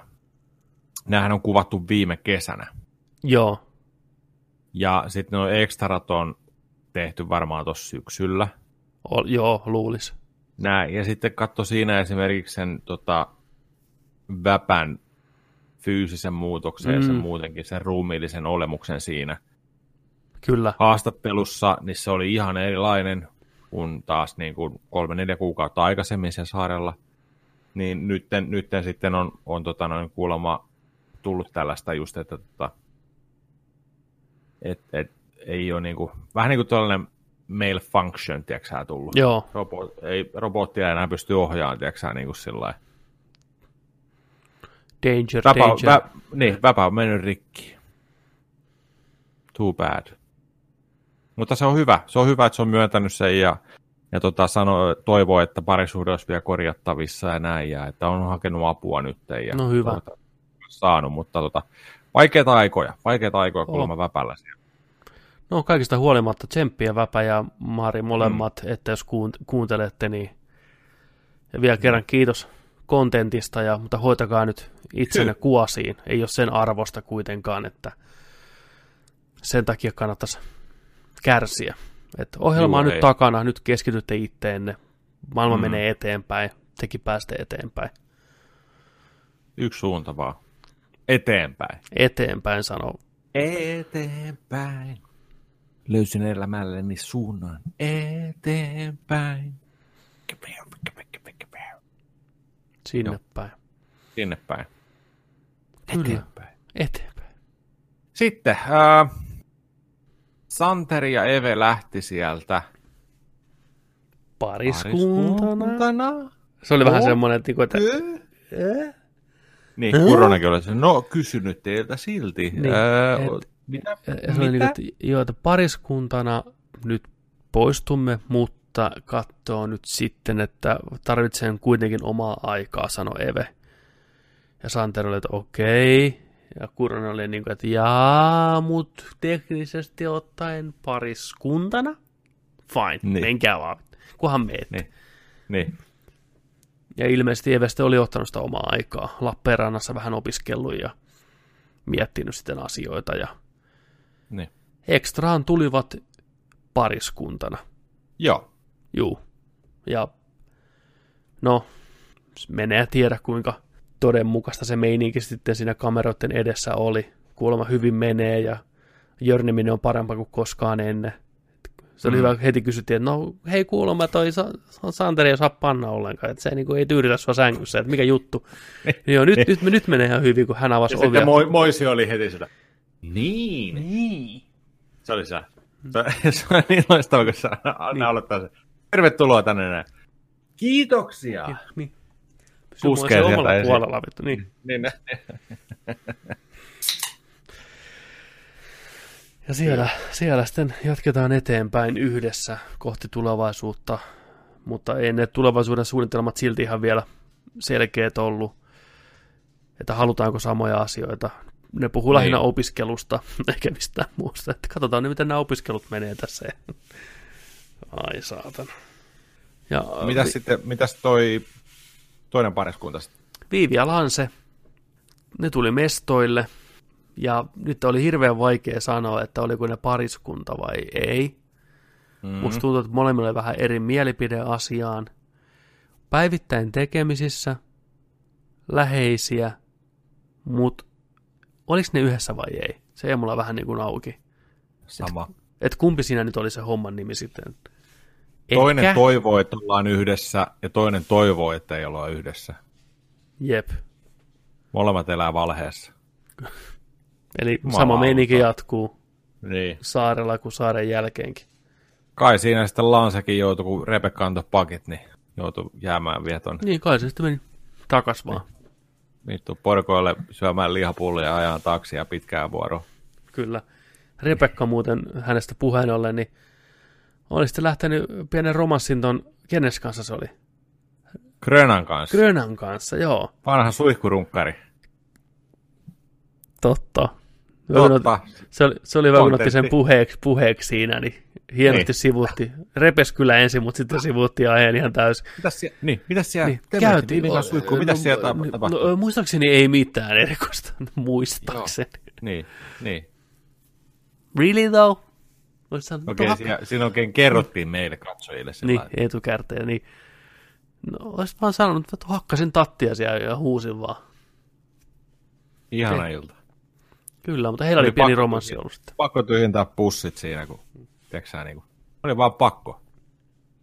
S1: Nämähän on kuvattu viime kesänä.
S2: Joo,
S1: Ja sitten nuo ekstrat on tehty varmaan tuossa syksyllä.
S2: o, joo, luulis.
S1: Näin. Ja sitten katso siinä esimerkiksi sen tota, väpän fyysisen muutoksen ja sen
S2: Mm.
S1: muutenkin sen ruumiillisen olemuksen siinä.
S2: Kyllä,
S1: Haastattelussa niin se oli ihan erilainen kuin taas niin kuin kolme-neljä kuukautta aikaisemmin siellä saarella. Niin nytten, nytten sitten on, on tota noin kuulemma tullut tällaista just, että tota, et, et, ei ole niin kuin, vähän niin kuin tällainen malfunction, tiedätkö sä, tullut.
S2: joo,
S1: Robo, ei, robottia ei enää pysty ohjaamaan, tiedätkö niin kuin sillä lailla.
S2: Danger,
S1: Väpä,
S2: danger.
S1: vä, niin, väpä on mennyt rikki. Too bad. Mutta se on hyvä. Se on hyvä, että se on myöntänyt sen ja, ja tota, sano, toivoo, että parisuhde olisi vielä korjattavissa ja näin, ja että on hakenut apua nyt. Ja
S2: No hyvä.
S1: Tota, saanut, mutta tota, vaikeita aikoja. Vaikeita aikoja
S2: Oh.
S1: kuulemma väpällä siellä.
S2: No kaikista huolimatta tsemppiä Väpä ja Mari molemmat, mm. että jos kuunt- kuuntelette, niin ja vielä kerran kiitos kontentista, ja, mutta hoitakaa nyt itsenne kuosiin. Ei ole sen arvosta kuitenkaan, että sen takia kannattaisi kärsiä. Et ohjelma on nyt
S1: ei.
S2: takana, nyt keskitytte itteenne. Maailma
S1: Mm.
S2: menee eteenpäin, tekin pääste eteenpäin.
S1: Yksi suunta vaan. Eteenpäin.
S2: Eteenpäin sanoo.
S1: Eteenpäin. Löysin elämälleni suunnan. Eteenpäin.
S2: Sinne
S1: Joo.
S2: päin.
S1: Sinne päin.
S2: Kyllä.
S1: Eteenpäin.
S2: Eteenpäin.
S1: Sitten äh, Santeri ja Eve lähti sieltä
S2: Pariskuntana.
S1: pariskuntana.
S2: Se oli vähän
S1: Oh.
S2: semmoinen, että, niinku, että
S1: Äh? Niin, Kuronenkin oli se, no kysynyt teiltä silti.
S2: Niin,
S1: Äh,
S2: et-
S1: mitä?
S2: Se oli niin, että, joo, että pariskuntana nyt poistumme, mutta katsoo nyt sitten, että tarvitsen kuitenkin omaa aikaa, sanoi Eve. Ja Santeri oli, että okei. Ja Kuronen oli niin kuin, että jaa, mut teknisesti ottaen pariskuntana? Fine,
S1: Niin.
S2: menkää vaan. Kunhan meet.
S1: Niin. Niin.
S2: Ja ilmeisesti Eve sitten oli ottanut sitä omaa aikaa. Lappeenrannassa vähän opiskellut ja miettinyt sitten asioita. Ja
S1: niin.
S2: ekstraan tulivat pariskuntana.
S1: Joo.
S2: Juu. Ja no, menee tiedä kuinka todenmukaista se meininki sitten siinä kameroiden edessä oli. Kuulemma hyvin menee ja jörniminen on parempaa kuin koskaan ennen. Se oli
S1: Mm.
S2: mm. hyvä, heti kysyttiin, että no hei kuulemma toi Sa- Sa- Santeri ei saa panna ollenkaan, että se ei, niin kuin, ei tyydytä sua sängyssä, että mikä juttu. Niin joo, nyt, nyt, nyt menee ihan hyvin, kun hän avasi
S1: Ja
S2: ovia.
S1: sitten Mo- Moisi oli heti sitä. Niin.
S2: Niin.
S1: Se oli se. Se, se on niin loistava, kun se niin. aloittaa se. Tervetuloa tänne näin. Kiitoksia.
S2: niin. Pysyy
S1: Puskee sieltä
S2: omalla
S1: esiin.
S2: puolella, vittu, niin.
S1: Niin, ne-
S2: Ja siellä, siellä sitten jatketaan eteenpäin yhdessä kohti tulevaisuutta, mutta ei ne tulevaisuuden suunnitelmat silti ihan vielä selkeät ollut, että halutaanko samoja asioita. Ne puhuu
S1: Niin.
S2: lähinnä opiskelusta, eikä mistään muusta. Että katsotaan nyt, miten nämä opiskelut menee tässä. Ai saatan. Ja
S1: Mitäs sitten, mitäs toi toinen pariskunta sitten?
S2: Viivi ja Lanse, ne tuli mestoille, ja nyt oli hirveän vaikea sanoa, että oliko ne pariskunta vai ei.
S1: Mm.
S2: Musta tuntuu, että molemmilla oli vähän eri mielipide asiaan. Päivittäin tekemisissä, läheisiä, mutta oliko ne yhdessä vai ei? Se ei mulla vähän niin kuin auki.
S1: Sama.
S2: Että kumpi siinä nyt oli se homman nimi sitten?
S1: Toinen
S2: Ehkä,
S1: toivoo, että ollaan yhdessä, ja toinen toivoo, että ei olla yhdessä.
S2: Jep.
S1: Molemmat elää valheessa.
S2: Eli
S1: Jumalauta.
S2: sama meininki jatkuu
S1: Niin.
S2: saarella kuin saaren jälkeenkin.
S1: Kai siinä sitten Lansekin joutui, kun Rebekka antoi pakit, niin joutui jäämään vielä tonne
S2: Niin, kai se sitten meni takas vaan.
S1: vittu porkoille syömään lihapullia ja ajan taksia pitkään vuoroa.
S2: Kyllä. Rebekka muuten hänestä puheen ollen, niin oli sitten lähtenyt pienen romanssin ton, kenes kanssa se oli?
S1: Grönan kanssa.
S2: Grönan kanssa, joo.
S1: Vanha suihkurunkkari.
S2: Totta.
S1: Totta.
S2: Se oli, se oli hyvä, kun otti sen puheeksi, puheeksi siinä, niin hienosti
S1: Niin.
S2: sivuutti. Repes kyllä ensin, mutta sitten sivuutti aiheen ihan täysin.
S1: Mitäs siellä, niin, mitäs siellä
S2: Niin, käytiin.
S1: Illan suihku, mitäs siellä
S2: no,
S1: tapa- tapahtui?
S2: no, muistaakseni ei mitään erikoista, muistaakseni.
S1: Niin, niin.
S2: Really though? Olisi sanonut,
S1: Okei,
S2: okay,
S1: siinä, siinä oikein kerrottiin meille katsojille
S2: Niin,
S1: sellainen.
S2: etukäteen. Niin. No, olisit vaan sanonut, että hakkasin tattia siellä ja huusin vaan.
S1: Ihana ilta.
S2: Kyllä, mutta heillä oli,
S1: Oli
S2: pieni
S1: pakko
S2: romanssi ollut sitten.
S1: Pakko tyhjentää pussit siinä, kun, sä, niin kuin, oli vaan pakko.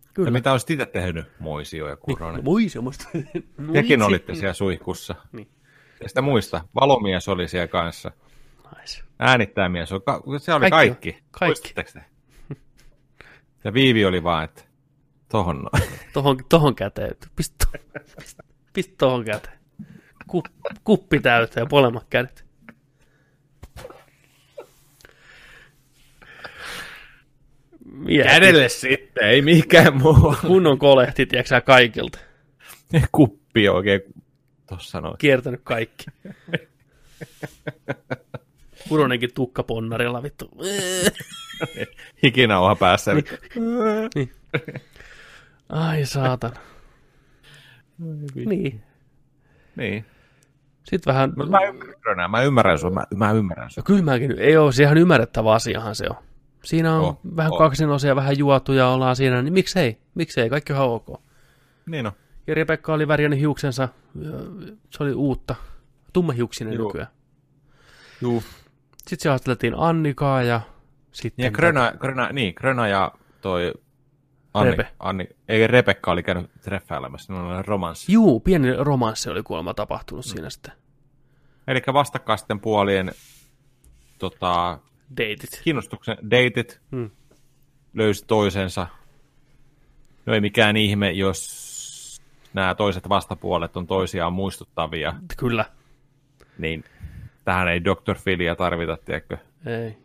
S1: Ja
S2: Kyllä.
S1: mitä olisit itse tehnyt, Moisio ja Kuronen?
S2: Niin, Moi semmoista.
S1: Tekin olitte siellä suihkussa.
S2: Niin.
S1: Ja sitä muista, valomies oli siellä kanssa.
S2: Nice.
S1: Äänittäjämies oli, ka- se oli
S2: Kaikki.
S1: kaikki.
S2: Kaikki.
S1: Ja Viivi oli vaan, että tohon noin.
S2: Tohon, tohon käteen. Pist, pist, pist tohon käteen. Kup, kuppi täyteen ja molemmat kädet. Mieti.
S1: sitten, ei mikään muu.
S2: Kunnon kolehti, tiedätkö kaikilta.
S1: Kuppi oikein tossa noin.
S2: Kiertänyt kaikki. Kuronenkin tukkaponnarilla, vittu.
S1: Hikinauha päässä.
S2: Ai saatan. Niin.
S1: Niin.
S2: Sitten vähän...
S1: Mä ymmärrän, mä ymmärrän sun, mä, mä ymmärrän sun.
S2: No kyllä mäkin, ei ole, se ihan ymmärrettävä asiahan se on. Siinä on
S1: Oh,
S2: vähän
S1: oh.
S2: kaksinosia, vähän juotuja ollaan siinä, niin miksei, miksei, kaikki on ok.
S1: Niin on.
S2: Ja Rebekka oli värjännyt hiuksensa, se oli uutta, tummahiuksinen
S1: Juu.
S2: nykyään.
S1: Juu.
S2: Sitten siellä haastateltiin Annikaa ja sitten...
S1: Ja Gröna, Gröna, niin, Gröna ja toi Anni,
S2: Repe.
S1: Anni, ei Rebekka oli käynyt treffailemassa, ne oli romanssi.
S2: Juu, pieni romanssi oli kuulemma tapahtunut mm. siinä sitten.
S1: Eli vastakkaisten puolien tota,
S2: Deitit.
S1: kiinnostuksen deitit
S2: Hmm.
S1: löysi toisensa. No ei mikään ihme, jos nämä toiset vastapuolet on toisiaan muistuttavia,
S2: Kyllä,
S1: niin tähän ei Dr. Philia tarvita, tiedätkö?
S2: ei.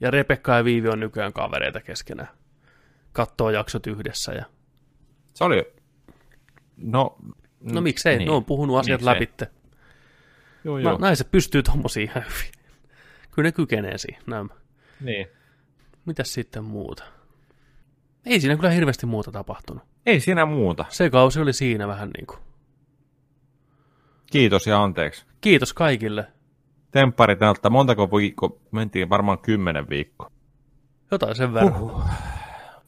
S2: Ja Rebekka ja Viivi on nykyään kavereita keskenään. Kattoo jaksot yhdessä ja...
S1: Se oli, no...
S2: No miksei, niin. ne on puhunut asiat
S1: Miksei.
S2: läpitte.
S1: Joo,
S2: No,
S1: joo.
S2: naiset pystyy tommosiin ihan hyvin. Kyllä ne kykenee siihen, nämä.
S1: Niin.
S2: Mitäs sitten muuta? Ei siinä kyllä hirveästi muuta tapahtunut.
S1: Ei siinä muuta.
S2: Se kausi oli siinä vähän niin kuin.
S1: Kiitos ja anteeksi.
S2: Kiitos kaikille.
S1: Temppari tältä, montako viikkoa? Mentiin varmaan kymmenen viikkoa.
S2: Jotain sen verran. Uh.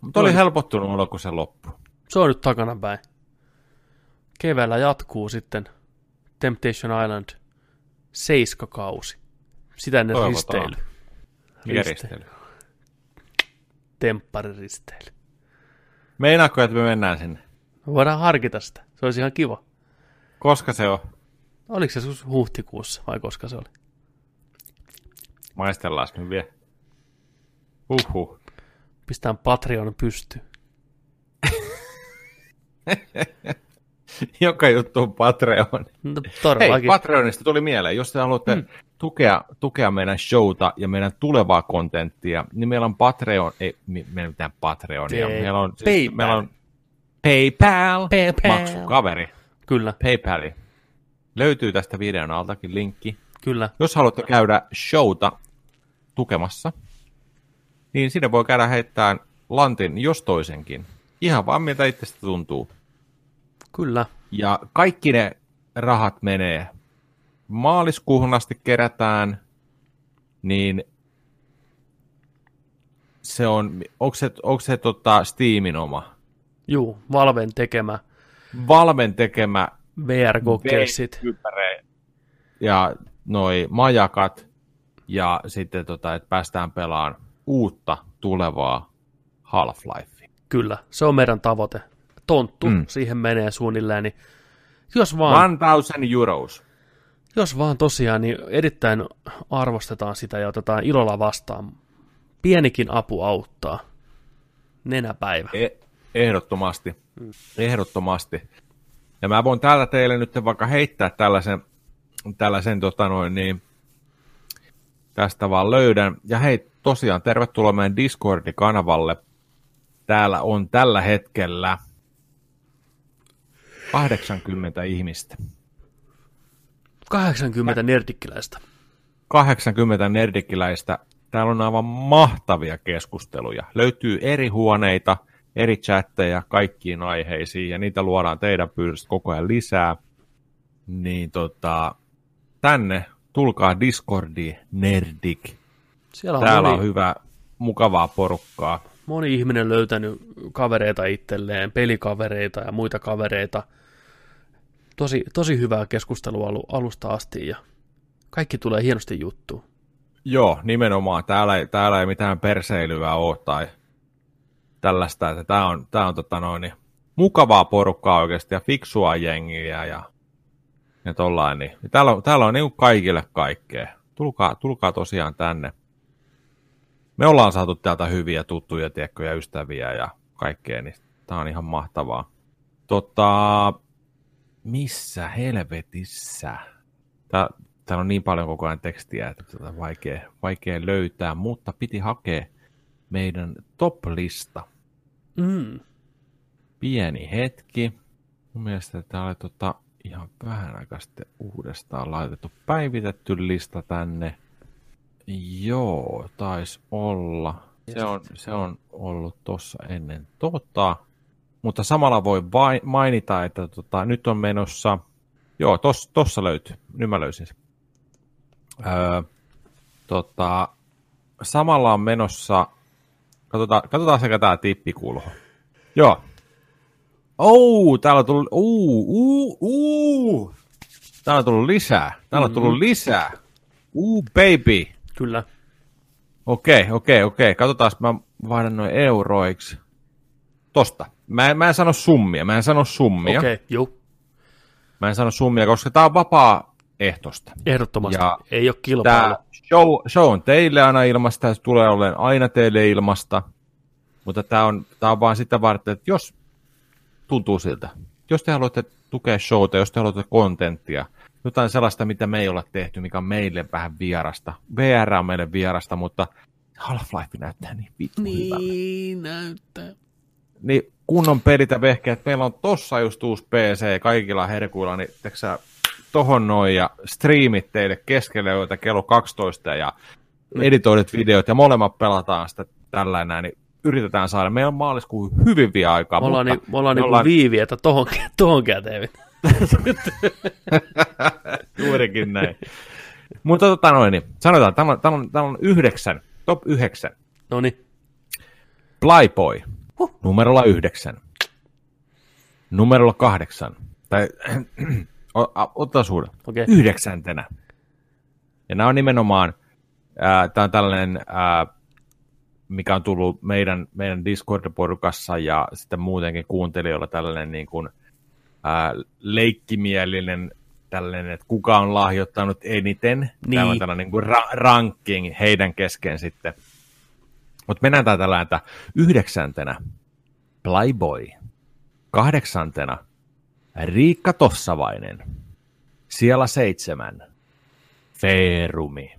S1: Mutta oli helpottunut olo, kun se loppui.
S2: Se on nyt takana päin. Keväällä jatkuu sitten Temptation Island seiskakausi. Sitä ennen
S1: Toivotaan.
S2: risteily. Risteily.
S1: risteily?
S2: Temppariristeily.
S1: Meinaatko, että me mennään sinne?
S2: Me voidaan harkita sitä. Se olisi ihan kiva.
S1: Koska se on?
S2: Oliko se huhtikuussa vai koska se oli?
S1: Maistellaan nyt vielä. Huhhuh.
S2: Pistään Patreon pystyyn.
S1: Joka juttu on Patreon.
S2: No,
S1: Hei,
S2: todellakin.
S1: Patreonista tuli mieleen, jos te haluatte mm. tukea, tukea meidän showta ja meidän tulevaa kontenttia, niin meillä on Patreon, ei me- meillä on mitään Patreonia,
S2: Ei.
S1: meillä on, siis,
S2: PayPal.
S1: meillä on PayPal,
S2: PayPal.
S1: maksukaveri,
S2: Kyllä,
S1: PayPali. Löytyy tästä videon altakin linkki.
S2: Kyllä.
S1: Jos haluatte käydä showta tukemassa, niin sinne voi käydä heittämään lantin, jos toisenkin. Ihan vaan miltä itsestä tuntuu.
S2: Kyllä.
S1: Ja kaikki ne rahat menee maaliskuuhun asti kerätään, niin se on, onko se, onko se tota Steamin oma?
S2: Juu, Valven tekemä
S1: Valven tekemä
S2: VR-kokeissit.
S1: V-kypäre ja noi majakat ja sitten tota, että päästään pelaamaan uutta tulevaa Half-Lifea.
S2: Kyllä, se on meidän tavoite. Tonttu,
S1: Mm.
S2: mm. siihen menee suunnilleen. Niin jos, vaan,
S1: 1000 euros.
S2: jos vaan tosiaan, niin erittäin arvostetaan sitä ja otetaan ilolla vastaan. Pienikin apu auttaa. Nenäpäivä.
S1: E- ehdottomasti. Ehdottomasti. Ja mä voin täällä teille nyt vaikka heittää tällaisen, tällaisen tota noin, niin, tästä vaan löydän. Ja hei, tosiaan tervetuloa meidän Discord-kanavalle. Täällä on tällä hetkellä 80 ihmistä.
S2: 80 nerdikkiläistä.
S1: 80 nerdikkiläistä. Täällä on aivan mahtavia keskusteluja. Löytyy eri huoneita, eri chatteja kaikkiin aiheisiin, ja niitä luodaan teidän pyynnöstä koko ajan lisää. Niin tota, tänne tulkaa Discordiin, Nerdik.
S2: Siellä on
S1: Täällä
S2: moni,
S1: on hyvä, mukavaa porukkaa.
S2: moni ihminen löytänyt kavereita itselleen, pelikavereita ja muita kavereita. Tosi, tosi hyvää keskustelua alu, alusta asti ja kaikki tulee hienosti juttuun.
S1: Joo, nimenomaan. Täällä ei, täällä ei mitään perseilyä ole tai tällaista, että tää on, tää on tota noin, niin mukavaa porukkaa oikeasti ja fiksua jengiä ja, ja tollain. Niin. Täällä on, täällä on niin kaikille kaikkea. Tulkaa, tulkaa tosiaan tänne. Me ollaan saatu täältä hyviä tuttuja, tiekkoja, ystäviä ja kaikkea, niin tää on ihan mahtavaa. Tota, missä helvetissä? Tää, täällä on niin paljon koko ajan tekstiä, että tota vaikea, vaikea löytää, mutta piti hakea meidän top-lista.
S2: Mm.
S1: Pieni hetki. Mun mielestä tää oli tota ihan vähän aikaa sitten uudestaan laitettu päivitetty lista tänne. Joo, taisi olla. Se on, se on ollut tossa ennen tota. Mutta samalla voi vai, mainita, että tota, nyt on menossa... Joo, tos, tossa löytyy. Nyt mä löysin sen. Öö, tota, samalla on menossa... Katsotaan, katsotaan sekä tää tippikulho. Joo. Oh, täällä on tullut... Uu, uu, uu. Täällä on tullut lisää. Täällä on tullut lisää. Uu, baby.
S2: Kyllä.
S1: Okei, okei, okei. Katsotaan, mä vaihdan noin euroiksi. Tosta. Mä en, mä en sano summia, mä en sano summia.
S2: Okei, okay, juu.
S1: Mä en sano summia, koska tää on vapaa ehtosta.
S2: Ehdottomasti.
S1: Ja
S2: Ei ole kilpailu.
S1: Tää show, show on teille aina ilmasta se tulee olemaan aina teille ilmasta. Mutta tää on, tää on vaan sitä varten, että jos tuntuu siltä, jos te haluatte tukea showta, jos te haluatte kontenttia, jotain sellaista, mitä me ei olla tehty, mikä on meille vähän vierasta. VR on meille vierasta, mutta Half-Life näyttää niin vittu hyvälle.
S2: Niin näyttää.
S1: Niin kunnon pelit ja vehkeet. Meillä on tossa just uusi PC kaikilla herkuilla, niin teksä tohon noin ja striimit teille keskelle joita kello 12 ja editoidut videot ja molemmat pelataan sitä tällä näin, niin yritetään saada. Meillä on maaliskuun hyvin vielä aikaa,
S2: Me ollaan,
S1: mutta
S2: niin, me ollaan,
S1: me
S2: niin
S1: ollaan-
S2: viivi, että tohon, tohon käteen.
S1: juurikin näin. mutta tota noin, niin sanotaan, täällä on, täällä on, täällä on yhdeksän, top yhdeksän.
S2: No niin.
S1: Playboy, numerolla yhdeksän. Numerolla kahdeksan. Tai, ottaa suuden.
S2: Okei.
S1: Yhdeksäntenä. Ja nämä on nimenomaan, tämä on tällainen, ää, mikä on tullut meidän, meidän Discord-porukassa ja sitten muutenkin kuuntelijoilla tällainen niin kuin, ää, leikkimielinen tällainen, että kuka on lahjoittanut eniten. Niin. Täällä on tällainen niin kuin ra- ranking heidän kesken sitten. Mutta mennään tää tällä, että yhdeksäntenä Playboy, kahdeksantena Riikka Tossavainen, siellä seitsemän Feerumi,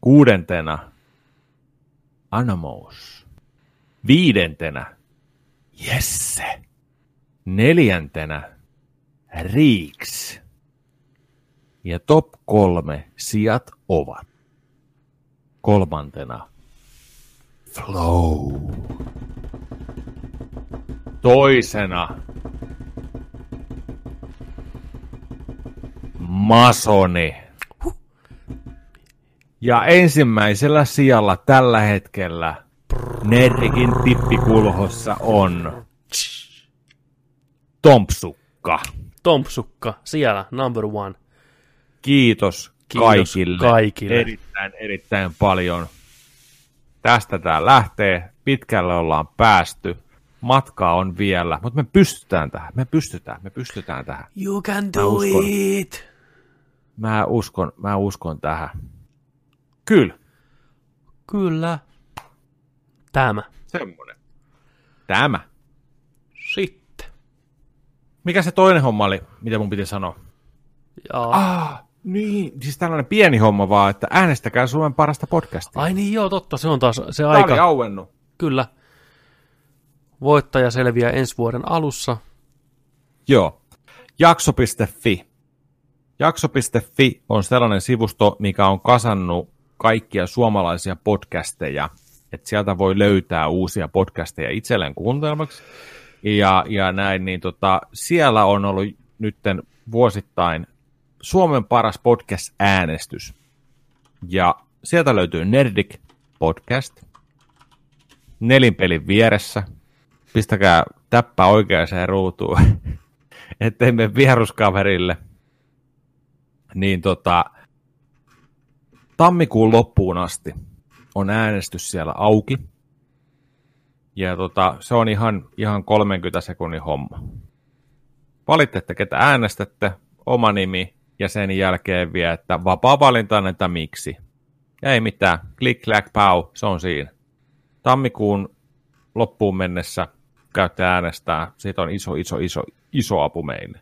S1: kuudentena Anamous, viidentenä Jesse, neljäntenä Riiks ja top kolme sijat ovat kolmantena Flow. Toisena Masoni. Ja ensimmäisellä sijalla tällä hetkellä Nerrikin tippikulhossa on Tompsukka.
S2: Tompsukka, siellä, number one.
S1: Kiitos,
S2: Kiitos
S1: kaikille.
S2: kaikille.
S1: Erittäin, erittäin paljon. Tästä tämä lähtee. Pitkälle ollaan päästy. Matkaa on vielä, mutta me pystytään tähän. Me pystytään, me pystytään tähän.
S2: You can
S1: Mä
S2: do
S1: uskon.
S2: it!
S1: Mä uskon, mä uskon tähän. Kyllä,
S2: Kyllä. Tämä.
S1: semmonen. Tämä.
S2: Sitten.
S1: Mikä se toinen homma oli, mitä mun piti sanoa?
S2: Ja...
S1: Ah, niin, siis tällainen pieni homma vaan, että äänestäkää Suomen parasta podcastia.
S2: Ai niin, joo, totta, se on taas se
S1: oli
S2: aika.
S1: auennut.
S2: Kyllä. Voittaja selviää ensi vuoden alussa.
S1: Joo. Jakso.fi. Jakso.fi on sellainen sivusto, mikä on kasannut kaikkia suomalaisia podcasteja, että sieltä voi löytää uusia podcasteja itselleen kuuntelmaksi. Ja, ja näin, niin tota, siellä on ollut nytten vuosittain Suomen paras podcast-äänestys. Ja sieltä löytyy Nerdik podcast, nelinpelin vieressä. Pistäkää täppä oikeaan ruutuun, ettei mene vieruskaverille. Niin tota, tammikuun loppuun asti on äänestys siellä auki. Ja tota, se on ihan, ihan 30 sekunnin homma. Valitette, ketä äänestätte, oma nimi ja sen jälkeen vielä, että vapaa valinta, että miksi. Ei mitään, klik, klack, pau, se on siinä. Tammikuun loppuun mennessä käytte äänestää, siitä on iso, iso, iso, iso apu meille.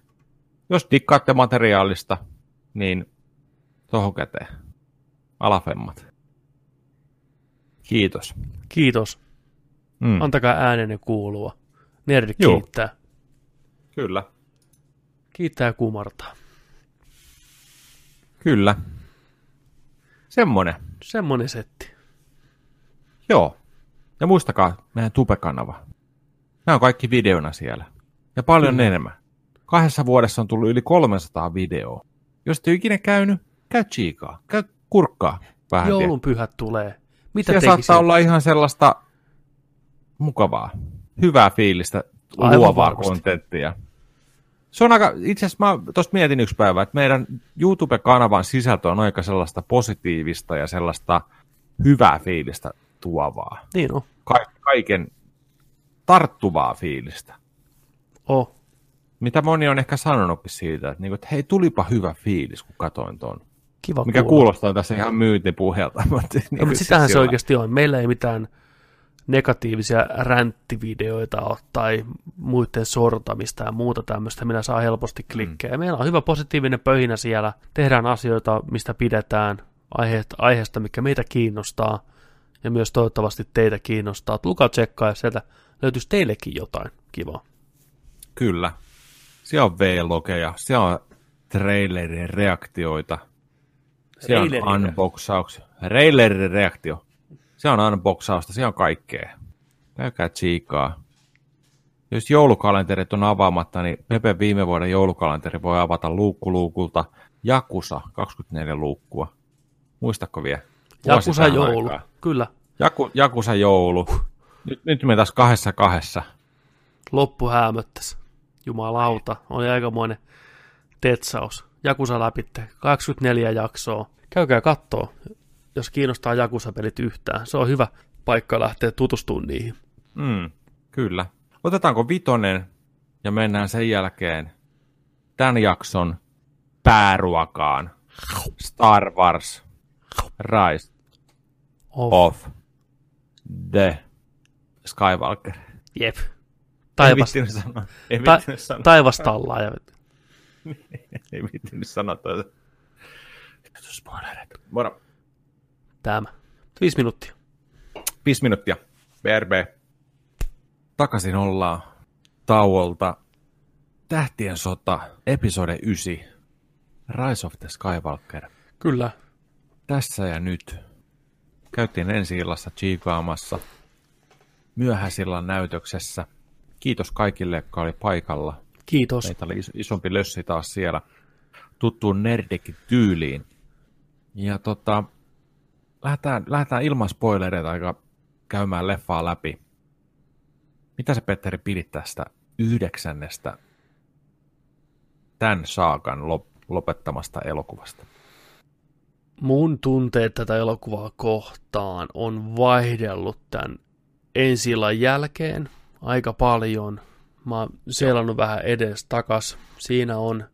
S1: Jos dikkaatte materiaalista, niin tohon käteen. Alafemmat. Kiitos.
S2: Kiitos. Mm. Antakaa äänenne kuulua. Nerd kiittää.
S1: Kyllä.
S2: Kiittää kumartaa.
S1: Kyllä. Semmonen.
S2: Semmonen setti.
S1: Joo. Ja muistakaa meidän Tube-kanava. Nämä on kaikki videona siellä. Ja paljon Kyllä. enemmän. Kahdessa vuodessa on tullut yli 300 videoa. Jos ole ikinä käynyt, käy chiikaa. Käy kurkkaa vähän.
S2: Joulun pyhät tulee.
S1: Mitä Siellä saattaa olla ihan sellaista mukavaa, hyvää fiilistä, Aivan luovaa varmasti. kontenttia. Se on aika, itse asiassa mä tuosta mietin yksi päivä, että meidän YouTube-kanavan sisältö on aika sellaista positiivista ja sellaista hyvää fiilistä tuovaa.
S2: Niin on.
S1: Ka- kaiken tarttuvaa fiilistä.
S2: Oh.
S1: Mitä moni on ehkä sanonutkin siitä, että, niinku, että hei, tulipa hyvä fiilis, kun katoin ton.
S2: Kiva
S1: Mikä kuulla. kuulostaa tässä ihan myyntipuhelta.
S2: Mutta, niin no, mutta sitähän se oikeasti on. Meillä ei mitään negatiivisia ränttivideoita ole tai muiden sortamista ja muuta tämmöistä, minä saa helposti mm. klikkejä. Mm. Meillä on hyvä positiivinen pöhinä siellä, tehdään asioita, mistä pidetään, aiheesta, aiheesta mikä meitä kiinnostaa ja myös toivottavasti teitä kiinnostaa. Tulkaa tsekkaa ja sieltä löytyisi teillekin jotain kivaa.
S1: Kyllä. Siellä on V-logeja, siellä on trailerin reaktioita, siellä on unboxauksia. Trailerin reaktio. Se on unboxausta, se on kaikkea. Käykää tsiikaa. Jos joulukalenterit on avaamatta, niin Pepe viime vuoden joulukalenteri voi avata luukkuluukulta Jakusa 24 luukkua. Muistatko vielä?
S2: Jakusa joulu, aikaa. kyllä.
S1: Jaku, Jakusa joulu. Nyt, nyt me taas kahdessa kahdessa.
S2: Loppu häämöttäisi. Jumalauta, oli aikamoinen tetsaus. Jakusa läpi 24 jaksoa. Käykää kattoo, jos kiinnostaa Jakusa-pelit yhtään. Se on hyvä paikka lähteä tutustumaan niihin.
S1: Mm, kyllä. Otetaanko vitonen ja mennään sen jälkeen tämän jakson pääruokaan. Star Wars Rise of, of the Skywalker.
S2: Jep. Taivas, ei sanoa. Ei ta- sanoa. Taivastallaa. Ja...
S1: ei vittinyt sanoa toista. Spoilerit. Moro.
S2: Tämä. Viisi minuuttia.
S1: Viisi minuuttia. BRB. Takaisin ollaan tauolta. Tähtien sota, episode 9. Rise of the Skywalker.
S2: Kyllä.
S1: Tässä ja nyt. Käytiin ensi illassa chiikaamassa. Myöhäisillan näytöksessä. Kiitos kaikille, jotka oli paikalla.
S2: Kiitos.
S1: Meitä oli isompi lössi taas siellä tuttuun nerdikin tyyliin. Ja tota, lähdetään, lähdetään ilman spoilereita aika käymään leffaa läpi. Mitä se Petteri pidit tästä yhdeksännestä tämän saakan lopettamasta elokuvasta?
S2: Mun tunteet tätä elokuvaa kohtaan on vaihdellut tämän ensi jälkeen aika paljon. Mä oon selannut vähän edes takas. Siinä on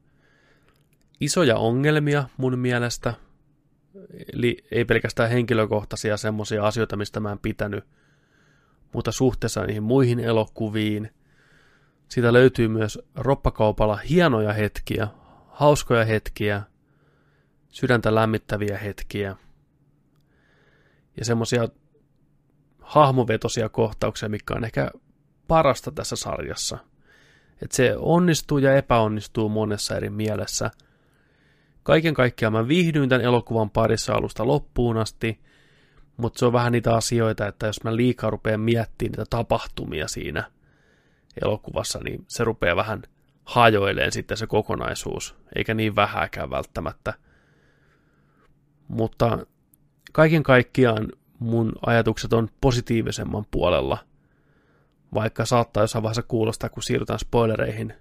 S2: isoja ongelmia mun mielestä – Eli ei pelkästään henkilökohtaisia semmoisia asioita, mistä mä en pitänyt, mutta suhteessa niihin muihin elokuviin. Siitä löytyy myös roppakaupalla hienoja hetkiä, hauskoja hetkiä, sydäntä lämmittäviä hetkiä ja semmoisia hahmovetosia kohtauksia, mikä on ehkä parasta tässä sarjassa. Että se onnistuu ja epäonnistuu monessa eri mielessä. Kaiken kaikkiaan mä viihdyin tämän elokuvan parissa alusta loppuun asti, mutta se on vähän niitä asioita, että jos mä liikaa rupean miettimään niitä tapahtumia siinä elokuvassa, niin se rupeaa vähän hajoileen sitten se kokonaisuus, eikä niin vähäkään välttämättä. Mutta kaiken kaikkiaan mun ajatukset on positiivisemman puolella, vaikka saattaa jossain vaiheessa kuulostaa, kun siirrytään spoilereihin,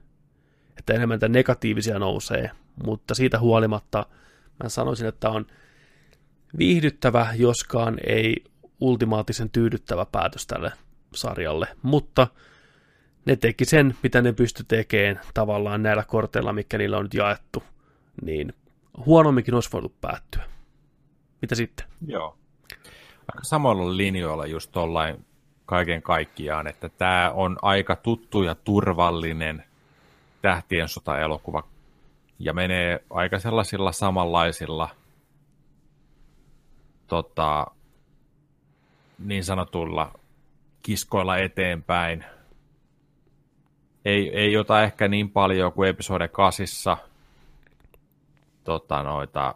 S2: että enemmän negatiivisia nousee, mutta siitä huolimatta mä sanoisin, että on viihdyttävä, joskaan ei ultimaattisen tyydyttävä päätös tälle sarjalle, mutta ne teki sen, mitä ne pysty tekemään tavallaan näillä korteilla, mikä niillä on nyt jaettu, niin huonomminkin olisi voinut päättyä. Mitä sitten?
S1: Joo. Aika samalla linjoilla just tollain kaiken kaikkiaan, että tämä on aika tuttu ja turvallinen tähtien sota-elokuva ja menee aika sellaisilla samanlaisilla tota, niin sanotuilla kiskoilla eteenpäin. Ei, ei ota ehkä niin paljon kuin episode 8 tota, noita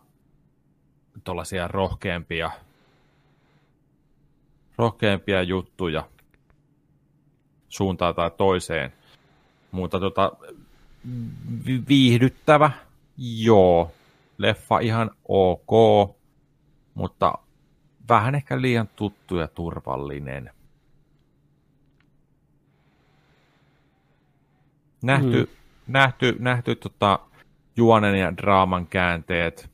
S1: rohkeampia, rohkeampia juttuja suuntaan tai toiseen. Mutta tota, viihdyttävä, joo. Leffa ihan ok, mutta vähän ehkä liian tuttu ja turvallinen. Nähty, mm. nähty, nähty tota, juonen ja draaman käänteet,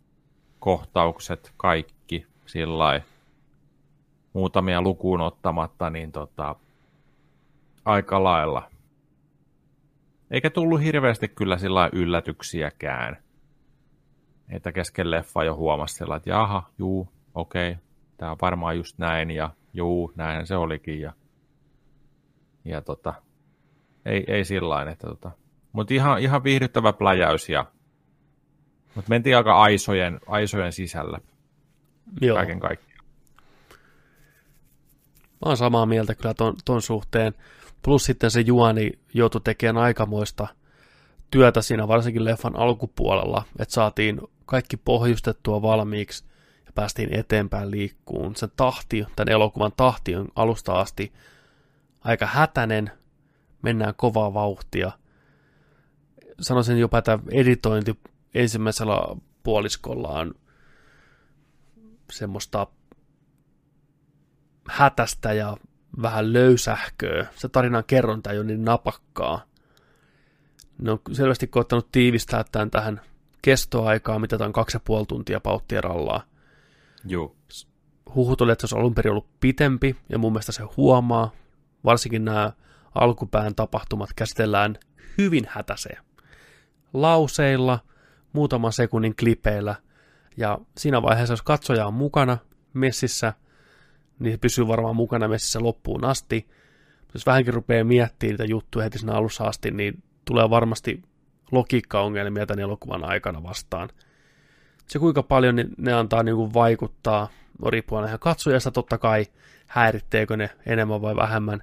S1: kohtaukset, kaikki sillä muutamia lukuun ottamatta, niin tota, aika lailla. Eikä tullut hirveästi kyllä sillä yllätyksiäkään. Että kesken leffa jo huomasi sillä, että jaha, juu, okei, okay, tämä on varmaan just näin, ja juu, näin se olikin, ja, ja tota, ei, ei sillä että tota, mutta ihan, ihan viihdyttävä pläjäys, ja mutta mentiin aika aisojen, aisojen sisällä. Joo. Kaiken kaikkiaan.
S2: Mä oon samaa mieltä kyllä ton, ton suhteen. Plus sitten se Juani joutui tekemään aikamoista työtä siinä varsinkin leffan alkupuolella, että saatiin kaikki pohjustettua valmiiksi ja päästiin eteenpäin liikkuun. Sen tahti, tämän elokuvan tahti on alusta asti aika hätänen, mennään kovaa vauhtia. Sanoisin jopa, että editointi ensimmäisellä puoliskolla on semmoista hätästä ja vähän löysähköä. Se tarinan kerronta ei ole niin napakkaa. Ne on selvästi koettanut tiivistää tämän tähän kestoaikaa, mitä on kaksi ja puoli tuntia pauttien rallaa.
S1: Joo.
S2: Huhut oli, että se olisi alun perin ollut pitempi, ja mun mielestä se huomaa. Varsinkin nämä alkupään tapahtumat käsitellään hyvin hätäseen. Lauseilla, muutaman sekunnin klipeillä, ja siinä vaiheessa, jos katsoja on mukana messissä, niin se pysyy varmaan mukana messissä loppuun asti. Jos vähänkin rupeaa miettimään niitä juttuja heti siinä alussa asti, niin tulee varmasti logiikkaongelmia tämän elokuvan aikana vastaan. Se kuinka paljon ne antaa niin kuin vaikuttaa, riippuen ihan katsojasta totta kai, häiritteekö ne enemmän vai vähemmän.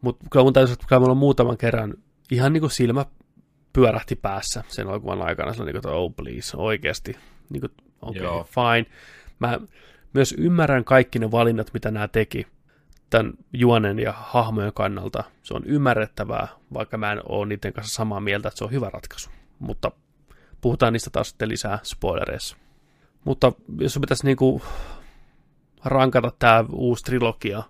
S2: Mutta kyllä mun täytyy, että on muutaman kerran ihan niin kuin silmä pyörähti päässä sen elokuvan aikana. Se on niin kuin, oh please, oikeasti. Niin kuin, okay, fine. Mä myös ymmärrän kaikki ne valinnat, mitä nämä teki tämän juonen ja hahmojen kannalta. Se on ymmärrettävää, vaikka mä en ole niiden kanssa samaa mieltä, että se on hyvä ratkaisu. Mutta puhutaan niistä taas sitten lisää spoilereissa. Mutta jos pitäisi niinku rankata tämä uusi trilogia,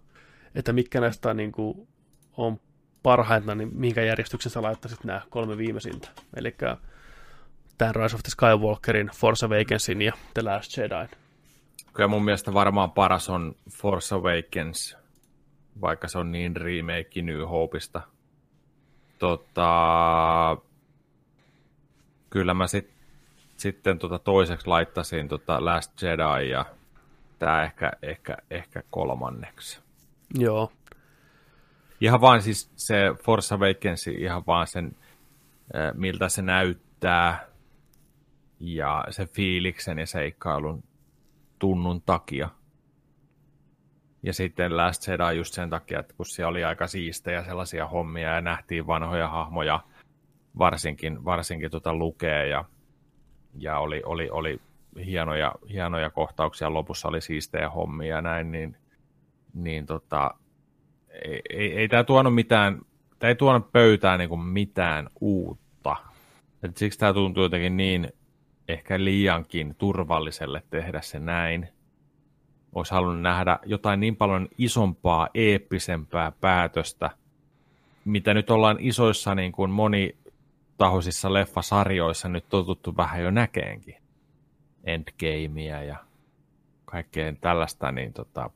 S2: että mitkä näistä niinku on parhaita, niin minkä järjestyksen sä laittaisit nämä kolme viimeisintä? Eli tämän Rise of the Skywalkerin, Force Awakensin ja The Last Jedi.
S1: Kyllä mun mielestä varmaan paras on Force Awakens, vaikka se on niin remake New Hopeista. Tota, kyllä mä sit, sitten tota toiseksi laittaisin tota Last Jedi ja tämä ehkä, ehkä, ehkä kolmanneksi.
S2: Joo,
S1: Ihan vaan siis se Force Awakens, ihan vaan sen, miltä se näyttää ja se fiiliksen ja seikkailun tunnun takia. Ja sitten Last Jedi just sen takia, että kun siellä oli aika siistejä sellaisia hommia ja nähtiin vanhoja hahmoja, varsinkin, varsinkin tuota lukea ja, ja oli, oli, oli hienoja, hienoja kohtauksia, lopussa oli siistejä hommia ja näin, niin, niin tota, ei, ei, ei tämä tuonut mitään, tämä ei tuonut pöytään niin mitään uutta. Et siksi tämä tuntuu jotenkin niin ehkä liiankin turvalliselle tehdä se näin. Olisi halunnut nähdä jotain niin paljon isompaa, eeppisempää päätöstä, mitä nyt ollaan isoissa niin kuin monitahoisissa leffasarjoissa nyt totuttu vähän jo näkeenkin. Endgameia ja kaikkea tällaista, niin tota,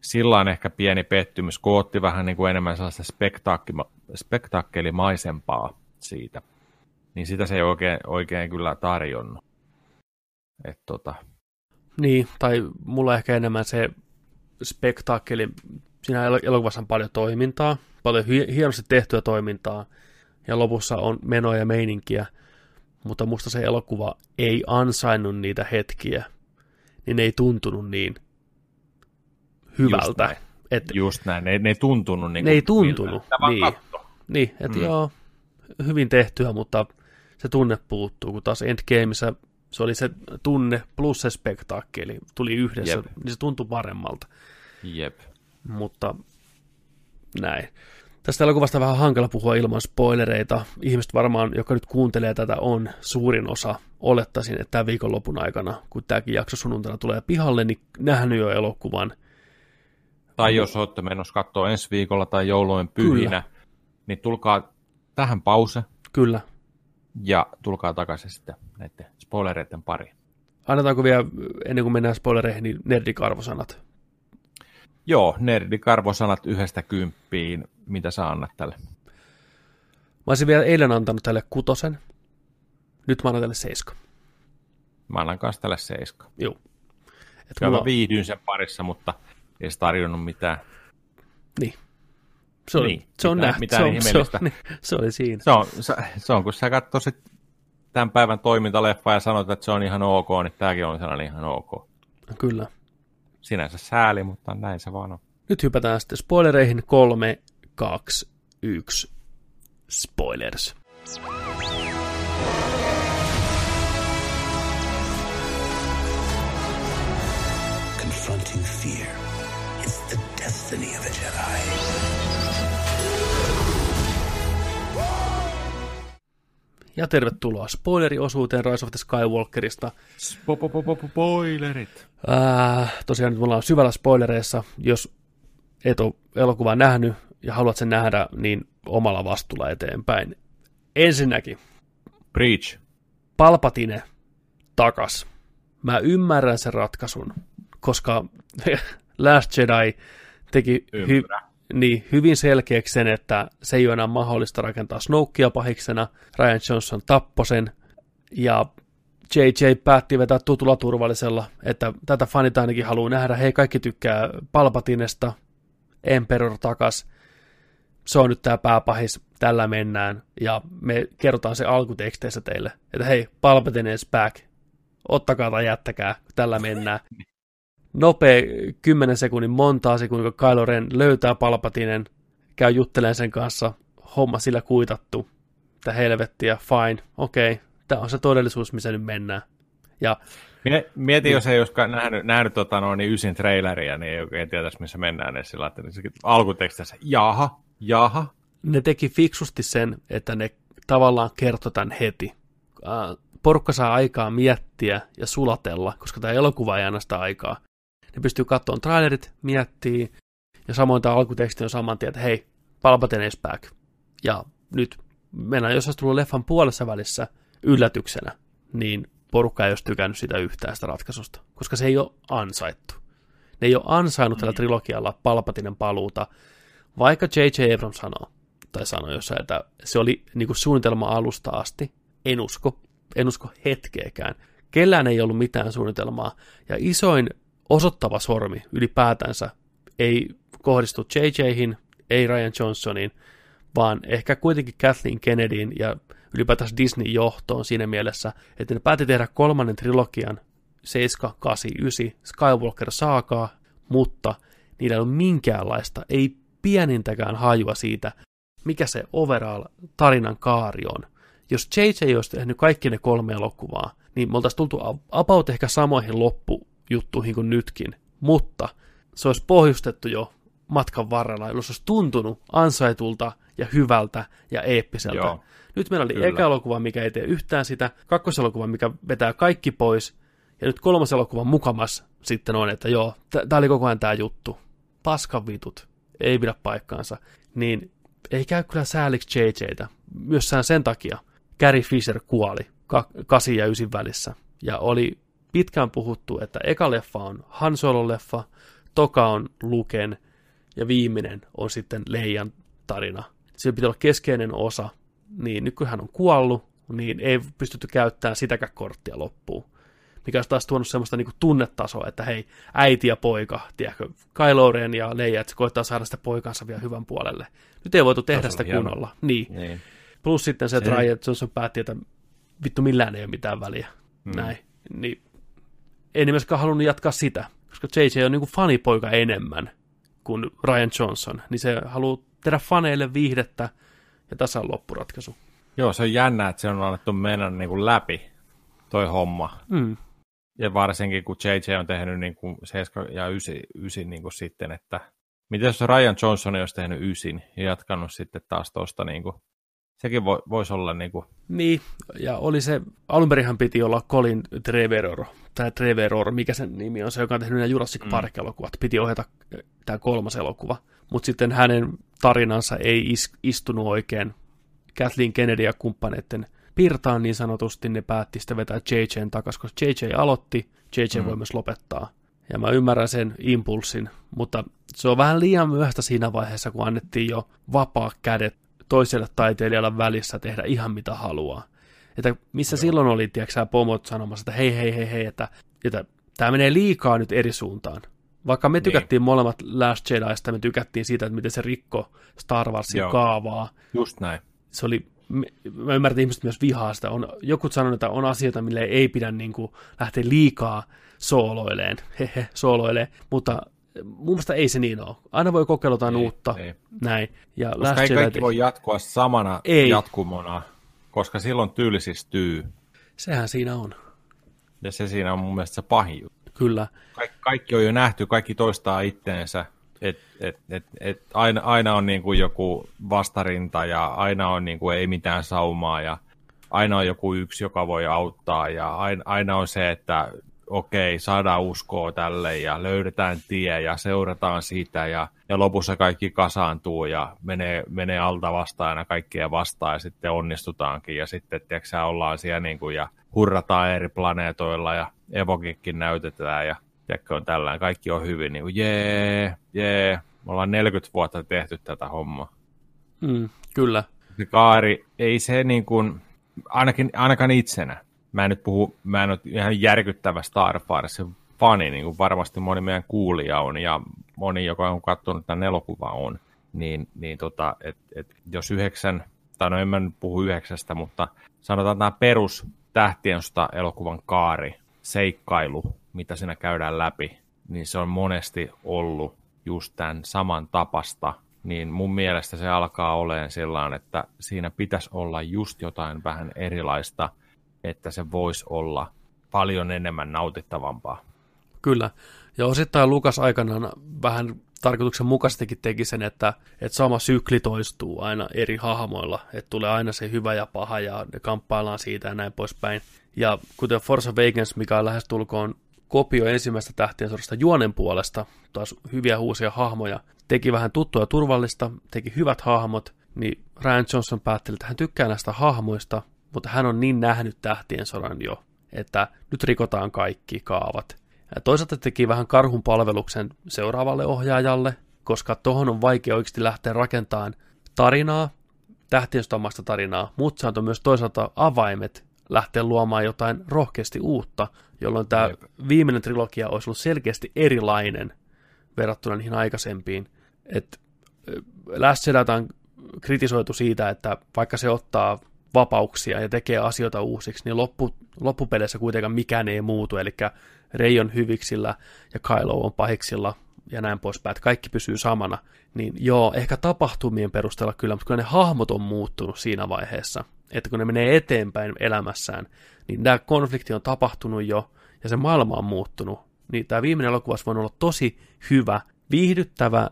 S1: sillä on ehkä pieni pettymys, kun otti vähän niin kuin enemmän sellaista spektaakkelimaisempaa siitä. Niin sitä se ei oikein, oikein kyllä tarjonnut. Et tota.
S2: Niin, tai mulla ehkä enemmän se spektaakkeli, siinä elokuvassa on paljon toimintaa, paljon hienosti tehtyä toimintaa, ja lopussa on menoja ja meininkiä, mutta musta se elokuva ei ansainnut niitä hetkiä, niin ne ei tuntunut niin hyvältä. Just
S1: näin, et, Just näin. Ne, ne ei tuntunut niin
S2: Ne ei tuntunut, niin. Niin, että mm. joo, hyvin tehtyä, mutta se tunne puuttuu, kun taas Endgameissa se oli se tunne plus se spektaakkeli, tuli yhdessä, Jep. niin se tuntui paremmalta.
S1: Jep.
S2: Mutta näin. Tästä elokuvasta vähän hankala puhua ilman spoilereita. Ihmiset varmaan, joka nyt kuuntelee tätä, on suurin osa. Olettaisin, että tämän viikonlopun aikana, kun tämäkin jakso sunnuntaina tulee pihalle, niin nähnyt jo elokuvan.
S1: Tai jos olette menossa katsoa ensi viikolla tai joulujen pyhinä, Kyllä. niin tulkaa tähän pause.
S2: Kyllä.
S1: Ja tulkaa takaisin sitten näiden spoilereiden pariin.
S2: Annetaanko vielä, ennen kuin mennään spoilereihin, niin nerdikarvosanat?
S1: Joo, nerdikarvosanat yhdestä kymppiin. Mitä sä annat tälle?
S2: Mä olisin vielä eilen antanut tälle kutosen. Nyt mä annan tälle seiska.
S1: Mä annan kanssa tälle seiska.
S2: Joo.
S1: Et mulla... mä viihdyin sen parissa, mutta ei se tarjonnut mitään.
S2: Niin. Se, oli, niin, se on nähty. Mitään se, on, se, on, niin, se oli siinä.
S1: Se on, se, se on kun sä katsoisit tämän päivän toimintaleffa ja sanot, että se on ihan ok, niin tämäkin on sellainen ihan ok.
S2: Kyllä.
S1: Sinänsä sääli, mutta näin se vaan on.
S2: Nyt hypätään sitten spoilereihin. Kolme, kaksi, yksi. Spoilers. Confronting fear is the destiny of a Jedi. Ja tervetuloa spoileriosuuteen Rise of the Skywalkerista.
S1: Spoilerit.
S2: Äh, tosiaan nyt me ollaan syvällä spoilereissa. Jos et ole elokuvaa nähnyt ja haluat sen nähdä, niin omalla vastuulla eteenpäin. Ensinnäkin.
S1: Preach.
S2: Palpatine takas. Mä ymmärrän sen ratkaisun, koska Last Jedi teki hy- niin hyvin selkeäksi sen, että se ei ole enää mahdollista rakentaa Snokea pahiksena. Ryan Johnson tappoi sen, ja JJ päätti vetää tutulla turvallisella, että tätä fanit ainakin haluaa nähdä. Hei, kaikki tykkää Palpatinesta, Emperor takas. Se on nyt tämä pääpahis, tällä mennään. Ja me kerrotaan se alkuteksteissä teille, että hei, Palpatine is back. Ottakaa tai jättäkää, tällä mennään nopea 10 sekunnin montaa sekunnin, kun Kylo Ren löytää Palpatinen, käy juttelemaan sen kanssa, homma sillä kuitattu, mitä helvettiä, fine, okei, okay, tämä on se todellisuus, missä nyt mennään. Ja,
S1: Mieti, niin, jos ei olisi nähnyt, nähnyt tota, no, niin ysin traileria, niin ei oikein tietäisi, missä mennään edes sillä, että alkutekstissä, jaha, jaha.
S2: Ne teki fiksusti sen, että ne tavallaan kertoi tämän heti. Porukka saa aikaa miettiä ja sulatella, koska tämä elokuva ei anna sitä aikaa ne pystyy katsomaan trailerit, miettii, ja samoin tämä alkuteksti on saman tien, että hei, Palpatine is back. Ja nyt mennään, jos olisi tullut leffan puolessa välissä yllätyksenä, niin porukka ei olisi tykännyt sitä yhtään sitä ratkaisusta, koska se ei ole ansaittu. Ne ei ole ansainnut tällä trilogialla Palpatinen paluuta, vaikka J.J. Abrams sanoo, tai sanoi jossain, että se oli niin kuin suunnitelma alusta asti. En usko. En usko hetkeäkään. Kellään ei ollut mitään suunnitelmaa. Ja isoin osoittava sormi ylipäätänsä ei kohdistu JJhin, ei Ryan Johnsonin, vaan ehkä kuitenkin Kathleen Kennedyin ja ylipäätänsä Disney-johtoon siinä mielessä, että ne päätti tehdä kolmannen trilogian 7, 8, 9 Skywalker saakaa, mutta niillä ei ole minkäänlaista, ei pienintäkään hajua siitä, mikä se overall tarinan kaari on. Jos JJ olisi tehnyt kaikki ne kolme elokuvaa, niin me oltaisiin tultu about ehkä samoihin loppujuttuihin kuin nytkin, mutta se olisi pohjustettu jo matkan varrella, jolloin se olisi tuntunut ansaitulta ja hyvältä ja eeppiseltä. Joo, nyt meillä oli kyllä. eka elokuva, mikä ei tee yhtään sitä, kakkoselokuva, mikä vetää kaikki pois, ja nyt kolmas elokuva mukamas sitten on, että joo, tämä oli koko ajan tämä juttu. Paskan vitut, ei pidä paikkaansa. Niin ei käy kyllä sääliksi JJtä. Myös sen takia Carrie Fisher kuoli 8 ja 9 välissä. Ja oli pitkään puhuttu, että eka leffa on Han Solo-leffa, toka on Luken ja viimeinen on sitten Leijan tarina. Se pitää olla keskeinen osa, niin nyt kun hän on kuollut, niin ei pystytty käyttämään sitäkään korttia loppuun. Mikä olisi taas tuonut semmoista niin tunnetasoa, että hei, äiti ja poika, tiedätkö, Kylo Ren ja Leija, että se koittaa saada sitä poikansa vielä hyvän puolelle. Nyt ei voitu tehdä sitä kunnolla. Niin. niin. Plus sitten se, että Ryan Johnson päätti, että vittu millään ei ole mitään väliä. Hmm. Näin. Niin ei myöskään halunnut jatkaa sitä, koska JJ on niin kuin fanipoika enemmän kuin Ryan Johnson, niin se haluaa tehdä faneille viihdettä, ja tässä on loppuratkaisu.
S1: Joo, se on jännä, että se on annettu mennä niin kuin läpi, toi homma. Mm. Ja varsinkin, kun JJ on tehnyt niin kuin 7 ja 9, 9 niin kuin sitten, että miten jos Ryan Johnson olisi tehnyt 9 ja jatkanut sitten taas tuosta niin kuin sekin vo, voisi olla niin kuin...
S2: Niin, ja oli se, alunperinhan piti olla Colin Trevorrow, tai Trevorrow, mikä sen nimi on, se joka on tehnyt nämä Jurassic mm. Park-elokuvat, piti ohjata äh, tämä kolmas elokuva, mutta sitten hänen tarinansa ei is, istunut oikein Kathleen Kennedy ja kumppaneiden pirtaan niin sanotusti, ne päätti sitten vetää JJn takaisin, koska JJ aloitti, JJ mm. voi myös lopettaa. Ja mä ymmärrän sen impulssin, mutta se on vähän liian myöhäistä siinä vaiheessa, kun annettiin jo vapaa kädet toiselle taiteilijalle välissä tehdä ihan mitä haluaa. Että missä Joo. silloin oli, tiedätkö pomot sanomassa, että hei, hei, hei, hei, että, että tämä menee liikaa nyt eri suuntaan. Vaikka me niin. tykättiin niin. molemmat Last Jediista, me tykättiin siitä, että miten se rikko Star Warsin Joo. kaavaa.
S1: Just näin.
S2: Se oli, mä ymmärrän, että ihmiset myös vihaa sitä. On, joku sanoo, että on asioita, mille ei pidä niin kuin, lähteä liikaa sooloileen, hehe, sooloileen, mutta mun mielestä ei se niin ole. Aina voi kokeilla jotain ei, uutta. Ei. Näin.
S1: Ja koska Last ei Jedi... kaikki voi jatkua samana ei. jatkumona, koska silloin tyylisistyy.
S2: Sehän siinä on.
S1: Ja se siinä on mun mielestä se pahin juttu.
S2: Kyllä.
S1: Kaik, kaikki on jo nähty, kaikki toistaa itteensä. Et, et, et, et aina, aina on niin kuin joku vastarinta ja aina on niin kuin ei mitään saumaa ja aina on joku yksi, joka voi auttaa ja aina, aina on se, että okei, saadaan uskoa tälle ja löydetään tie ja seurataan sitä ja, ja lopussa kaikki kasaantuu ja menee, menee alta vastaan ja kaikkia vastaan ja sitten onnistutaankin ja sitten tiedätkö, ollaan siellä niin kuin, ja hurrataan eri planeetoilla ja Evokikin näytetään ja tiedätkö, on tällään, kaikki on hyvin, niin kuin jee, jee, me ollaan 40 vuotta tehty tätä hommaa.
S2: Mm, kyllä.
S1: Se kaari, ei se niin kuin, ainakin, ainakaan itsenä, mä en nyt puhu, mä en ole ihan järkyttävä Star Warsin fani, niin kuin varmasti moni meidän kuulija on, ja moni, joka on katsonut tämän elokuvan on, niin, niin tota, et, et jos yhdeksän, tai no en mä nyt puhu yhdeksästä, mutta sanotaan tämä perus tähtiensta elokuvan kaari, seikkailu, mitä siinä käydään läpi, niin se on monesti ollut just tämän saman tapasta, niin mun mielestä se alkaa olemaan sellainen, että siinä pitäisi olla just jotain vähän erilaista – että se voisi olla paljon enemmän nautittavampaa.
S2: Kyllä, ja osittain Lukas aikanaan vähän tarkoituksenmukaisestikin teki sen, että, että sama sykli toistuu aina eri hahmoilla, että tulee aina se hyvä ja paha ja kamppaillaan siitä ja näin poispäin. Ja kuten Force Awakens, mikä on lähestulkoon kopio ensimmäistä tähtien sodasta juonen puolesta, taas hyviä uusia hahmoja, teki vähän tuttua ja turvallista, teki hyvät hahmot, niin Ryan Johnson päätteli, että hän tykkää näistä hahmoista, mutta hän on niin nähnyt tähtien sodan jo, että nyt rikotaan kaikki kaavat. Ja toisaalta teki vähän karhun palveluksen seuraavalle ohjaajalle, koska tohon on vaikea oikeasti lähteä rakentamaan tarinaa, tähtien sodamasta tarinaa, mutta se antoi myös toisaalta avaimet lähteä luomaan jotain rohkeasti uutta, jolloin tämä viimeinen trilogia olisi ollut selkeästi erilainen verrattuna niihin aikaisempiin. Et Last Jedi on kritisoitu siitä, että vaikka se ottaa vapauksia ja tekee asioita uusiksi, niin loppu, loppupeleissä kuitenkaan mikään ei muutu, eli Rey on hyviksillä ja Kylo on pahiksilla, ja näin poispäin, että kaikki pysyy samana, niin joo, ehkä tapahtumien perusteella kyllä, mutta kyllä ne hahmot on muuttunut siinä vaiheessa, että kun ne menee eteenpäin elämässään, niin tämä konflikti on tapahtunut jo, ja se maailma on muuttunut, niin tämä viimeinen elokuva voi olla tosi hyvä, viihdyttävä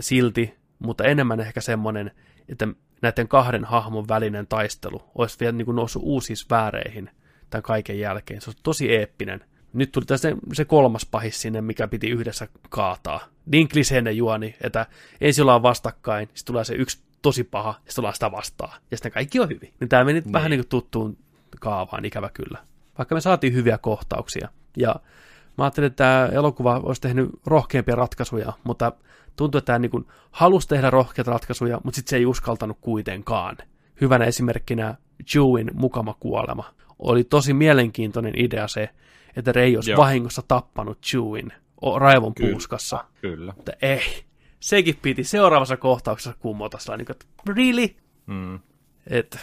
S2: silti, mutta enemmän ehkä semmoinen, että näiden kahden hahmon välinen taistelu olisi vielä niin kuin noussut uusiin sfääreihin tämän kaiken jälkeen. Se on tosi eeppinen. Nyt tuli se, se kolmas pahis sinne, mikä piti yhdessä kaataa. Niin kliseinen juoni, että ensin ollaan vastakkain, sitten tulee se yksi tosi paha, ja sitten ollaan sitä vastaan. Ja sitten kaikki on hyvin. Niin tämä meni niin. vähän niin kuin tuttuun kaavaan, ikävä kyllä. Vaikka me saatiin hyviä kohtauksia. Ja mä ajattelin, että tämä elokuva olisi tehnyt rohkeampia ratkaisuja, mutta tuntuu, että tämä niin halusi tehdä rohkeita ratkaisuja, mutta sitten se ei uskaltanut kuitenkaan. Hyvänä esimerkkinä Jewin mukama kuolema. Oli tosi mielenkiintoinen idea se, että Rei olisi Joo. vahingossa tappanut Chewin raivon kyllä, puuskassa.
S1: Kyllä.
S2: Mutta ei. Sekin piti seuraavassa kohtauksessa kummota sellainen, että really? Mm. Et,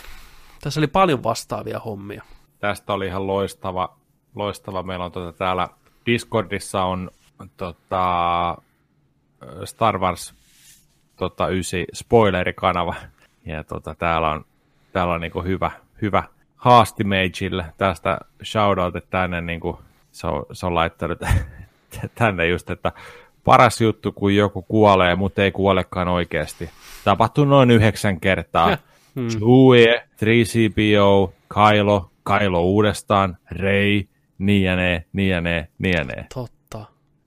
S2: tässä oli paljon vastaavia hommia.
S1: Tästä oli ihan loistava. loistava. Meillä on tuota täällä Discordissa on tota, Star Wars tota, 9 spoilerikanava. Ja tota, täällä on, täällä on niinku hyvä, hyvä haastimageille tästä shoutoutit tänne, niin kuin se on, se on laittanut tänne just, että paras juttu, kun joku kuolee, mutta ei kuolekaan oikeasti. Tapahtuu noin yhdeksän kertaa. Hmm. Chewie, 3CPO, Kylo, Kylo uudestaan, Rey, niin ja ne, niin ja ne, niin ja ne.
S2: Totta.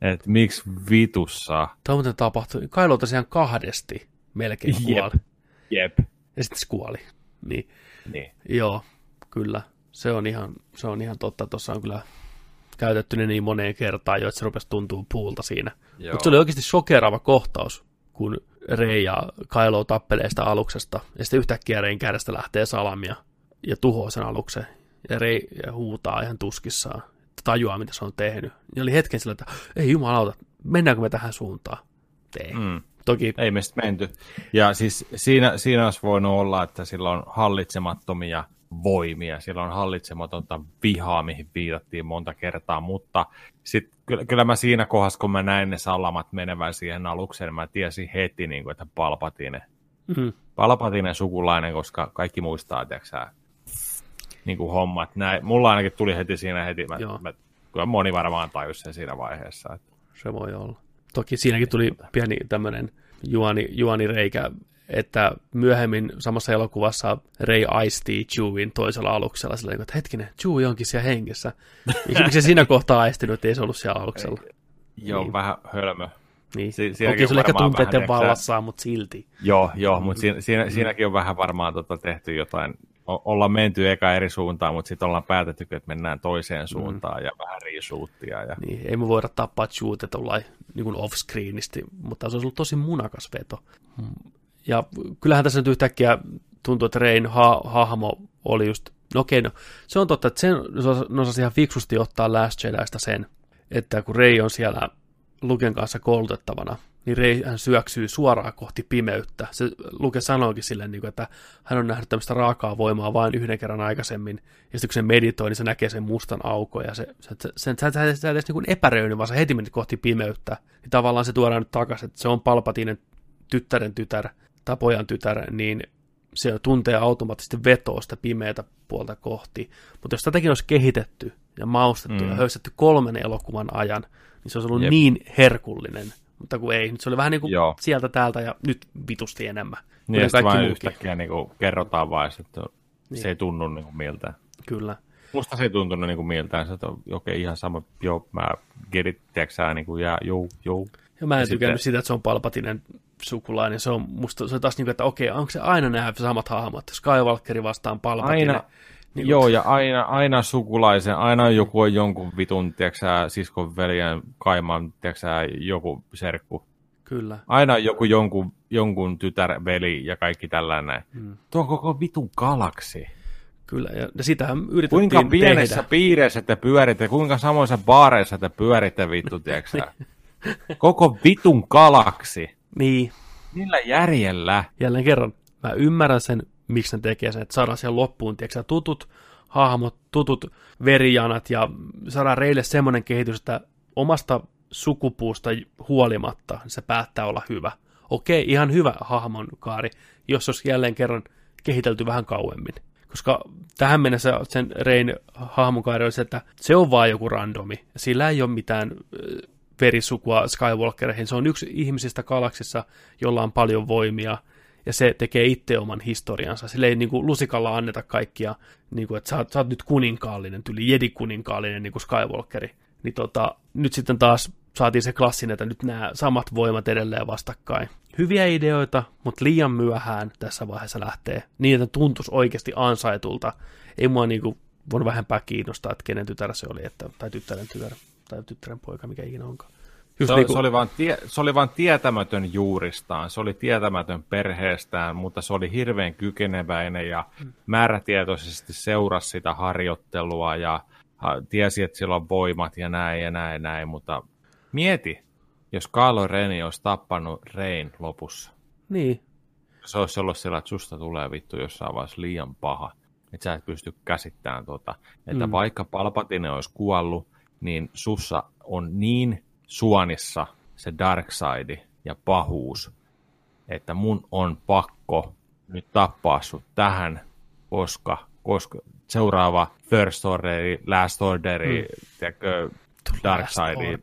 S1: Et miksi vitussa?
S2: Tämä muuten tapahtui. Kylo tosiaan kahdesti melkein kuoli.
S1: Jep. Jep.
S2: Ja sitten se kuoli. Niin.
S1: niin.
S2: Joo kyllä. Se on ihan, se on ihan totta. Tuossa on kyllä käytetty ne niin moneen kertaan jo, että se rupesi tuntuu puulta siinä. Mutta se oli oikeasti shokeraava kohtaus, kun Rei ja Kylo tappelee sitä aluksesta, ja sitten yhtäkkiä Rein kädestä lähtee salamia ja tuhoaa sen aluksen. Ja Rei huutaa ihan tuskissaan, tajuaa mitä se on tehnyt. Ja oli hetken sillä, että ei jumalauta, mennäänkö me tähän suuntaan? Ei. Mm. Toki.
S1: Ei me menty. Ja siis siinä, siinä olisi voinut olla, että sillä on hallitsemattomia voimia, siellä on hallitsematonta vihaa, mihin viitattiin monta kertaa, mutta sit, kyllä, kyllä mä siinä kohdassa, kun mä näin ne salamat menevän siihen alukseen, mä tiesin heti, niin kuin, että Palpatine, mm-hmm. Palpatine sukulainen, koska kaikki muistaa, tiedätkö niin kuin hommat. Näin, mulla ainakin tuli heti siinä heti, mä, mä, kyllä moni varmaan tajus sen siinä vaiheessa. Että...
S2: Se voi olla. Toki siinäkin tuli pieni tämmöinen juoni, juonireikä että myöhemmin samassa elokuvassa Ray aistii Chewin toisella aluksella sillä että hetkinen, Chewie onkin siellä hengessä. Miksi se siinä kohtaa aistinut, että ei se ollut siellä aluksella?
S1: Joo, niin. vähän hölmö.
S2: Niin. Si- Toki se oli ehkä tunteiden vallassa, mutta silti.
S1: Joo, joo mutta siinä, siinä, mm. siinäkin on vähän varmaan tota, tehty jotain, ollaan menty eka eri suuntaan, mutta sitten ollaan päätetty, että mennään toiseen mm. suuntaan mm. ja vähän riisuuttia. Ja...
S2: Niin, ei me voida tappaa Chewta niin off-screenisti, mutta se on ollut tosi munakas veto. Ja kyllähän tässä nyt yhtäkkiä tuntuu, että Rein ha- hahmo oli just, no okei, no, se on totta, että sen osasi ihan fiksusti ottaa Last Jediista sen, että kun Rei on siellä Luken kanssa koulutettavana, niin Rei hän syöksyy suoraan kohti pimeyttä. Se Luke sanoikin silleen, niin että hän on nähnyt tämmöistä raakaa voimaa vain yhden kerran aikaisemmin, ja sitten kun se meditoi, niin se näkee sen mustan aukon, ja se, se, se, se, se, se, se edes niin epäröinyt, vaan se heti meni kohti pimeyttä. Niin tavallaan se tuodaan nyt takaisin, että se on Palpatinen tyttären tytär, tai pojan tytär, niin se tuntee automaattisesti vetoa sitä pimeätä puolta kohti. Mutta jos tätäkin olisi kehitetty ja maustettu mm. ja höystetty kolmen elokuvan ajan, niin se olisi ollut Jep. niin herkullinen. Mutta kun ei, nyt se oli vähän niin kuin Joo. sieltä täältä ja nyt vitusti enemmän.
S1: Niin, ja kaikki vain yhtäkkiä niin kuin kerrotaan vain, että niin. se ei tunnu niin kuin miltään.
S2: Kyllä.
S1: Musta se ei tuntunut niin kuin miltään, on okei okay, ihan sama, joo, mä gerit, tiedätkö niin kuin, ja joo, joo.
S2: Ja mä en tykännyt sitä, että se on Palpatinen sukulainen. Se on musta se on taas niin kuin, että okei, onko se aina nämä samat hahmot? Skywalkeri vastaan Palpatine.
S1: Aina, niin joo, ja aina, aina sukulaisen, aina joku on jonkun vitun, tiedätkö siskon veljen kaiman, tiedätkö joku serkku.
S2: Kyllä.
S1: Aina joku jonkun, jonkun tytär, veli ja kaikki tällainen. Hmm. Tuo on koko vitun galaksi.
S2: Kyllä, ja sitähän yritettiin
S1: Kuinka pienessä tehdä. piirissä te pyöritte, kuinka samoissa baareissa te pyöritte vittu, tiedätkö Koko vitun galaksi.
S2: Niin.
S1: Millä järjellä?
S2: Jälleen kerran, mä ymmärrän sen, miksi ne tekee sen, että saadaan siihen loppuun, tiedätkö, tutut hahmot, tutut verijanat ja saadaan Reille semmoinen kehitys, että omasta sukupuusta huolimatta se päättää olla hyvä. Okei, ihan hyvä hahmon kaari, jos olisi jälleen kerran kehitelty vähän kauemmin. Koska tähän mennessä sen Rein hahmokaari oli se, että se on vaan joku randomi. Sillä ei ole mitään verisukua Skywalkereihin. Se on yksi ihmisistä galaksissa, jolla on paljon voimia, ja se tekee itse oman historiansa. Sille ei niin kuin, lusikalla anneta kaikkia, niin kuin, että sä sä oot nyt kuninkaallinen, tyli jedi-kuninkaallinen niin kuin Skywalkeri. Niin tota, nyt sitten taas saatiin se klassinen, että nyt nämä samat voimat edelleen vastakkain. Hyviä ideoita, mutta liian myöhään tässä vaiheessa lähtee. Niin, että tuntuisi oikeasti ansaitulta. Ei mua niinku voinut vähempää kiinnostaa, että kenen tytär se oli, että, tai tyttären tytär, tai tyttären poika, mikä ikinä onkaan.
S1: Just se, niinku... se, oli vain tie, se oli vain tietämätön juuristaan, se oli tietämätön perheestään, mutta se oli hirveän kykeneväinen ja määrätietoisesti seurasi sitä harjoittelua ja tiesi, että sillä on voimat ja näin ja näin ja näin, mutta mieti, jos Kaalo Reni olisi tappanut Rein lopussa.
S2: Niin.
S1: Se olisi ollut sillä, että susta tulee vittu jossain vaiheessa liian paha, että sä et pysty käsittämään tota. Että mm. vaikka Palpatine olisi kuollut, niin sussa on niin suonissa se dark side ja pahuus, että mun on pakko nyt tappaa sut tähän, koska, koska seuraava First Order, Last Order, mm. tiedätkö, Dark Side,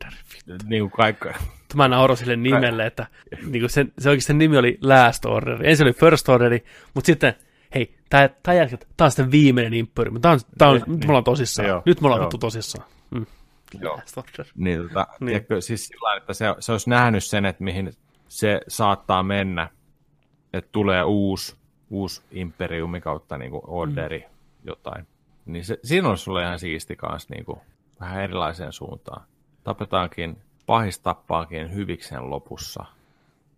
S1: niin kuin kaikki.
S2: Mä nauroin sille nimelle, että niin kuin se, se oikeasti sen nimi oli Last Order. Ensin oli First Order, mutta sitten hei, tämä tää tää on sitten viimeinen imperi. Tää on, tää on, niin, nyt me ollaan tosissaan. Joo, nyt me ollaan tosissaan.
S1: Joo. Niin, tota, niin. Tiedätkö, siis sillä että se, se olisi nähnyt sen, että mihin se saattaa mennä, että tulee uusi, uusi imperiumi kautta niin kuin orderi, mm. jotain. Niin se, siinä olisi sulle ihan siisti kanssa niin kuin, vähän erilaiseen suuntaan. Tapetaankin, pahis tappaakin hyviksen lopussa,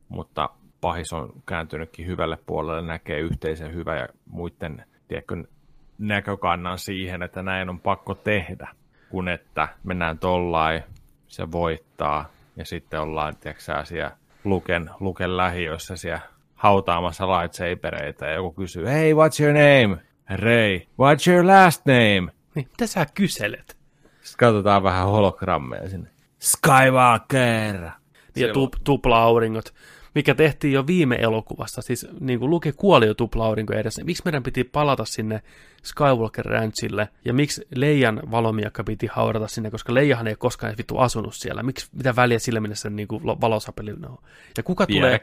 S1: mutta pahis on kääntynytkin hyvälle puolelle, näkee yhteisen hyvä ja muiden tiedätkö, näkökannan siihen, että näin on pakko tehdä kun että mennään tollain, se voittaa, ja sitten ollaan, tiedätkö siellä Luken, Luken lähiössä siellä hautaamassa lightsabereita, ja joku kysyy, hey, what's your name? Ray, what's your last name?
S2: Niin, mitä sä kyselet?
S1: Sitten katsotaan vähän hologrammeja sinne. Skywalker!
S2: Ja tu- tupla-auringot mikä tehtiin jo viime elokuvassa. Siis niin kuin Luke kuoli jo tuplaurinko edessä. Miksi meidän piti palata sinne Skywalker Ranchille ja miksi Leijan valomiakka piti haudata sinne, koska Leijahan ei koskaan vittu asunut siellä. Miksi, mitä väliä sillä mennessä sen niin kuin valosapeli on? Ja kuka tulee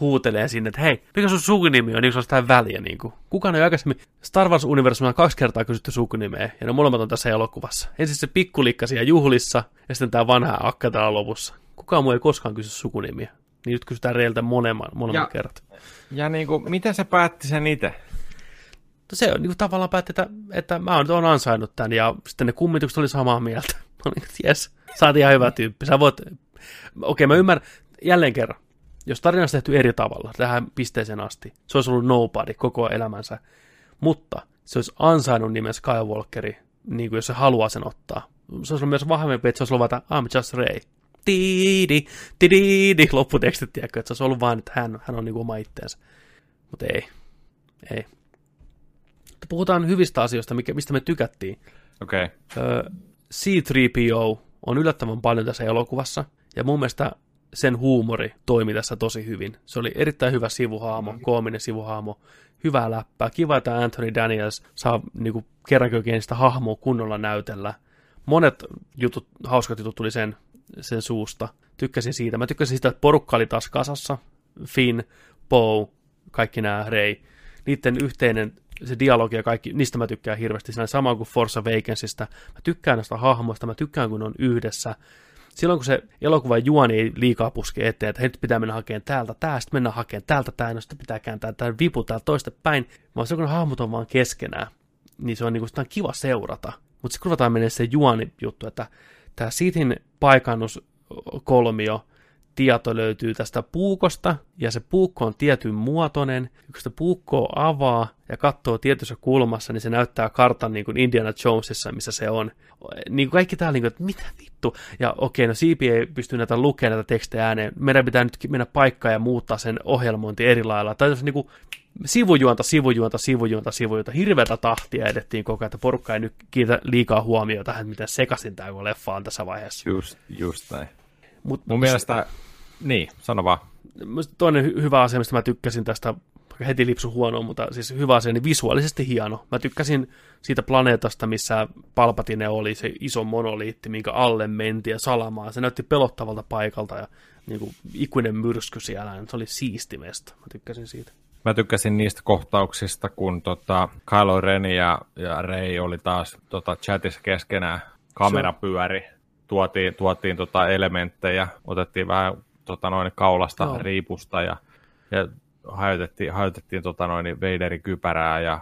S2: huutelee sinne, että hei, mikä sun sukunimi on, niin se on sitä väliä. Niin kuin. Kukaan ei aikaisemmin Star Wars universumilla kaksi kertaa kysytty sukunimeä, ja ne molemmat on tässä elokuvassa. Ensin se pikkulikka siellä juhlissa, ja sitten tämä vanha akka täällä lopussa. Kukaan muu ei koskaan kysy sukunimiä. Niin nyt kysytään Reiltä monemman, monemman kerran.
S1: Ja niin kuin, miten se päätti sen itse?
S2: No se on niin kuin, tavallaan päätti, että, että mä oon ansainnut tämän, ja sitten ne kummitukset oli samaa mieltä. Mä olin, että jes, sä ihan hyvä tyyppi. Sä voit... Okei, okay, mä ymmärrän, jälleen kerran, jos tarina olisi tehty eri tavalla tähän pisteeseen asti, se olisi ollut nobody koko elämänsä, mutta se olisi ansainnut nimen Skywalkeri, niin kuin jos se haluaa sen ottaa. Se olisi ollut myös vahvempi, että se olisi ollut I'm just Ray tiidi, tiidi, lopputekstit, tiedätkö, että se olisi ollut vain, että hän, hän on niin kuin oma itteensä. Mutta ei, ei. Puhutaan hyvistä asioista, mikä, mistä me tykättiin.
S1: Okei.
S2: Okay. C-3PO on yllättävän paljon tässä elokuvassa, ja mun mielestä sen huumori toimi tässä tosi hyvin. Se oli erittäin hyvä sivuhaamo, mm. koominen sivuhaamo, hyvää läppää. Kiva, että Anthony Daniels saa niin kerrankin oikein sitä hahmoa kunnolla näytellä. Monet jutut, hauskat jutut tuli sen sen suusta. Tykkäsin siitä. Mä tykkäsin siitä, että porukka oli taas kasassa. Finn, Poe, kaikki nämä Rey. Niiden yhteinen se dialogi ja kaikki, niistä mä tykkään hirveästi. Siinä sama kuin Force Awakensista. Mä tykkään näistä hahmoista, mä tykkään kun on yhdessä. Silloin kun se elokuvan juoni ei liikaa puske eteen, että nyt pitää mennä hakemaan täältä tää, sitten mennä hakemaan täältä tää, no sitten pitää kääntää tämä vipu täältä toista päin. Vaan se kun hahmot on vaan keskenään, niin se on, niin kuin, sitä on kiva seurata. Mutta sitten kun ruvetaan menee se juoni juttu, että tämä Sithin paikannuskolmio tieto löytyy tästä puukosta, ja se puukko on tietyn muotoinen. Kun sitä puukkoa avaa ja katsoo tietyssä kulmassa, niin se näyttää kartan niin kuin Indiana Jonesissa, missä se on. Niin kuin kaikki täällä, niin kuin, että mitä vittu? Ja okei, no siipi ei pysty näitä lukemaan näitä tekstejä ääneen. Meidän pitää nyt mennä paikkaan ja muuttaa sen ohjelmointi eri lailla. Tai jos niin kuin sivujuonta, sivujuonta, sivujuonta, sivujuonta. Hirveätä tahtia edettiin koko ajan, että porukka ei nyt kiitä liikaa huomiota tähän, miten sekasin tämä leffa on tässä vaiheessa.
S1: Just, just näin.
S2: Mut,
S1: Mun mielestä, niin, sano vaan.
S2: Toinen hy- hyvä asia, mistä mä tykkäsin tästä, heti lipsu huono, mutta siis hyvä asia, niin visuaalisesti hieno. Mä tykkäsin siitä planeetasta, missä Palpatine oli, se iso monoliitti, minkä alle mentiin ja salamaa. Se näytti pelottavalta paikalta ja niin kuin, ikuinen myrsky siellä. Se oli siisti mesta. Mä tykkäsin siitä.
S1: Mä tykkäsin niistä kohtauksista, kun tota Kylo Ren ja, ja Rey oli taas tota, chatissa keskenään. Kamera pyöri, tuotiin, tuotiin tota elementtejä, otettiin vähän tota, noin kaulasta
S2: Joo.
S1: riipusta ja, ja hajotettiin, hajotettiin tota, noin Vaderin kypärää ja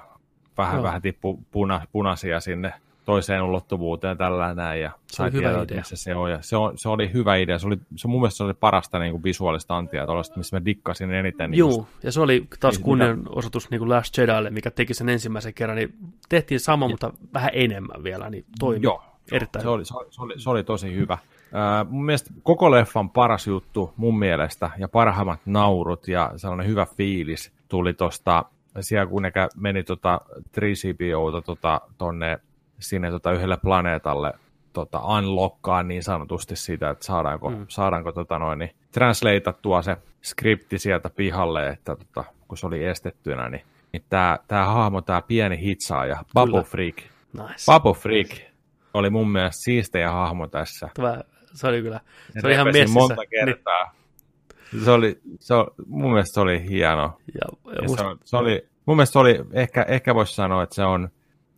S1: vähän,
S2: Joo.
S1: vähän tippu puna, punaisia sinne toiseen ulottuvuuteen tällä näin ja
S2: Se
S1: sai tietää,
S2: idea.
S1: missä se on. Ja se, on, se oli hyvä idea. Se oli, se mun mielestä se oli parasta niin kuin visuaalista antia, tuollaista, missä mä dikkasin eniten. Niin just-
S2: Joo, ja se oli taas
S1: Niin,
S2: kunnianosoitus niin kuin Last Jedille, mikä teki sen ensimmäisen kerran, niin tehtiin sama, mutta vähän enemmän vielä, niin toimi
S1: Joo,
S2: erittäin
S1: se oli, se, oli, se, oli, se oli tosi hyvä. Ää, mun mielestä koko leffan paras juttu mun mielestä ja parhaimmat naurut ja sellainen hyvä fiilis tuli tosta, siellä kun ne meni tota 3CPOta tota, tonne sinne tota yhdelle planeetalle tota, unlockkaa niin sanotusti sitä, että saadaanko,
S2: Mm.
S1: saadaanko tota noin, niin translateattua se skripti sieltä pihalle, että tota, kun se oli estettynä, niin, niin tämä tää hahmo, tämä pieni hitsaaja,
S2: Kyllä.
S1: Freak,
S2: Nice.
S1: Bubble Freak oli mun mielestä siistejä hahmo tässä.
S2: Tämä, se oli kyllä, se oli ihan messissä.
S1: monta kertaa. Se oli, se, oli- mun mielestä se oli hieno.
S2: Niin, ja, ja
S1: Ja se, se oli, mun mielestä se oli, ehkä, ehkä voisi sanoa, että se on,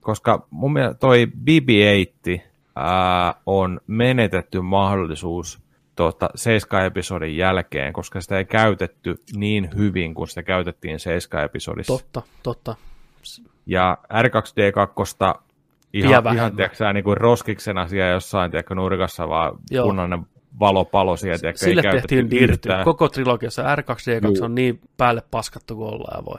S1: koska mun mielestä toi BB-8 ää, on menetetty mahdollisuus tuota, 7 episodin jälkeen, koska sitä ei käytetty niin hyvin kuin sitä käytettiin 7 episodissa.
S2: totta, totta.
S1: Ja R2D2
S2: Vielä
S1: ihan, ihan tiedätkö, niin kuin roskiksena siellä jossain tiedätkö, nurkassa, vaan
S2: Joo.
S1: punainen valo palo siellä. Tiedätkö, ei
S2: Sille
S1: käytetty
S2: tehtiin dirty. Koko trilogiassa R2D2
S1: Juu.
S2: on niin päälle paskattu kuin ollaan voi.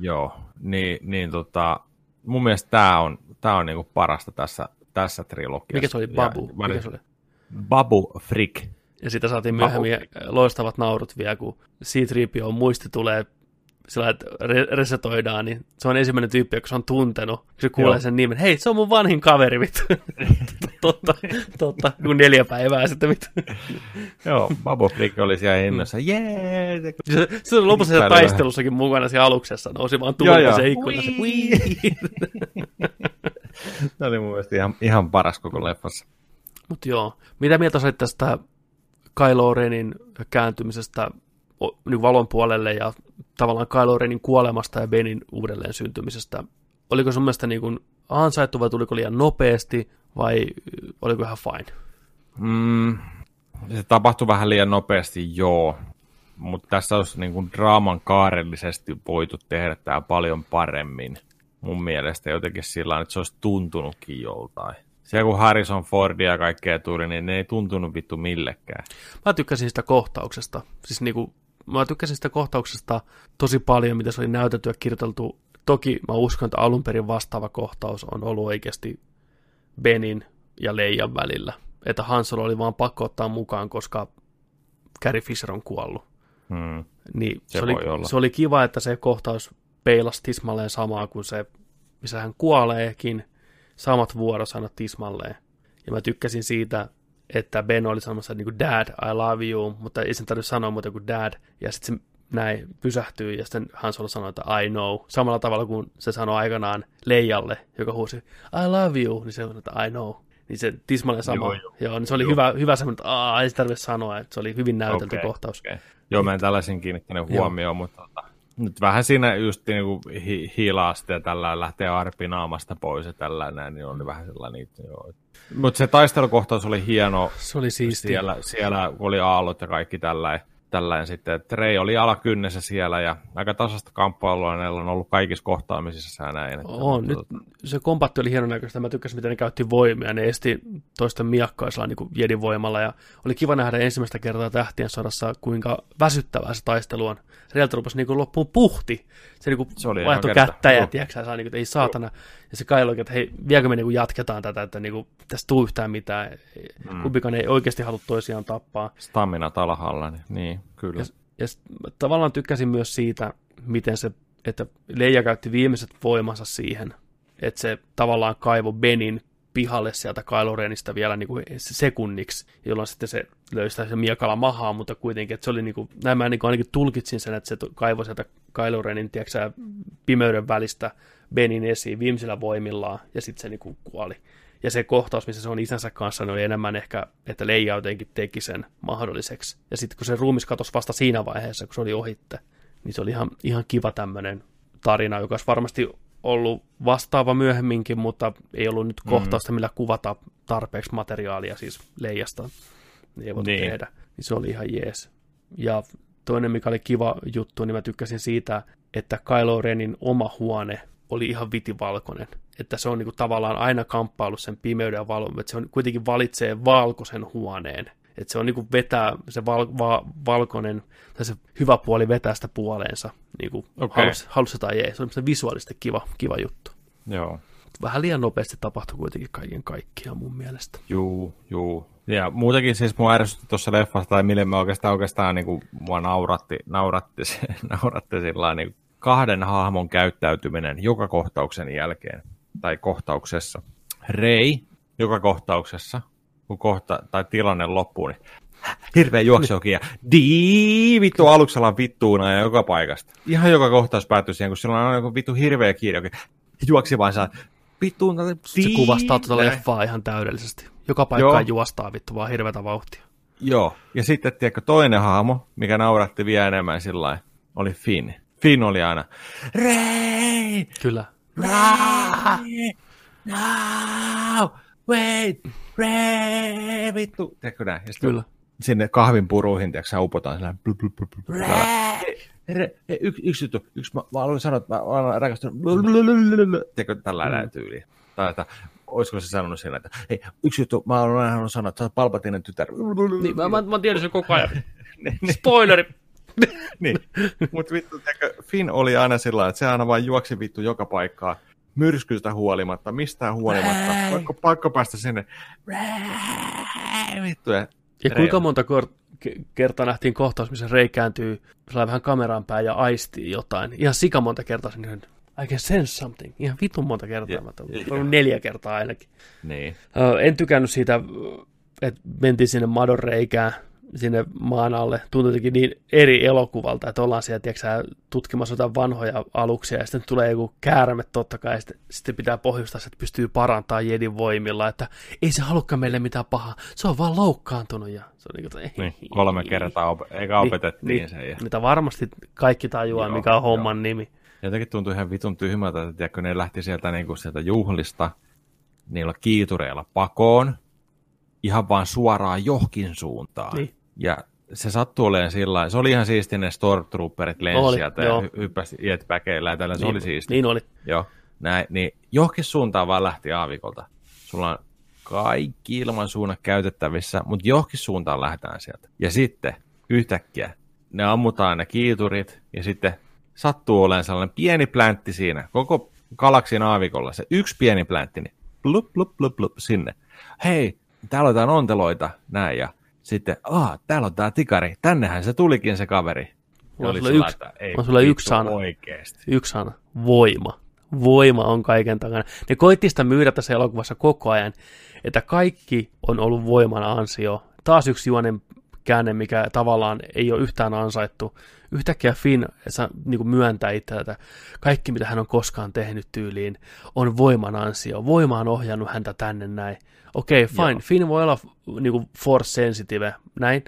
S1: Joo, niin, niin tota, mun mielestä tämä on, tää on niinku parasta tässä, tässä trilogiassa.
S2: Mikä se oli?
S1: Ja
S2: Babu? Mikä
S1: varin-
S2: se oli?
S1: Babu Frick.
S2: Ja sitä saatiin
S1: Babu.
S2: myöhemmin loistavat naurut vielä, kun C-3PO muisti tulee sillä että re- resetoidaan, niin se on ensimmäinen tyyppi, joka se on tuntenut. kun Se kuulee
S1: Joo.
S2: sen nimen, hei, se on mun vanhin kaveri, vittu. totta, totta, kun neljä päivää sitten, vittu.
S1: Joo, Babu Frick oli siellä innossa. Jee!
S2: Se, se on lopussa siellä taistelussakin mukana siellä aluksessa, nousi vaan
S1: joo.
S2: se ikkunassa.
S1: Se oli mun mielestä ihan, ihan paras koko leffassa.
S2: Mutta joo, mitä mieltä sä olit tästä Kylo Renin kääntymisestä niin valon puolelle ja tavallaan Kylo Renin kuolemasta ja Benin uudelleen syntymisestä? Oliko sun mielestä niin kuin ansaittu vai tuliko liian nopeasti vai oliko ihan fine?
S1: Mm, se tapahtui vähän liian nopeasti, joo. Mutta tässä olisi niin kuin draaman kaarellisesti voitu tehdä tämä paljon paremmin. Mun mielestä jotenkin sillä tavalla, että se olisi tuntunutkin joltain. Siellä kun Harrison Fordia ja kaikkea tuli, niin ne ei tuntunut vittu millekään.
S2: Mä tykkäsin sitä kohtauksesta. Siis niinku, mä tykkäsin sitä kohtauksesta tosi paljon, mitä se oli näytetty ja kirjoiteltu. Toki mä uskon, että alun perin vastaava kohtaus on ollut oikeasti Benin ja Leijan välillä. Että Han Solo oli vaan pakko ottaa mukaan, koska Carrie Fisher on kuollut.
S1: Hmm.
S2: Niin se,
S1: Se
S2: oli,
S1: olla.
S2: se oli kiva, että se kohtaus peilasi tismalleen samaa kuin se, missä hän kuoleekin. Samat vuorosanat tismalleen. Ja mä tykkäsin siitä, että Ben oli sanomassa niin kuin dad, I love you, mutta ei sen tarvitse sanoa muuta kuin dad. Ja sitten se näin pysähtyy ja sitten Han Solo sanoi, että I know. Samalla tavalla kuin se sanoi aikanaan Leijalle, joka huusi I love you, niin se sanoi, että I know. Niin se tismalleen sama.
S1: Joo,
S2: Joo,
S1: joo.
S2: niin se oli
S1: Joo.
S2: hyvä, hyvä semmoinen, että Aa, ei se tarvitse sanoa, että se oli hyvin näytelty
S1: Okei,
S2: kohtaus.
S1: okei. Joo, mä en tällaisen kiinnittänyt
S2: Joo.
S1: huomioon, mutta tota, nyt vähän siinä just niin kuin hi- hiilaa sitten ja tällä lähtee arpi naamasta pois ja tällä näin, niin oli vähän sellainen, että joo. Mutta se taistelukohtaus oli hieno
S2: Se oli siistiä.
S1: siellä, siellä oli aallot ja kaikki tällainen. Tällainen sitten, Rei oli alakynnessä siellä ja aika tasasta kamppailua näillä on ollut kaikissa kohtaamisissa näin. Että,
S2: On, nyt
S1: tota,
S2: se kompatti oli hienon näköistä, mä tykkäsin, miten ne käytti voimia, ne esti toisten miakkaisella niin jedin voimalla, ja oli kiva nähdä ensimmäistä kertaa Tähtien sodassa, kuinka väsyttävää se taistelu on. Sieltä rupesi niin loppuun puhti, se, niin
S1: Se oli
S2: vaihtui kättä, ja
S1: Joo.
S2: tiedätkö, saa niin kuin, ei saatana, ja se Kailokin, että hei, vieläkö me niin kuin jatketaan tätä, että niin kuin, tästä tuu yhtään mitään, mm. kumpikaan ei oikeasti halua toisiaan tappaa,
S1: stamina talhalla, niin, niin kyllä.
S2: ja, ja tavallaan tykkäsin myös siitä, miten se, että Leija käytti viimeiset voimansa siihen, että se tavallaan kaivo Benin pihalle sieltä Kylo Renistä vielä niin kuin sekunniksi, jolloin sitten se löystää se miekalla mahaa, mutta kuitenkin, että se oli niin kuin, näin mä niin kuin ainakin tulkitsin sen, että se kaivoi sieltä Kylo Renin, tiedätkö, pimeyden välistä Benin esiin viimeisillä voimillaan, ja sitten se niin kuin kuoli. Ja se kohtaus, missä se on isänsä kanssa, niin oli enemmän ehkä, että Leija jotenkin teki sen mahdolliseksi. Ja sitten kun se ruumis katosi vasta siinä vaiheessa, kun se oli ohitte, niin se oli ihan, ihan kiva tämmöinen tarina, joka olisi varmasti ollut vastaava myöhemminkin, mutta ei ollut nyt mm. kohtausta, millä kuvata tarpeeksi materiaalia siis Leijasta. Niin ei voitu niin. tehdä. Niin se oli ihan jees. Ja toinen, mikä oli kiva juttu, niin mä tykkäsin siitä, että Kylo Renin oma huone oli ihan vitivalkoinen. Että se on niin kuin tavallaan aina kamppailu sen pimeyden ja valon, että se on kuitenkin valitsee valkoisen huoneen. Että se on niin kuin vetää se val, va, valkoinen, tai se hyvä puoli vetää sitä puoleensa, niin kuin okay. halusi, halusi tai ei. Se on se visuaalisesti kiva, kiva juttu.
S1: Joo.
S2: Vähän liian nopeasti tapahtui kuitenkin kaiken kaikkiaan mun mielestä.
S1: Juu, juu. Ja muutenkin siis mua ärsytti tuossa leffassa, tai mille mä oikeastaan, oikeastaan niin kuin, mua nauratti, nauratti, nauratti sillä niin kahden hahmon käyttäytyminen joka kohtauksen jälkeen, tai kohtauksessa. Rei joka kohtauksessa, kun kohta, tai tilanne loppuu, niin hirveä juoksuokin ja dii, vittu aluksella vittuuna ja joka paikasta. Ihan joka kohtaus päättyy siihen, kun sillä on joku vittu hirveä kiire, juoksi vaan saa vittuun.
S2: Se kuvastaa tuota leffaa ihan täydellisesti. Joka paikkaan juostaa vittu vaan hirveätä vauhtia.
S1: Joo, ja sitten tiedätkö, toinen hahmo, mikä nauratti vielä enemmän sillä oli Finn. Finn oli aina, Rei!
S2: Kyllä.
S1: Rei! No! Wait! Rei! Vittu! Tiedätkö näin? Ja
S2: Kyllä.
S1: Sinne kahvin puruihin, tiedätkö, upotaan sillä Rei! Yksi, yksi juttu, yksi, mä, mä haluan sanoa, että mä olen rakastunut, tiedätkö, tällainen mm. tyyli. Tai että olisiko se sanonut siinä, että hei, yksi juttu, mä olen aina sanoa, että sä oot Palpatinen tytär.
S2: Niin, mä, mä, mä tiedän sen koko ajan. Spoileri!
S1: niin, mutta vittu, tiedätkö, Finn oli aina sillä että se aina vain juoksi vittu joka paikkaa myrskystä huolimatta, mistään huolimatta, pakko, pakko päästä sinne. Vittu, ja,
S2: ja kuinka monta kertaa nähtiin kohtaus, missä Rei kääntyy vähän kameraan päin ja aistii jotain. Ihan sika monta kertaa sen I can sense something. Ihan vitun monta kertaa. Yeah, yeah. Neljä kertaa ainakin.
S1: Niin.
S2: Uh, en tykännyt siitä, että mentiin sinne madon reikään sinne maan alle. Tuntuu jotenkin niin eri elokuvalta, että ollaan siellä tiedätkö, tutkimassa jotain vanhoja aluksia ja sitten tulee joku käärme totta kai ja sitten, sitten pitää pohjustaa, että pystyy parantamaan jedin voimilla, että ei se halukka meille mitään pahaa, se on vaan loukkaantunut ja se on niin, kuin,
S1: niin kolme kertaa op- eikä niin, opetettiin niin, sen. Ja...
S2: Mitä varmasti kaikki tajuaa, joo, mikä on homman joo. nimi.
S1: Jotenkin tuntui ihan vitun tyhmältä, että tiedätkö, ne lähti sieltä, niin kuin, sieltä juhlista niillä kiitureilla pakoon, ihan vaan suoraan johkin suuntaan. Niin. Ja se sattui olemaan sillä Se oli ihan siisti, ne Stormtrooperit lensi sieltä ja hyppäsi jetpäkeillä ja tällä, se
S2: niin,
S1: oli siisti.
S2: Niin oli.
S1: Joo, näin, niin johonkin suuntaan vaan lähti aavikolta. Sulla on kaikki ilmansuunnat käytettävissä, mutta johonkin suuntaan lähdetään sieltä. Ja sitten yhtäkkiä ne ammutaan ne kiiturit ja sitten sattuu olemaan sellainen pieni pläntti siinä, koko galaksin aavikolla, se yksi pieni pläntti, niin blup, blup, blup, blup, sinne. Hei, täällä on jotain onteloita, näin, ja sitten, ah, täällä on tää tikari, tännehän se tulikin se kaveri.
S2: Mulla on sulle yksi, ei, on sulle yksi sana. Oikeasti. Yksi sana. Voima. Voima on kaiken takana. Ne koitti sitä myydä tässä elokuvassa koko ajan, että kaikki on ollut voiman ansio. Taas yksi juonen käänne, mikä tavallaan ei ole yhtään ansaittu. Yhtäkkiä Finn niin kuin myöntää itse, että kaikki mitä hän on koskaan tehnyt tyyliin on voiman ansio. Voima on ohjannut häntä tänne näin. Okei, okay, fine. Joo. Finn voi olla niin kuin force sensitive, näin,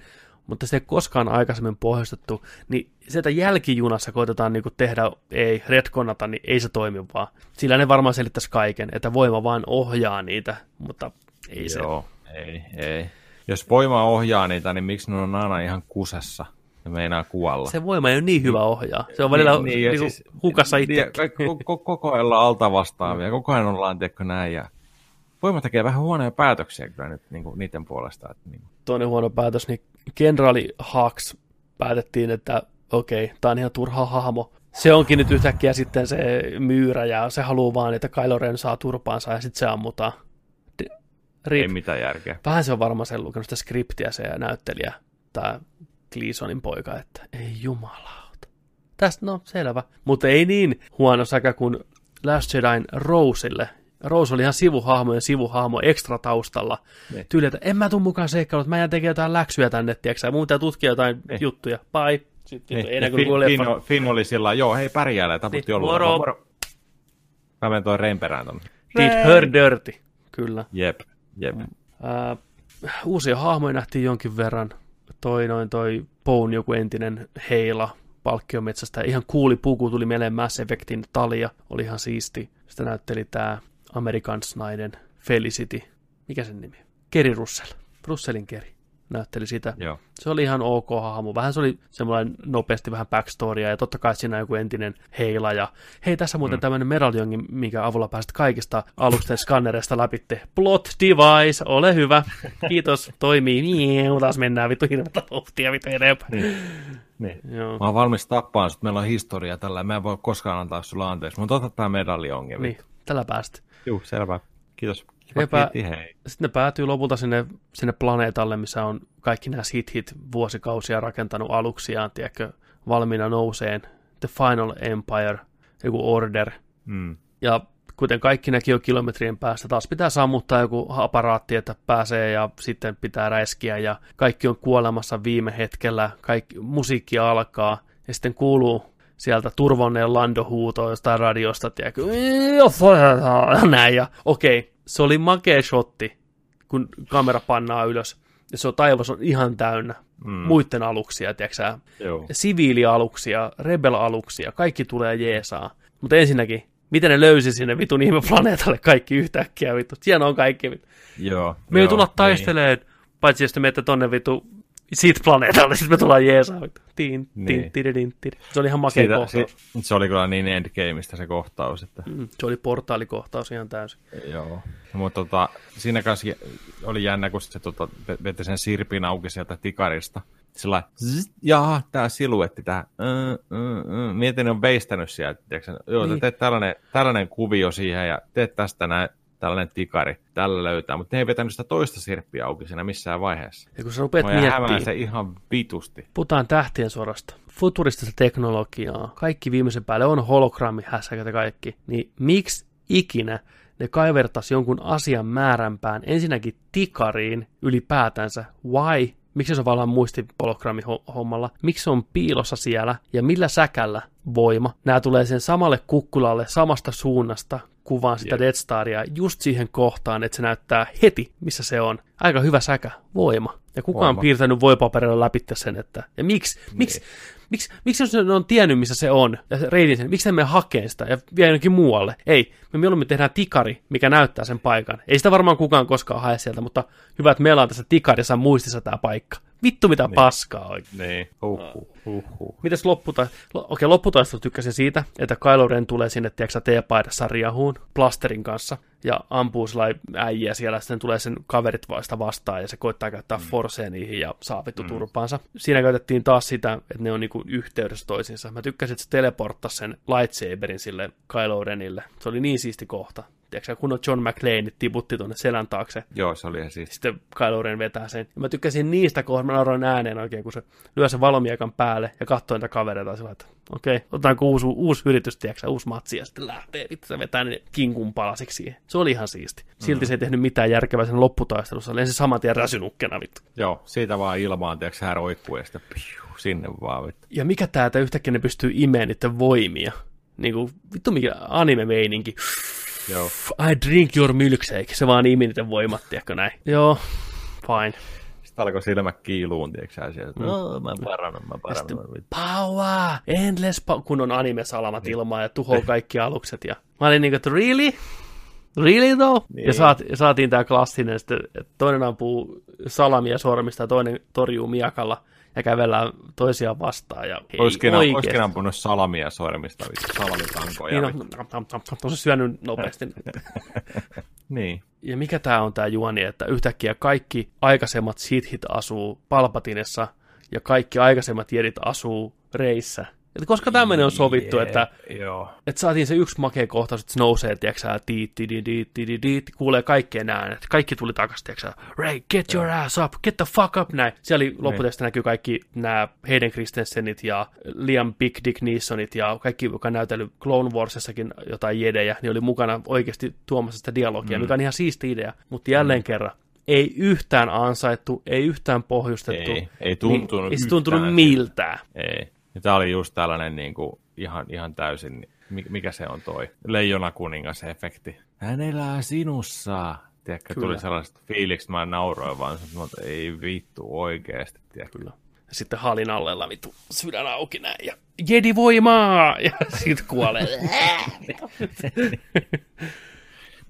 S2: mutta se ei koskaan aikaisemmin pohjustettu, niin sieltä jälkijunassa koitetaan niin kuin tehdä, ei retkonata, niin ei se toimi vaan. Sillä ne varmaan selittäisi kaiken, että voima vaan ohjaa niitä, mutta ei
S1: Joo, se. ei, ei. Jos voima ohjaa niitä, niin miksi ne on aina ihan kusessa? ja meinaa kuolla.
S2: Se voima ei ole niin hyvä ohjaa. Se on välillä niin, niin, niin siis, hukassa itse.
S1: Niin, koko ajan ollaan alta vastaavia, koko ajan ollaan tiedätkö näin. Ja voima tekee vähän huonoja päätöksiä kyllä nyt niin kuin niiden puolesta. Että, niin.
S2: Toinen huono päätös, niin kenraali Hawks päätettiin, että okei, okay, tämä on ihan turha hahmo. Se onkin nyt yhtäkkiä sitten se myyrä ja se haluaa vaan, että Kylo Ren saa turpaansa ja sitten se ammutaan.
S1: Rip. Ei mitään järkeä.
S2: Vähän se on varmaan sen lukenut sitä skriptiä se näyttelijä, tämä Gleasonin poika, että ei jumalauta. Tästä no selvä. Mutta ei niin huono säkä kuin Last Jedin Roselle, Rose oli ihan sivuhahmo ja sivuhahmo ekstra taustalla.
S1: Niin.
S2: Tyyli, että en mä tuu mukaan seikkailuun, että mä jään tekemään jotain läksyjä tänne, tiedätkö, ja mun pitää tutkia jotain
S1: Niin.
S2: juttuja. Bye. Sitten
S1: Niin. Finn,
S2: kuin
S1: Finn, Finn, oli sillä joo, hei pärjäällä, taputti
S2: Niin,
S1: jollain.
S2: moro.
S1: moro. Mä menen toi Rein perään tonne.
S2: Did her dirty. Kyllä.
S1: Jep, jep.
S2: Ää, uusia hahmoja nähtiin jonkin verran. Toi noin toi Bone, joku entinen heila palkkiometsästä. Ihan kuuli puku tuli mieleen Mass Effectin talia. Oli ihan siisti. Sitä näytteli tää Americans-nainen Felicity. Mikä sen nimi? Keri Russell. Russellin Keri näytteli sitä.
S1: Joo.
S2: Se oli ihan ok hahmo. Vähän se oli semmoinen nopeasti vähän backstorya ja totta kai siinä on joku entinen heila. Ja hei, tässä muuten mm. tämmöinen medaljongi, minkä avulla pääset kaikista alusten skannereista läpitte. Plot device, ole hyvä. Kiitos, toimii. Mieu, taas mennään vittu hirveätä vauhtia vittu eteenpäin.
S1: Niin. niin.
S2: Joo.
S1: Mä oon valmis tappaan sut, meillä on historia tällä, mä en voi koskaan antaa sulle anteeksi, mutta ota tää medalli ongelma.
S2: Niin, tällä päästä.
S1: Juu, selvä. Kiitos. Kiitti, hei.
S2: Sitten ne päätyy lopulta sinne, sinne planeetalle, missä on kaikki nämä hit vuosikausia rakentanut aluksiaan, tiedätkö, valmiina nouseen. The Final Empire, joku Order.
S1: Mm.
S2: Ja kuten kaikki näki jo kilometrien päästä, taas pitää sammuttaa joku aparaatti, että pääsee ja sitten pitää räiskiä ja kaikki on kuolemassa viime hetkellä, kaikki, musiikki alkaa ja sitten kuuluu sieltä turvonneen Lando-huuto jostain radiosta, tiedätkö, näin ja okei, se oli makea shotti, kun kamera pannaa ylös ja se on taivas on ihan täynnä
S1: Mm.
S2: muiden aluksia, tiedätkö
S1: Joo.
S2: siviilialuksia, rebel-aluksia, kaikki tulee jeesaa. Mutta ensinnäkin, miten ne löysi sinne vitun ihmeplaneetalle kaikki yhtäkkiä vittu. Siellä on kaikki vittu.
S1: Joo.
S2: Me ei tulla taisteleen, paitsi jos te menette tonne vittu siitä planeetalle, sitten me tullaan jeesaa. Tiin,
S1: Niin.
S2: tiin, tididin, tidin. Se oli ihan makea
S1: Siitä,
S2: kohtaus.
S1: se, se, oli kyllä niin endgameista se kohtaus, että
S2: Mm, se oli portaalikohtaus ihan täysin.
S1: joo. Mutta tota, siinä kanssa oli jännä, kun se tota, ve- veti sen sirpin auki sieltä tikarista. Sillä jaha, tää siluetti, tää, mm, mm, mm. mietin, ne on veistänyt sieltä, tiedätkö, joo. Niin. teet tällainen, tällainen kuvio siihen ja teet tästä näin, tällainen tikari, tällä löytää, mutta ne ei vetänyt sitä toista sirppiä auki siinä missään vaiheessa.
S2: Ja kun sä rupeat miettimään,
S1: se ihan vitusti.
S2: puhutaan tähtien sodasta, futuristista teknologiaa, kaikki viimeisen päälle on hologrammihässäkät ja kaikki, niin miksi ikinä ne kaivertaisi jonkun asian määränpään ensinnäkin tikariin ylipäätänsä? Why? Miksi se on vallan muistihologrammihommalla? Miksi se on piilossa siellä? Ja millä säkällä voima? Nämä tulee sen samalle kukkulalle samasta suunnasta kuvaan sitä
S1: Jep.
S2: Death Staria just siihen kohtaan, että se näyttää heti, missä se on. Aika hyvä säkä, voima. Ja kuka on piirtänyt voipaperilla läpi sen, että... Ja miksi? Miksi? Miksi, miksi jos ne on tiennyt, missä se on, ja se reitin sen, miksi ne mene hakeen sitä ja vie jonnekin muualle? Ei, me mieluummin tehdään tikari, mikä näyttää sen paikan. Ei sitä varmaan kukaan koskaan hae sieltä, mutta hyvä, että meillä on tässä tikarissa muistissa tämä paikka. Vittu mitä niin. paskaa oikein.
S1: Niin, huhhuh, huhhuh.
S2: Mitäs lopputaistelu? Lo- Okei, lopputaistelu tykkäsin siitä, että Kylo Ren tulee sinne, tiedätkö, teepaidassa riahuun plasterin kanssa ja ampuu sellainen äijä siellä, sitten tulee sen kaverit vasta vastaan ja se koittaa käyttää mm. forcea niihin ja saa vittu mm. turpaansa. Siinä käytettiin taas sitä, että ne on niinku yhteydessä toisiinsa. Mä tykkäsin, että se teleporttasi sen lightsaberin sille Kylo Renille. Se oli niin siisti kohta. Tiedätkö, kun on John McClane tiputti tuonne selän taakse
S1: Joo, se oli ihan siis.
S2: sitten Kylo Ren vetää sen. Ja mä tykkäsin niistä kohdista, mä nauroin ääneen oikein, kun se lyö sen valomiekan päälle ja katsoo niitä kavereita sillä, että okei, okay, otetaanko uusi, uusi yritys, tiedätkö, uusi matsi, ja sitten lähtee, vittu se vetää ne kinkun palasiksi siihen. Se oli ihan siisti. Silti mm. se ei tehnyt mitään järkevää sen lopputaistelussa, oli se saman tien räsynukkena, vittu.
S1: Joo, siitä vaan ilmaan, tiedätkö, hän roikkuu ja sitten piu, sinne vaan. Vittu.
S2: Ja mikä tää, että yhtäkkiä ne pystyy imeen niiden voimia. Niinku, vittu mikä anime-meininki.
S1: Joo.
S2: I drink your milkshake. Se vaan imi niiden voimat, tiedätkö näin. Joo, fine.
S1: Sitten alkoi silmät kiiluun, tiedätkö sä, sieltä. No, mä parannut, mä
S2: Ja sitten power, endless power, kun on anime-salamat ilmaa ja tuhoaa kaikki alukset. Ja mä olin niinku, että really? Really though?
S1: Niin.
S2: Ja, saat, saatiin tää klassinen, sitten, että toinen ampuu salamia sormista ja toinen torjuu miakalla ja kävellään toisiaan vastaan. Ja ei
S1: Oiskin, oiskin ampunut salamia sormista, vittu, salamitankoja.
S2: Niin, no, on, on se syönyt nopeasti.
S1: niin.
S2: Ja mikä tämä on tämä juoni, että yhtäkkiä kaikki aikaisemmat sithit asuu Palpatinessa ja kaikki aikaisemmat jedit asuu Reissä. Että koska tämmöinen on sovittu,
S1: Jee,
S2: että,
S1: Joo.
S2: että saatiin se yksi makea kohtaus, että se nousee, tiedätkö tiit, tiit, tiit, tiit, tiit, kuulee kaikkien äänet. Kaikki tuli takaisin, tiedätkö Ray, get your ass up, get the fuck up, näin. Siellä oli lopputeesta näkyy kaikki nämä Hayden Christensenit ja Liam Big Dick Neesonit ja kaikki, joka on näytellyt Clone Warsissakin jotain jedejä, niin oli mukana oikeasti tuomassa sitä dialogia, mm. mikä on ihan siisti idea. Mutta jälleen mm. kerran, ei yhtään ansaittu, ei yhtään pohjustettu.
S1: Ei, ei tuntunut
S2: niin, ei se tuntunut miltään.
S1: Ei. Ja tämä oli just tällainen niin kuin, ihan, ihan täysin, mi- mikä se on toi leijona kuningas efekti. Hän elää sinussa. Tiedätkö,
S2: Kyllä.
S1: tuli sellaiset fiilikset, mä nauroin vaan, että ei vittu oikeesti. Tiedätkö?
S2: Kyllä. Ja sitten halin allella vittu sydän auki näin ja jedi voimaa! Ja sitten kuolee.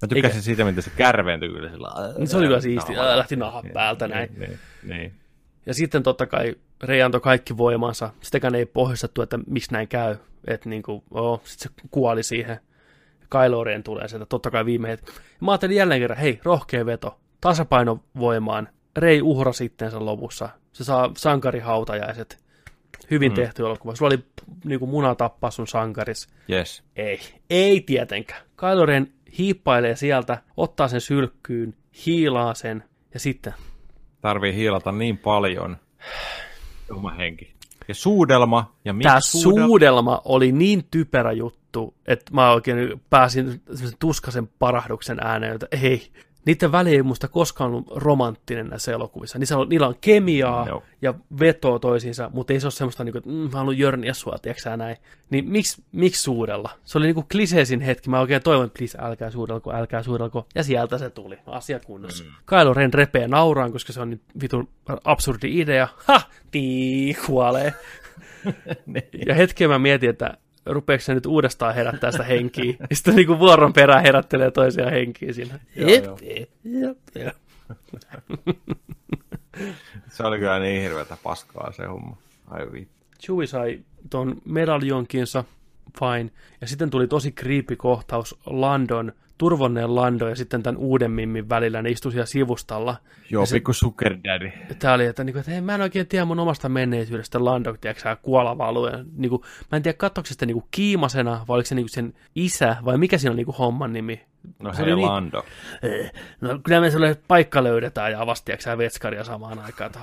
S1: Mä tykkäsin siitä, miten se kärveentyi kyllä sillä
S2: Niin se oli kyllä siisti. lähti nahan päältä näin.
S1: Niin, niin, niin.
S2: Ja sitten totta kai Rei antoi kaikki voimansa. Sitäkään ei pohjustettu, että miksi näin käy. Että niinku, oh, sitten se kuoli siihen. Kylo Ren tulee sieltä, totta kai viime hetki. Mä ajattelin jälleen kerran, hei, rohkea veto, tasapaino voimaan. Rei uhra sitten sen lopussa. Se saa sankarihautajaiset. Hyvin mm. tehty elokuva. Sulla oli niinku muna tappaa sun sankaris.
S1: Yes.
S2: Ei, ei tietenkään. Kylo Ren hiippailee sieltä, ottaa sen sylkkyyn, hiilaa sen ja sitten
S1: Tarvii hiilata niin paljon. Oma henki. Ja suudelma. Ja miksi
S2: Tämä
S1: suudelma?
S2: suudelma oli niin typerä juttu, että mä oikein pääsin tuskasen parahduksen ääneen, että ei, niiden väli ei musta koskaan ollut romanttinen näissä elokuvissa. Niissä on, niillä on kemiaa
S1: Joo.
S2: ja vetoa toisiinsa, mutta ei se ole semmoista, niin kuin, että mm, mä haluan jörniä sua, tiedätkö näin. Niin miksi, miksi suudella? Se oli niin kuin kliseisin hetki. Mä oikein toivon, että please, älkää suudelko, älkää suudelko. Ja sieltä se tuli. Asia kunnossa. Mm. Kylo Ren repee nauraan, koska se on niin vitun absurdi idea. Ha! Tii, kuolee. Ja hetken mä mietin, että rupeeko se nyt uudestaan herättää sitä henkiä. Ja sitten niin kuin vuoron perään herättelee toisia henkiä siinä. Jep, jep, jep, jep.
S1: Se oli kyllä niin hirveätä paskaa se homma. Ai vittu.
S2: Chewie sai ton medaljonkinsa, fine. Ja sitten tuli tosi creepy kohtaus Landon, turvonneen Lando ja sitten tämän uuden Mimmin välillä. Ne istui siellä sivustalla.
S1: Joo, pikku sugar daddy.
S2: Tämä oli, että, niinku, että hei, mä en oikein tiedä mun omasta menneisyydestä Lando, tiedätkö kuolava alue. Niinku, mä en tiedä, katsoiko se sitä niinku kiimasena, vai oliko se niinku sen isä, vai mikä siinä on niinku homman nimi.
S1: No
S2: Se
S1: hei
S2: niin-
S1: Lando.
S2: No kyllä me sulle paikka löydetään ja avasti, tiedätkö vetskaria samaan aikaan. Että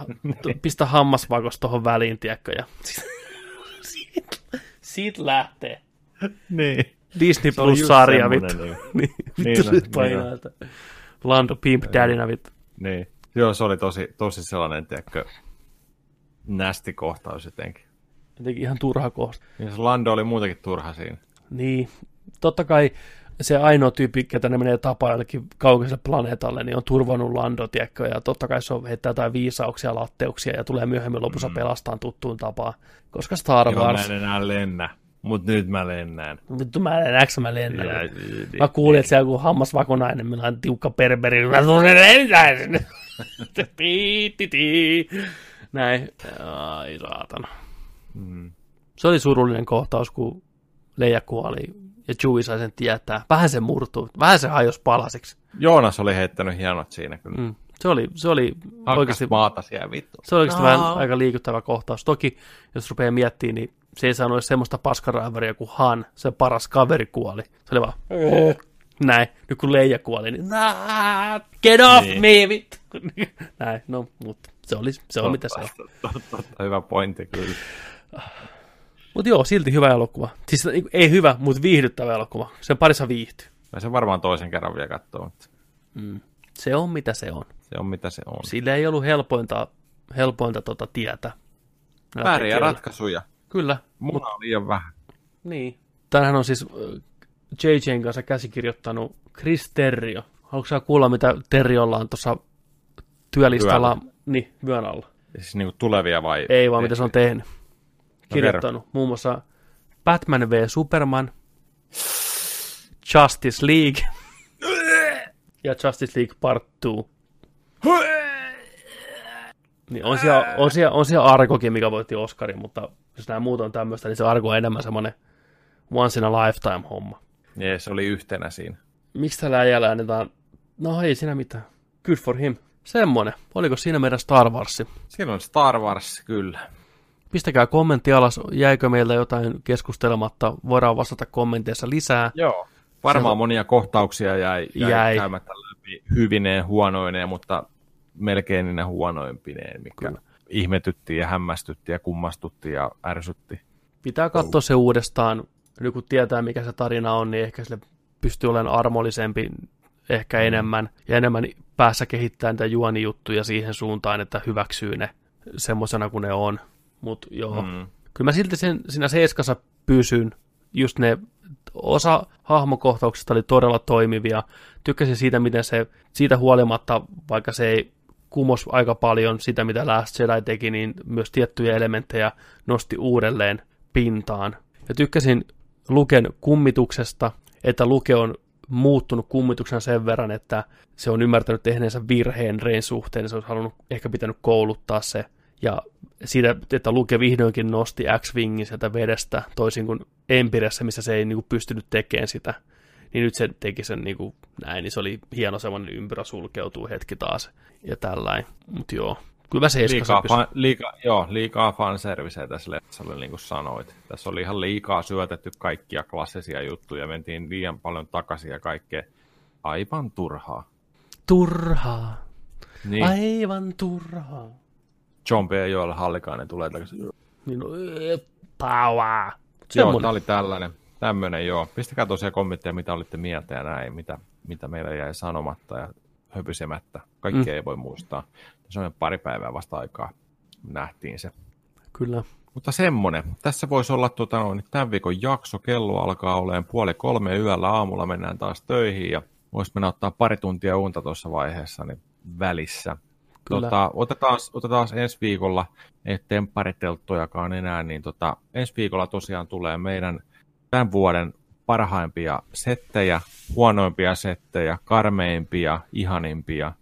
S2: pistä hammasvakos tuohon väliin, tiedätkö, ja siitä, lähtee.
S1: Niin.
S2: Disney Plus-sarja, vittu.
S1: niinku.
S2: Niin,
S1: Niin
S2: vittu
S1: niin
S2: painaa, että Lando Pimp Daddynä, vittu.
S1: Niin. Joo, se oli tosi, tosi sellainen, tiedätkö, nästi kohtaus jotenkin.
S2: Jotenkin ihan turha kohta.
S1: Ja se Lando oli muutenkin turha siinä.
S2: Niin, totta kai se ainoa tyyppi, ketä ne menee tapaa jollekin kaukaiselle planeetalle, niin on turvannut Lando, tiedätkö, ja totta kai se on heittää jotain viisauksia, latteuksia, ja tulee myöhemmin lopussa mm. pelastaan tuttuun tapaan. Koska Star
S1: Joo, mä
S2: Wars,
S1: en enää lennä, mutta nyt mä lennään.
S2: vittu mä en näks mä lennän.
S1: Ja,
S2: Mä kuulin, että siellä joku hammasvakonainen, millä on tiukka perberi, mä tulen lentää sinne. Piittiti. Näin. Ai saatana.
S1: Mm.
S2: Se oli surullinen kohtaus, kun Leija kuoli ja Chewie sai sen tietää. Vähän se murtui, vähän se hajosi palasiksi.
S1: Joonas oli heittänyt hienot siinä kyllä.
S2: Mm. Se oli, se oli
S1: Hakkas
S2: oikeasti,
S1: maata siellä vittu.
S2: se oli oikeasti
S1: No.
S2: vähän aika liikuttava kohtaus. Toki, jos rupeaa miettimään, niin se ei saanut edes semmoista paskaraivaria kuin Han, se paras kaveri kuoli. Se oli vaan, näin. Nyt kun Leija kuoli, niin "Nah, get off
S1: Niin.
S2: me, vittu. Näin, no, mutta se, oli, se on mitä se on.
S1: Totta, totta, hyvä pointti kyllä.
S2: Mutta joo, silti hyvä elokuva. Siis niinku, ei hyvä, mutta viihdyttävä elokuva. Sen parissa viihtyy.
S1: Mä sen varmaan toisen kerran vielä katsoo, mutta
S2: Mm. Se on mitä se on.
S1: se on mitä se on.
S2: Sillä ei ollut helpointa, helpointa tota tietä.
S1: Vääriä ratkaisuja.
S2: Kyllä.
S1: Muna on liian vähän.
S2: Niin. Tänään on siis äh, JJn kanssa käsikirjoittanut Chris Terrio. Haluatko sä kuulla, mitä Terriolla on tuossa työlistalla? Niin, vyön alla.
S1: Siis niinku tulevia vai?
S2: Ei vaan, mitä se on tehnyt.
S1: Kerro.
S2: Kirjoittanut muun muassa Batman v Superman, Justice League ja Justice League Part 2. Niin on siellä, on, siellä, on siellä Arkokin, mikä voitti Oscarin, mutta jos nämä muut on tämmöistä, niin se Arko on enemmän semmoinen once in a lifetime homma.
S1: Niin, se oli yhtenä siinä.
S2: Miksi tällä äijällä annetaan? No ei siinä mitään. Good for him. Semmonen. Oliko siinä meidän Star Warsi?
S1: Siinä on Star Wars, kyllä.
S2: Pistäkää kommentti alas, jäikö meiltä jotain keskustelematta, voidaan vastata kommenteissa lisää.
S1: Joo. Varmaan Se... monia kohtauksia jäi, jäi,
S2: jäi.
S1: käymättä läpi hyvineen, huonoineen, mutta melkein niinä huonoimpineen, mikä Kyllä. ihmetytti ja hämmästytti ja kummastutti ja ärsytti.
S2: Pitää katsoa se uudestaan. Nyt kun tietää, mikä se tarina on, niin ehkä sille pystyy olemaan armollisempi ehkä mm. enemmän ja enemmän päässä kehittää niitä juonijuttuja siihen suuntaan, että hyväksyy ne semmoisena kuin ne on. Mutta joo, mm. kyllä mä silti sen, siinä seiskassa pysyn. Just ne osa hahmokohtauksista oli todella toimivia. Tykkäsin siitä, miten se, siitä huolimatta, vaikka se ei kumos aika paljon sitä, mitä Last Jedi teki, niin myös tiettyjä elementtejä nosti uudelleen pintaan. Ja tykkäsin Luken kummituksesta, että Luke on muuttunut kummituksen sen verran, että se on ymmärtänyt tehneensä virheen Rein suhteen, se olisi halunnut ehkä pitänyt kouluttaa se. Ja siitä, että Luke vihdoinkin nosti X-Wingin sieltä vedestä, toisin kuin Empiressä, missä se ei niin kuin, pystynyt tekemään sitä. Niin nyt se teki sen niin kuin, näin, niin se oli hieno semmoinen ympyrä sulkeutuu hetki taas ja tällainen. Mutta joo, Kyllä se liikaa,
S1: fan, liikaa, joo, liikaa fanserviceä tässä leffassa, niin kuin sanoit. Tässä oli ihan liikaa syötetty kaikkia klassisia juttuja, mentiin liian paljon takaisin ja kaikkea. Aivan turhaa.
S2: Turhaa. Niin. Aivan turhaa.
S1: B. Joel Hallikainen tulee takaisin.
S2: Niin, no, power.
S1: Joo, tämä oli tällainen. Tämmöinen, joo. Pistäkää tosiaan kommentteja, mitä olitte mieltä ja näin, mitä, mitä meillä jäi sanomatta ja höpysemättä. Kaikkea mm. ei voi muistaa se on pari päivää vasta aikaa nähtiin se.
S2: Kyllä.
S1: Mutta semmonen. Tässä voisi olla tuota, no, tämän viikon jakso. Kello alkaa olemaan puoli kolme yöllä aamulla. Mennään taas töihin ja voisi mennä ottaa pari tuntia unta tuossa vaiheessa niin välissä. Tota, otetaan, otetaan ensi viikolla, ettei paritelttojakaan enää, niin tota, ensi viikolla tosiaan tulee meidän tämän vuoden parhaimpia settejä, huonoimpia settejä, karmeimpia, ihanimpia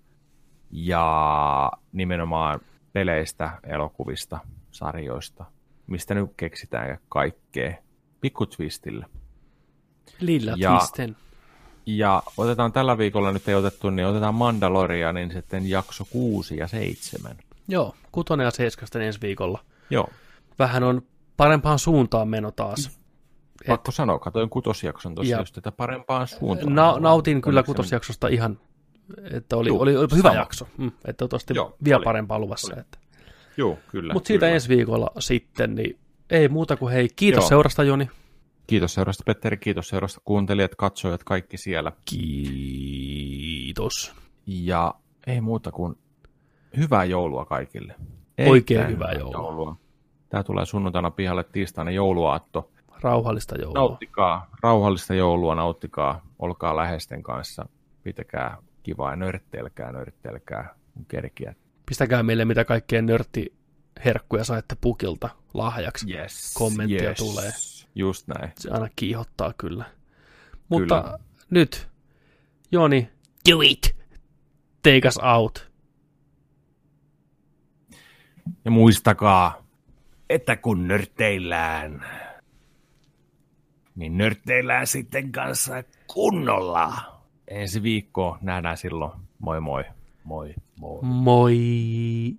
S1: ja nimenomaan peleistä, elokuvista, sarjoista, mistä nyt keksitään kaikkea. Pikku twistillä.
S2: Lilla ja, twisten.
S1: Ja otetaan tällä viikolla, nyt ei otettu, niin otetaan niin sitten jakso 6 ja 7.
S2: Joo, kutonen ja 7 ensi viikolla.
S1: Joo.
S2: Vähän on parempaan suuntaan meno taas.
S1: Pakko Et... sanoa, katoin kutosjakson tosiaan, just tätä parempaan suuntaan.
S2: Na, nautin kyllä kutosjaksosta ihan että oli, Juh, oli, oli hyvä sama. jakso, mm, että toivottavasti Joo, vielä oli. parempaa luvassa. Että.
S1: Joo, kyllä.
S2: Mutta siitä
S1: kyllä.
S2: ensi viikolla sitten, niin ei muuta kuin hei, kiitos Joo. seurasta Joni.
S1: Kiitos seurasta Petteri, kiitos seurasta kuuntelijat, katsojat, kaikki siellä.
S2: Kiitos.
S1: Ja ei muuta kuin hyvää joulua kaikille.
S2: Oikein hyvää joulua. joulua.
S1: Tämä tulee sunnuntaina pihalle tiistaina jouluaatto.
S2: Rauhallista joulua.
S1: Nauttikaa, rauhallista joulua, nauttikaa, olkaa läheisten kanssa, pitäkää kivaa, nörtteilkää, nörtteilkää, kun kerkiä.
S2: Pistäkää meille, mitä kaikkea nörttiherkkuja saitte pukilta lahjaksi.
S1: Yes,
S2: Kommenttia
S1: yes.
S2: tulee.
S1: Just näin.
S2: Se aina kiihottaa kyllä. Mutta kyllä. nyt, Joni, do it! Take us out.
S1: Ja muistakaa, että kun nörtteillään, niin nörtteillään sitten kanssa kunnolla ensi viikko nähdään silloin. Moi moi. Moi moi.
S2: Moi.